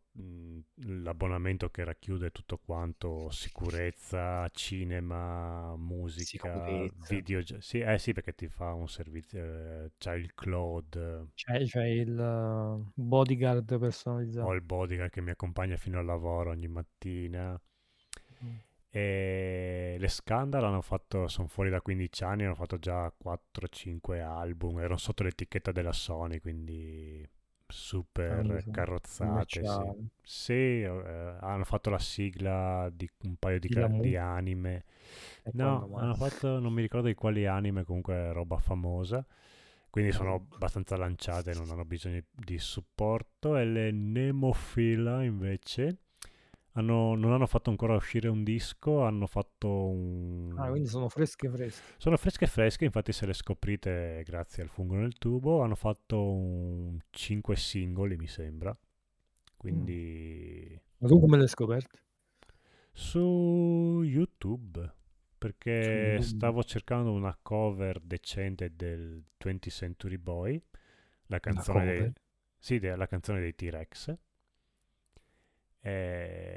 l'abbonamento che racchiude tutto quanto, sicurezza, cinema, musica, Sicurezza. video. Sì, eh sì, perché ti fa un servizio, eh, c'hai il cloud, C'è, c'è il uh, bodyguard ho personalizzato. il bodyguard che mi accompagna fino al lavoro ogni mattina. Mm. E le Scandal hanno fatto, sono fuori da 15 anni, hanno fatto già 4-5 album, erano sotto l'etichetta della Sony, quindi super carrozzate. Sì. Sì, eh, hanno fatto la sigla di un paio di, Di ca- Lamu. di anime. E No, hanno fatto, non mi ricordo di quali anime, comunque roba famosa. Quindi sono abbastanza lanciate, non hanno bisogno di supporto. E le Nemophila invece hanno- non hanno fatto ancora uscire un disco, hanno fatto un... Ah, quindi sono fresche fresche. Sono fresche fresche, infatti se le scoprite grazie al fungo nel tubo, hanno fatto un 5 singoli mi sembra. Mm. Quindi Ma tu come le hai scoperte? su YouTube, perché stavo cercando una cover decente del 20th Century Boy, la canzone dei, sì, la canzone dei T-Rex.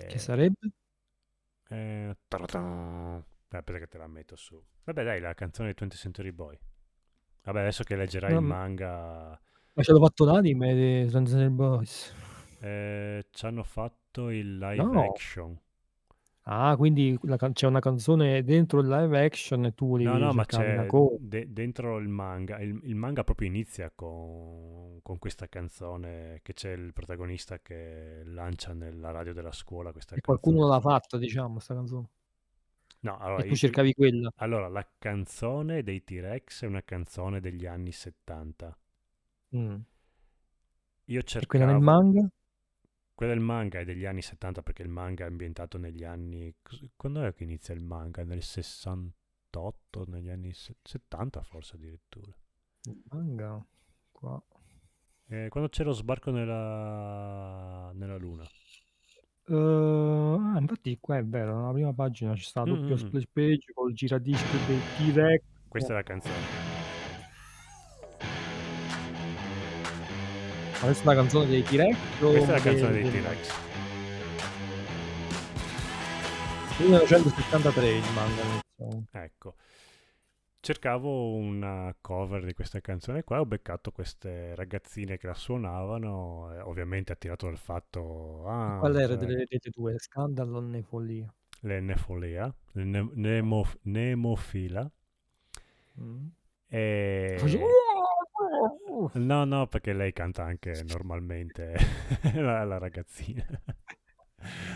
Che E, sarebbe? eh, aspetta che te la metto su. Vabbè, dai, la canzone dei 20th Century Boy. Vabbè, adesso che leggerai il No, ma manga, ma ce l'ho fatto l'anime di Transcendent Boys. eh, ci hanno fatto il live No. action. Ah, quindi la can- c'è una canzone dentro il live action e tu No, li no, ma cercavi una c'è de- dentro il manga. Il, il manga proprio inizia con, con questa canzone che c'è il protagonista che lancia nella radio della scuola questa E qualcuno canzone. l'ha fatta, diciamo, sta canzone. No, allora, E tu i- i- cercavi quella. allora, la canzone dei T-Rex è una canzone degli anni 70. Mm. Io E quella nel cercavo... manga? Quella del manga è degli anni 70 perché il manga è ambientato negli anni... Quando è che inizia il manga? Nel 68, negli anni se- 70 forse addirittura. Il manga? Qua. Eh, quando c'è lo sbarco nella, nella luna. Uh, ah, infatti qua è vero, nella prima pagina ci sta la doppia Mm, mm, mm. splash page col giradischi dei T-Rex. Questa è la canzone. Questa è la canzone dei T-Rex Questa è la canzone de- dei T-Rex. 1973 il manga iniziò. Ecco. Cercavo una cover di questa canzone qua e ho beccato queste ragazzine che la suonavano, e ovviamente attirato dal fatto... Ah, qual era cioè, delle, delle due? Scandalo o Nefollia? le Nefolea, le ne- nemo- Nemophila. Mm. E... Face- No, no, perché lei canta anche normalmente la, la ragazzina.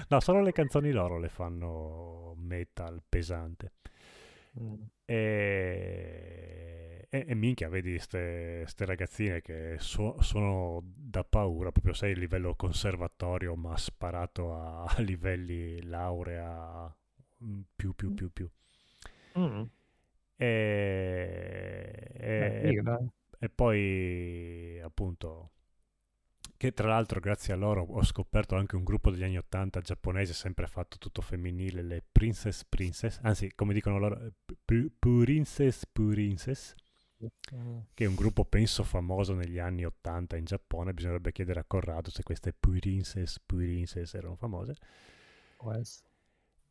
No, solo le canzoni loro le fanno metal pesante. Mm. E, e, e minchia, vedi queste ragazzine che su- sono da paura, proprio sai, il livello conservatorio, ma sparato a, a livelli laurea mm, più, più, più, più. Mm. E, Beh, e- dai. E poi appunto che tra l'altro grazie a loro ho scoperto anche un gruppo degli anni 80 giapponese sempre fatto tutto femminile le Princess Princess anzi come dicono loro Princess Princess che è un gruppo penso famoso negli anni 80 in Giappone, bisognerebbe chiedere a Corrado se queste Purinses, Purinses erano famose.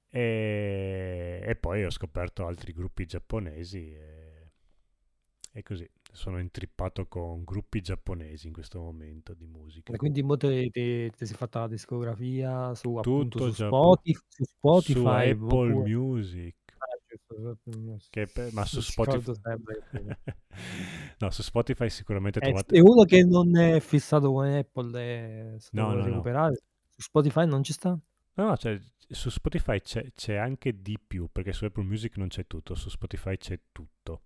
E, e poi ho scoperto altri gruppi giapponesi e, e così sono intrippato con gruppi giapponesi in questo momento di musica. E quindi mo te, te- te sei fatta la discografia su appunto su già- Spotify, su Su Spotify Apple oppure- Music. Ah, su per- ma su Spotify... no, su Spotify sicuramente Eh, trovate... e uno che non è fissato con Apple se No, no, no. recuperare su Spotify non ci sta? No, no, cioè, su Spotify c'è, c'è anche di più, perché su Apple Music non c'è tutto, su Spotify c'è tutto.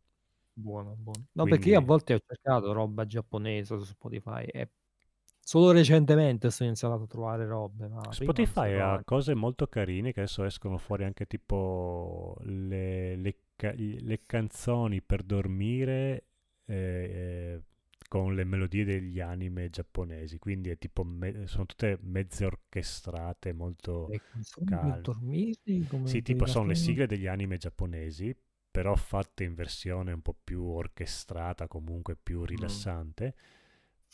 Buono, buono. No, perché io a Quindi- volte ho cercato roba giapponese su Spotify e solo recentemente sto iniziando a trovare robe. Spotify ha cose molto carine che adesso escono fuori anche tipo le, le le canzoni per dormire eh, eh, con le melodie degli anime giapponesi, quindi è tipo me- sono tutte mezze orchestrate, molto... Le canzoni calme. per dormire? Come Sì, tipo sono le sigle degli anime giapponesi, però fatte in versione un po' più orchestrata, comunque più rilassante,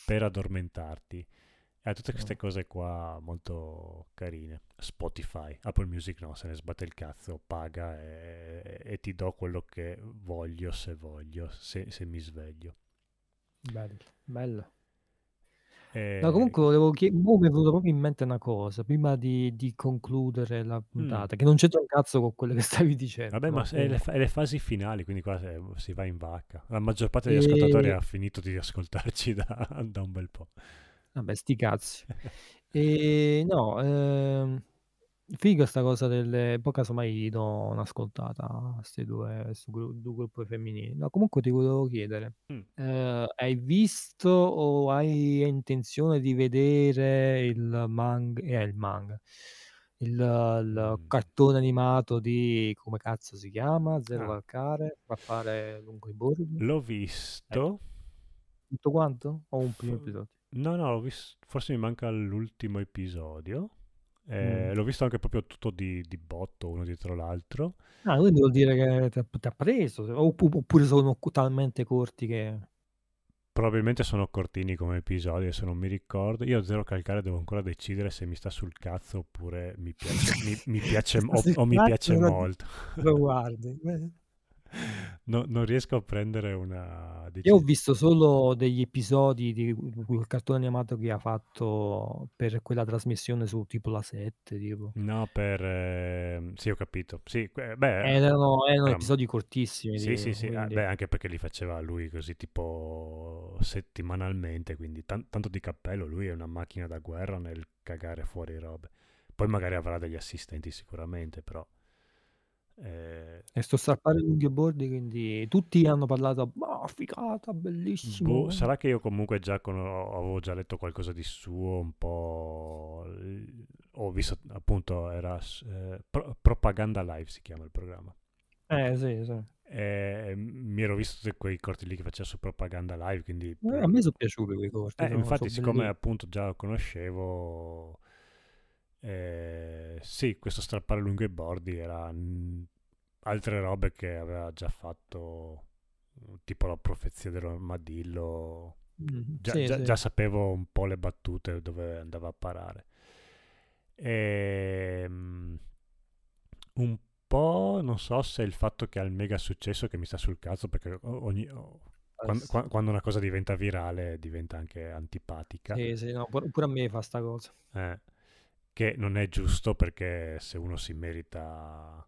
per addormentarti. E ha tutte queste Mm. cose qua molto carine. Spotify, Apple Music no, se ne sbatte il cazzo, paga e, e ti do quello che voglio se voglio, se, se mi sveglio. Bello, bello. E- No, comunque volevo chiedere, mi è venuta proprio in mente una cosa, prima di, di concludere la puntata, che non c'entra un cazzo con quello che stavi dicendo. Vabbè, ma è le, comunque. fa- è le fasi finali, quindi qua se- si va in vacca. La maggior parte degli ascoltatori E- ha finito di ascoltarci da, da un bel po'. Vabbè, sti cazzi. E no, ehm, figa sta cosa delle... Poi casomai do un'ascoltata a questi due, questi gru- due gruppi femminili. No, comunque ti volevo chiedere, Mm. eh, hai visto o hai intenzione di vedere il manga, eh, il manga, il, il Mm. cartone animato di, come cazzo si chiama? Zero Ah. Calcare, fa fare lungo i bordi? L'ho visto. Tutto quanto? O un primo F- episodio? No, no, l'ho vis- forse mi manca l'ultimo episodio. Eh, Mm. l'ho visto anche proprio tutto di, di botto, uno dietro l'altro. Ah, quindi vuol dire che ti ha, preso, oppu- oppure sono talmente corti che... Probabilmente sono cortini come episodi, se non mi ricordo. Io a Zero Calcare devo ancora decidere se mi sta sul cazzo oppure mi piace, mi, mi piace o, o mi piace molto. Lo guardi. No- non riesco a prendere una Io ho decisione. visto solo degli episodi di quel cartone animato che ha fatto per quella trasmissione su tipo la 7, tipo. No, per... ehm, sì, ho capito. Sì, que- beh, Ed erano, erano era- episodi cortissimi, Sì, sì, tipo, sì, ah, quindi- beh, anche perché li faceva lui così tipo settimanalmente, quindi tan- tanto di cappello, lui è una macchina da guerra nel cagare fuori robe. Poi magari avrà degli assistenti sicuramente, però... eh, E sto strappare lunghi e bordi, quindi tutti hanno parlato, ma figata, bellissimo. boh, sarà che io comunque già con- avevo già letto qualcosa di suo, un po'... l- Ho visto appunto, era s- eh, Pro- Propaganda Live si chiama il programma. Eh, sì, sì. E mi ero visto tutti quei corti lì che faceva su Propaganda Live, quindi... Eh, a me sono piaciuti quei corti. Eh, sono- infatti, sono siccome bellini. appunto già lo conoscevo, eh, sì, questo strappare lungo i bordi era mm, altre robe che aveva già fatto, tipo la profezia dell'armadillo. Mm, Già, sì, già- sì. già sapevo un po' le battute dove andava a parare. Ehm, un po' non so se il fatto che ha il mega successo che mi sta sul cazzo perché ogni, o- quando, Adesso- qua- quando una cosa diventa virale diventa anche antipatica. Sì, sì, no, pure, pure a me fa sta cosa. Eh, che non è giusto perché se uno si merita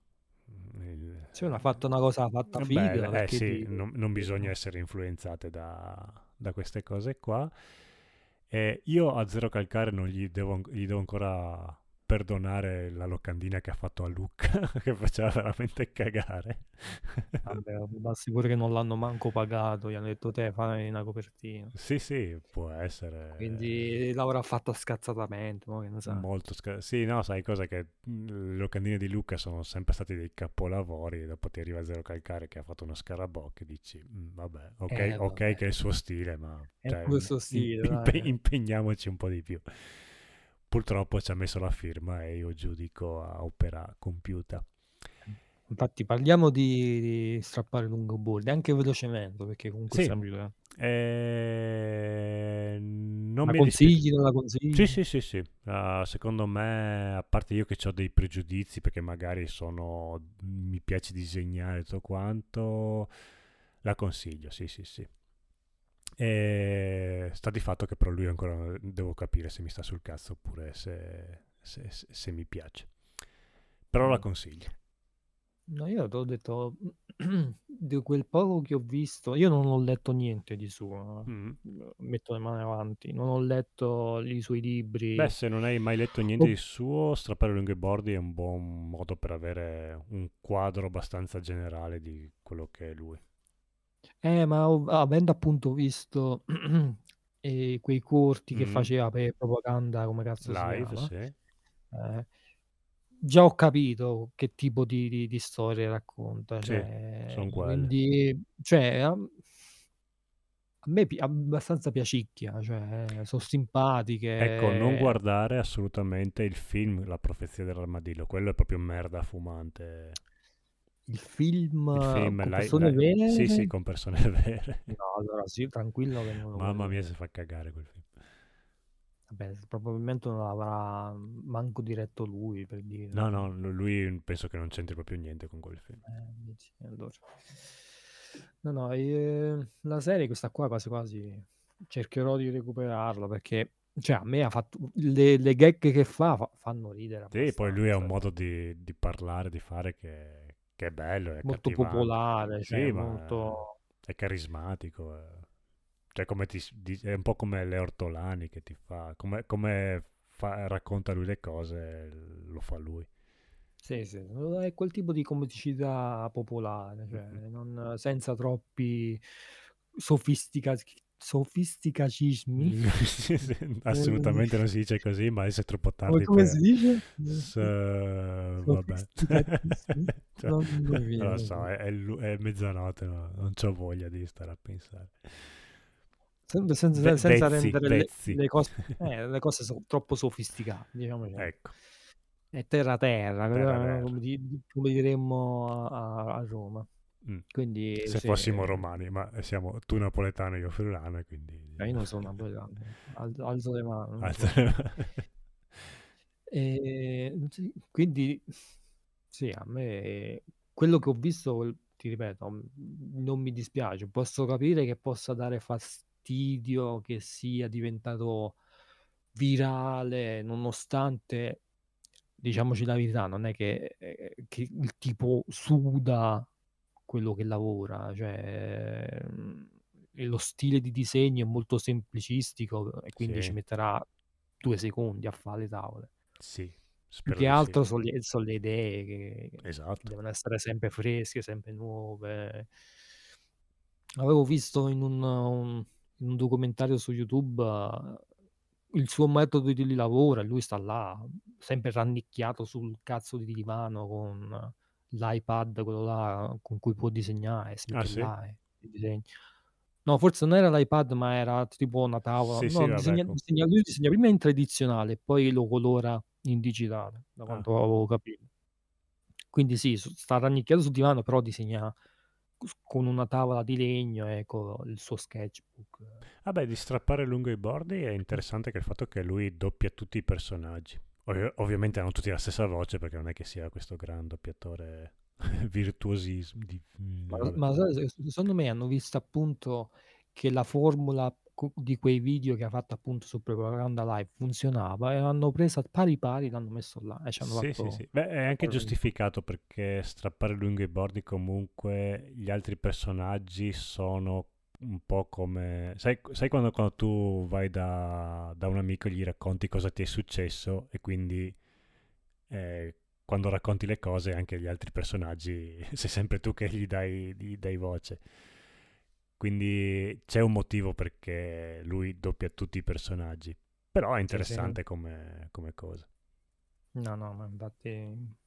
il... Se uno ha fatto una cosa fatta Eh, figa, beh, eh sì, ti- non, non bisogna essere influenzate da, da queste cose qua. E io a Zero Calcare non gli devo, gli devo ancora perdonare la locandina che ha fatto a Luca, che faceva veramente cagare. Vabbè, basti pure che non l'hanno manco pagato, gli hanno detto te fai una copertina. Sì, sì, può essere. Quindi l'avrà fatta scazzatamente. Molto sca- Sì, no, sai cosa? Che mh, le locandine di Luca sono sempre stati dei capolavori. Dopo ti arriva Zero Calcare che ha fatto uno scarabocchio e dici, "Mm, vabbè, ok, Eh, ok, vabbè. che è il suo stile, ma È cioè, il suo stile, impe- impegniamoci un po' di più. Purtroppo ci ha messo la firma e io giudico a opera compiuta. Infatti parliamo di, di strappare lungoborde, anche velocemente, perché comunque Sì. giocando. Eh, non La mi consigli, non la consigli? Sì, sì, sì, sì. Ah, secondo me, a parte io che ho dei pregiudizi perché magari sono mi piace disegnare tutto quanto, la consiglio, sì, sì, sì. E sta di fatto che però lui ancora devo capire se mi sta sul cazzo oppure se, se- se- se mi piace. Però la Mm. consiglio. No, io ho detto, di quel poco che ho visto, io non ho letto niente di suo, eh. Mm. metto le mani avanti, non ho letto i suoi libri. Beh, se non hai mai letto niente Oh. di suo, strappare lungo i bordi è un buon modo per avere un quadro abbastanza generale di quello che è lui. Eh, ma ho- avendo appunto visto eh, quei corti che Mm. faceva per propaganda, come cazzo si Live, chiama, sì. eh, già ho capito che tipo di, di- di storie racconta. Sì, Cioè, son quelle. quindi, cioè, a, a me pi- abbastanza piacicchia, cioè, sono simpatiche. Ecco, non guardare assolutamente il film La profezia dell'armadillo, quello è proprio merda fumante. Il film, Il film con persone li- vere? Sì, sì, con persone vere. No, allora sì, tranquillo che non Mamma mia, si fa cagare quel film. Vabbè, probabilmente non l'avrà manco diretto lui, per dire. No, no, lui penso che non c'entri proprio niente con quel film. Eh, allora. No, no, eh, la serie questa qua quasi quasi cercherò di recuperarla perché cioè, a me ha fatto le, le gag che fa, fa- fanno ridere Sì, poi lui ha un modo di, di parlare, di fare che, che è bello, è molto accattivante. popolare, Sì, cioè, molto è carismatico. eh. Cioè, come ti, è un po' come le ortolani che ti fa, come, come fa- racconta lui le cose, lo fa lui. Sì, sì, è quel tipo di comicità popolare, cioè Mhm. non- senza troppi sofistica- sofisticacismi. Assolutamente non si dice così, ma adesso è troppo tardi come per... si dice? S- vabbè. Sofisticatissimi? Cioè, Non, lo so, è, è mezzanotte, no? non ho voglia di stare a pensare. Sempre senza, senza vezzi, rendere le, vezzi. le cose, eh, le cose so- troppo sofisticate, diciamo così. Ecco, È terra terra, Terra eh, terra. come, di- come diremmo a, a Roma. Mm. Quindi se sì, fossimo eh, romani, ma siamo tu napoletano e io friulano, quindi... eh, io non sono napoletano, al- alzo le mani. non so. Alza- E, sì, quindi sì, a me quello che ho visto, ti ripeto, non mi dispiace. Posso capire che possa dare fastidio che sia diventato virale, nonostante, diciamoci la verità, non è che, eh, che il tipo suda quello che lavora, cioè mm, e lo stile di disegno è molto semplicistico e quindi ci Sì. metterà due secondi a fare le tavole. Sì, Più che di sì. altro sono le, sono le idee che, che Esatto. devono essere sempre fresche, sempre nuove. Avevo visto in un, un- in un documentario su YouTube eh, il suo metodo di lavoro e lui sta là, sempre rannicchiato sul cazzo di divano con l'iPad, quello là con cui può disegnare, Ah, sì? e. No, forse non era l'iPad, ma era tipo una tavola. Sì, sì, No, vabbè, disegna- com- disegna- lui disegna prima in tradizionale, poi lo colora in digitale, da Ah, quanto avevo capito. Quindi sì, sta rannicchiato sul divano, però disegna con una tavola di legno e con il suo sketchbook. Vabbè, di strappare lungo i bordi è interessante che il fatto che lui doppia tutti i personaggi. Ov- ovviamente hanno tutti la stessa voce perché non è che sia questo gran doppiatore virtuosismo. Di, Ma, ma secondo me hanno visto appunto che la formula di quei video che ha fatto appunto su Propaganda Live funzionava e l'hanno presa pari pari, l'hanno messo là e ci hanno Sì, fatto... sì, sì. Beh, è anche giustificato perché strappare lungo i bordi comunque gli altri personaggi sono un po' come... Sai, sai quando, quando tu vai da, da un amico e gli racconti cosa ti è successo e quindi eh, quando racconti le cose anche gli altri personaggi sei sempre tu che gli dai, gli dai voce. Quindi c'è un motivo perché lui doppia tutti i personaggi. Però è interessante come, come cosa. No, no, ma infatti...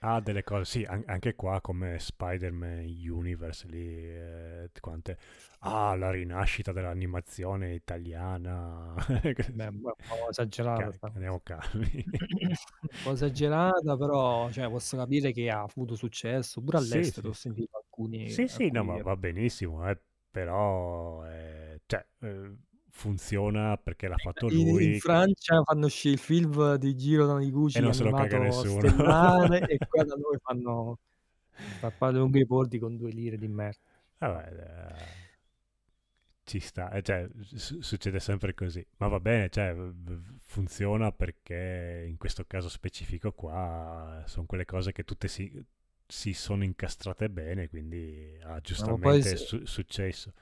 Ha delle cose, sì, an- anche qua come Spider-Man Universe lì, eh, quante... Ah, la rinascita dell'animazione italiana. Beh, un po' esagerata. Andiamo calmi. un po' esagerata, però cioè, posso capire che ha avuto successo. Pure Sì, all'estero ho sì. sentito alcuni... Sì, sì, no, alcuni ma va benissimo, eh, però eh, cioè, eh, funziona perché l'ha fatto In, in lui Francia fanno uscire il film di Giro e Taniguchi non se lo caga nessuno. e qua da noi fanno strappare lunghi bordi con due lire di merda. Vabbè, eh, ci sta, eh, cioè, su- succede sempre così, ma va bene, cioè, funziona perché in questo caso specifico qua sono quelle cose che tutte si, si sono incastrate bene, quindi ha poi giustamente se- su- successo.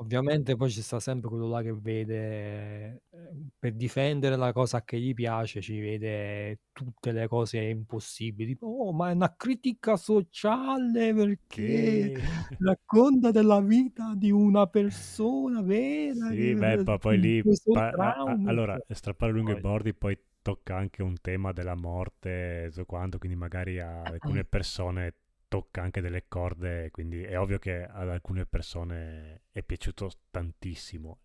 Ovviamente poi ci sta sempre quello là che vede, eh, per difendere la cosa che gli piace, ci vede tutte le cose impossibili. Tipo, oh, ma è una critica sociale perché Che... racconta della vita di una persona vera Sì, che beh, pa- poi lì, pa- a- allora, strappare lungo i Poi- bordi poi tocca anche un tema della morte, e tutto quanto, quindi magari a alcune persone tocca anche delle corde, quindi è ovvio che ad alcune persone è piaciuto tantissimo.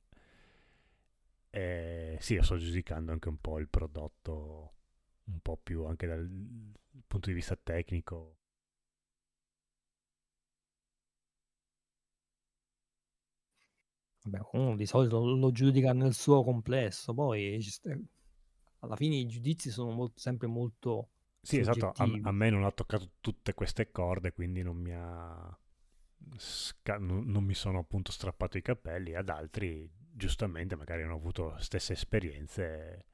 E sì, sto giudicando anche un po' il prodotto, un po' più anche dal punto di vista tecnico. Vabbè, uno di solito lo, giudica nel suo complesso, poi alla fine i giudizi sono molto- sempre molto Sì, esatto, a, a me non ha toccato tutte queste corde, quindi non mi ha... sca- non, non mi sono appunto strappato i capelli, ad altri giustamente magari hanno avuto stesse esperienze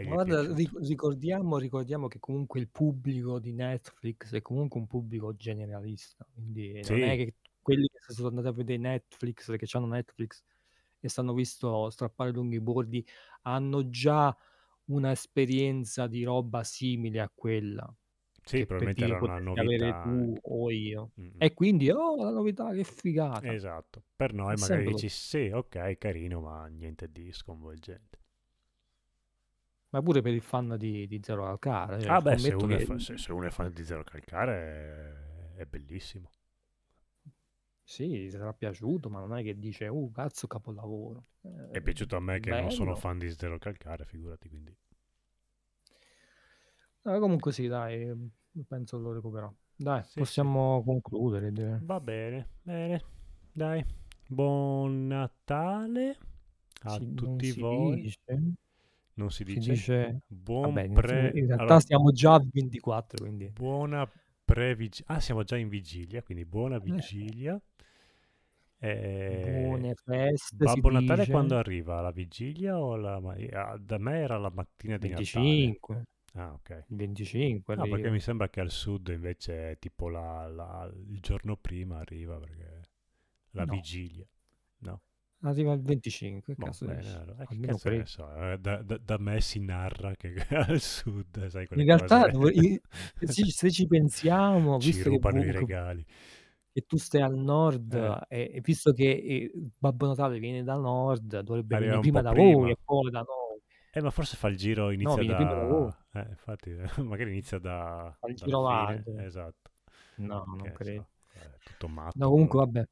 Guarda, ricordiamo, ricordiamo che comunque il pubblico di Netflix è comunque un pubblico generalista, quindi non Sì. è che quelli che sono andati a vedere Netflix, che hanno Netflix e stanno visto strappare lunghi bordi, hanno già un'esperienza di roba simile a quella Sì, probabilmente era una potresti avere novità tu o io. Mm, mm. E quindi, oh, la novità, che figata. Esatto, per noi È magari dici sì, ok, carino, ma niente di sconvolgente. Ma pure per il fan di, di Zero Calcare, cioè, Ah beh, se uno, è che fa- se, se uno è fan di Zero Calcare è, è bellissimo. Sì, sarà piaciuto, ma non è che dice, uh, cazzo, capolavoro. È Eh, piaciuto a me che non sono bello. fan di Zero Calcare, figurati, quindi... Eh, comunque sì, dai, penso lo recupererò. Dai, Sì, sì. possiamo concludere. direi. Va bene, bene. Dai, buon Natale a Si- non tutti si voi. dice, Non si si dice? dice... Buon Vabbè, pre... in realtà allora, stiamo già al 24, quindi... buona previgilia. Ah, siamo già in vigilia, quindi buona Eh, vigilia. Eh, buone feste, Babbo Natale dice. quando arriva? La vigilia o la... ah, Da me era la mattina di Natale. 25, Ah, ok. il 25 No, perché arriva. mi sembra che al sud invece è tipo la, la- il giorno prima arriva perché la No, vigilia. No? arriva il 25, che Boh, cazzo bene, allora, eh, che cazzo ne so, eh, da, da- da me si narra che al sud, sai, In realtà, i- se ci, se ci pensiamo, ci rubano i vu- che- regali. Che tu stai al nord Eh, e, e visto che eh, Babbo Natale viene dal nord, dovrebbe arriva venire un prima po' da voi prima. e poi da noi. Eh, ma forse fa il giro, inizia viene prima da voi. da... Eh, infatti, magari inizia da, Fa il dalla giro fine. largo. Esatto. No, non Che credo. so, è tutto matto. No, comunque, vabbè.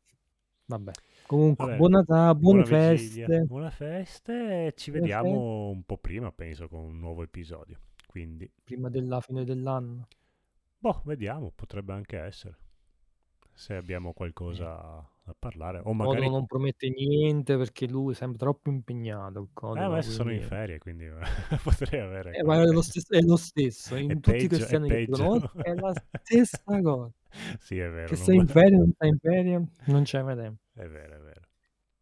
Vabbè. Comunque, Vabbè, buon Natale, buone buona vigilia, feste. buone feste e ci Buone feste vediamo un po' prima, penso, con un nuovo episodio. Quindi, prima della fine dell'anno. boh, vediamo, potrebbe anche essere. Se abbiamo Eh. qualcosa da parlare. O magari... non promette niente perché lui è sempre troppo impegnato. Il Eh, adesso sono in ferie, quindi potrei avere Eh, ma è lo stesso, è lo stesso. È In tutti i peggio, è cristiani che conosco è la stessa cosa. Sì, è vero, Che sei in ferie, non stai in ferie, non c'è mai tempo. È vero, è vero.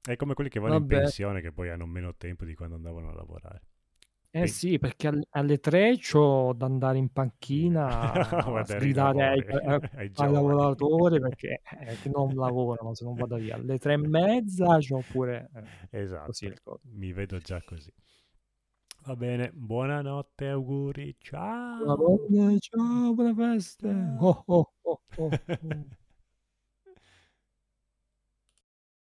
È come quelli che vanno in Vabbè. pensione che poi hanno meno tempo di quando andavano a lavorare. Eh sì, perché alle, alle tre c'ho da andare in panchina a sgridare ai, ai- ai lavoratori perché eh, che non lavorano se non vado via. Alle tre e mezza c'ho pure eh, così Esatto, il codo. mi vedo già così. Va bene, buonanotte, auguri, ciao. Buona- Ciao, buone feste. Ciao. Oh, oh, oh, oh, oh.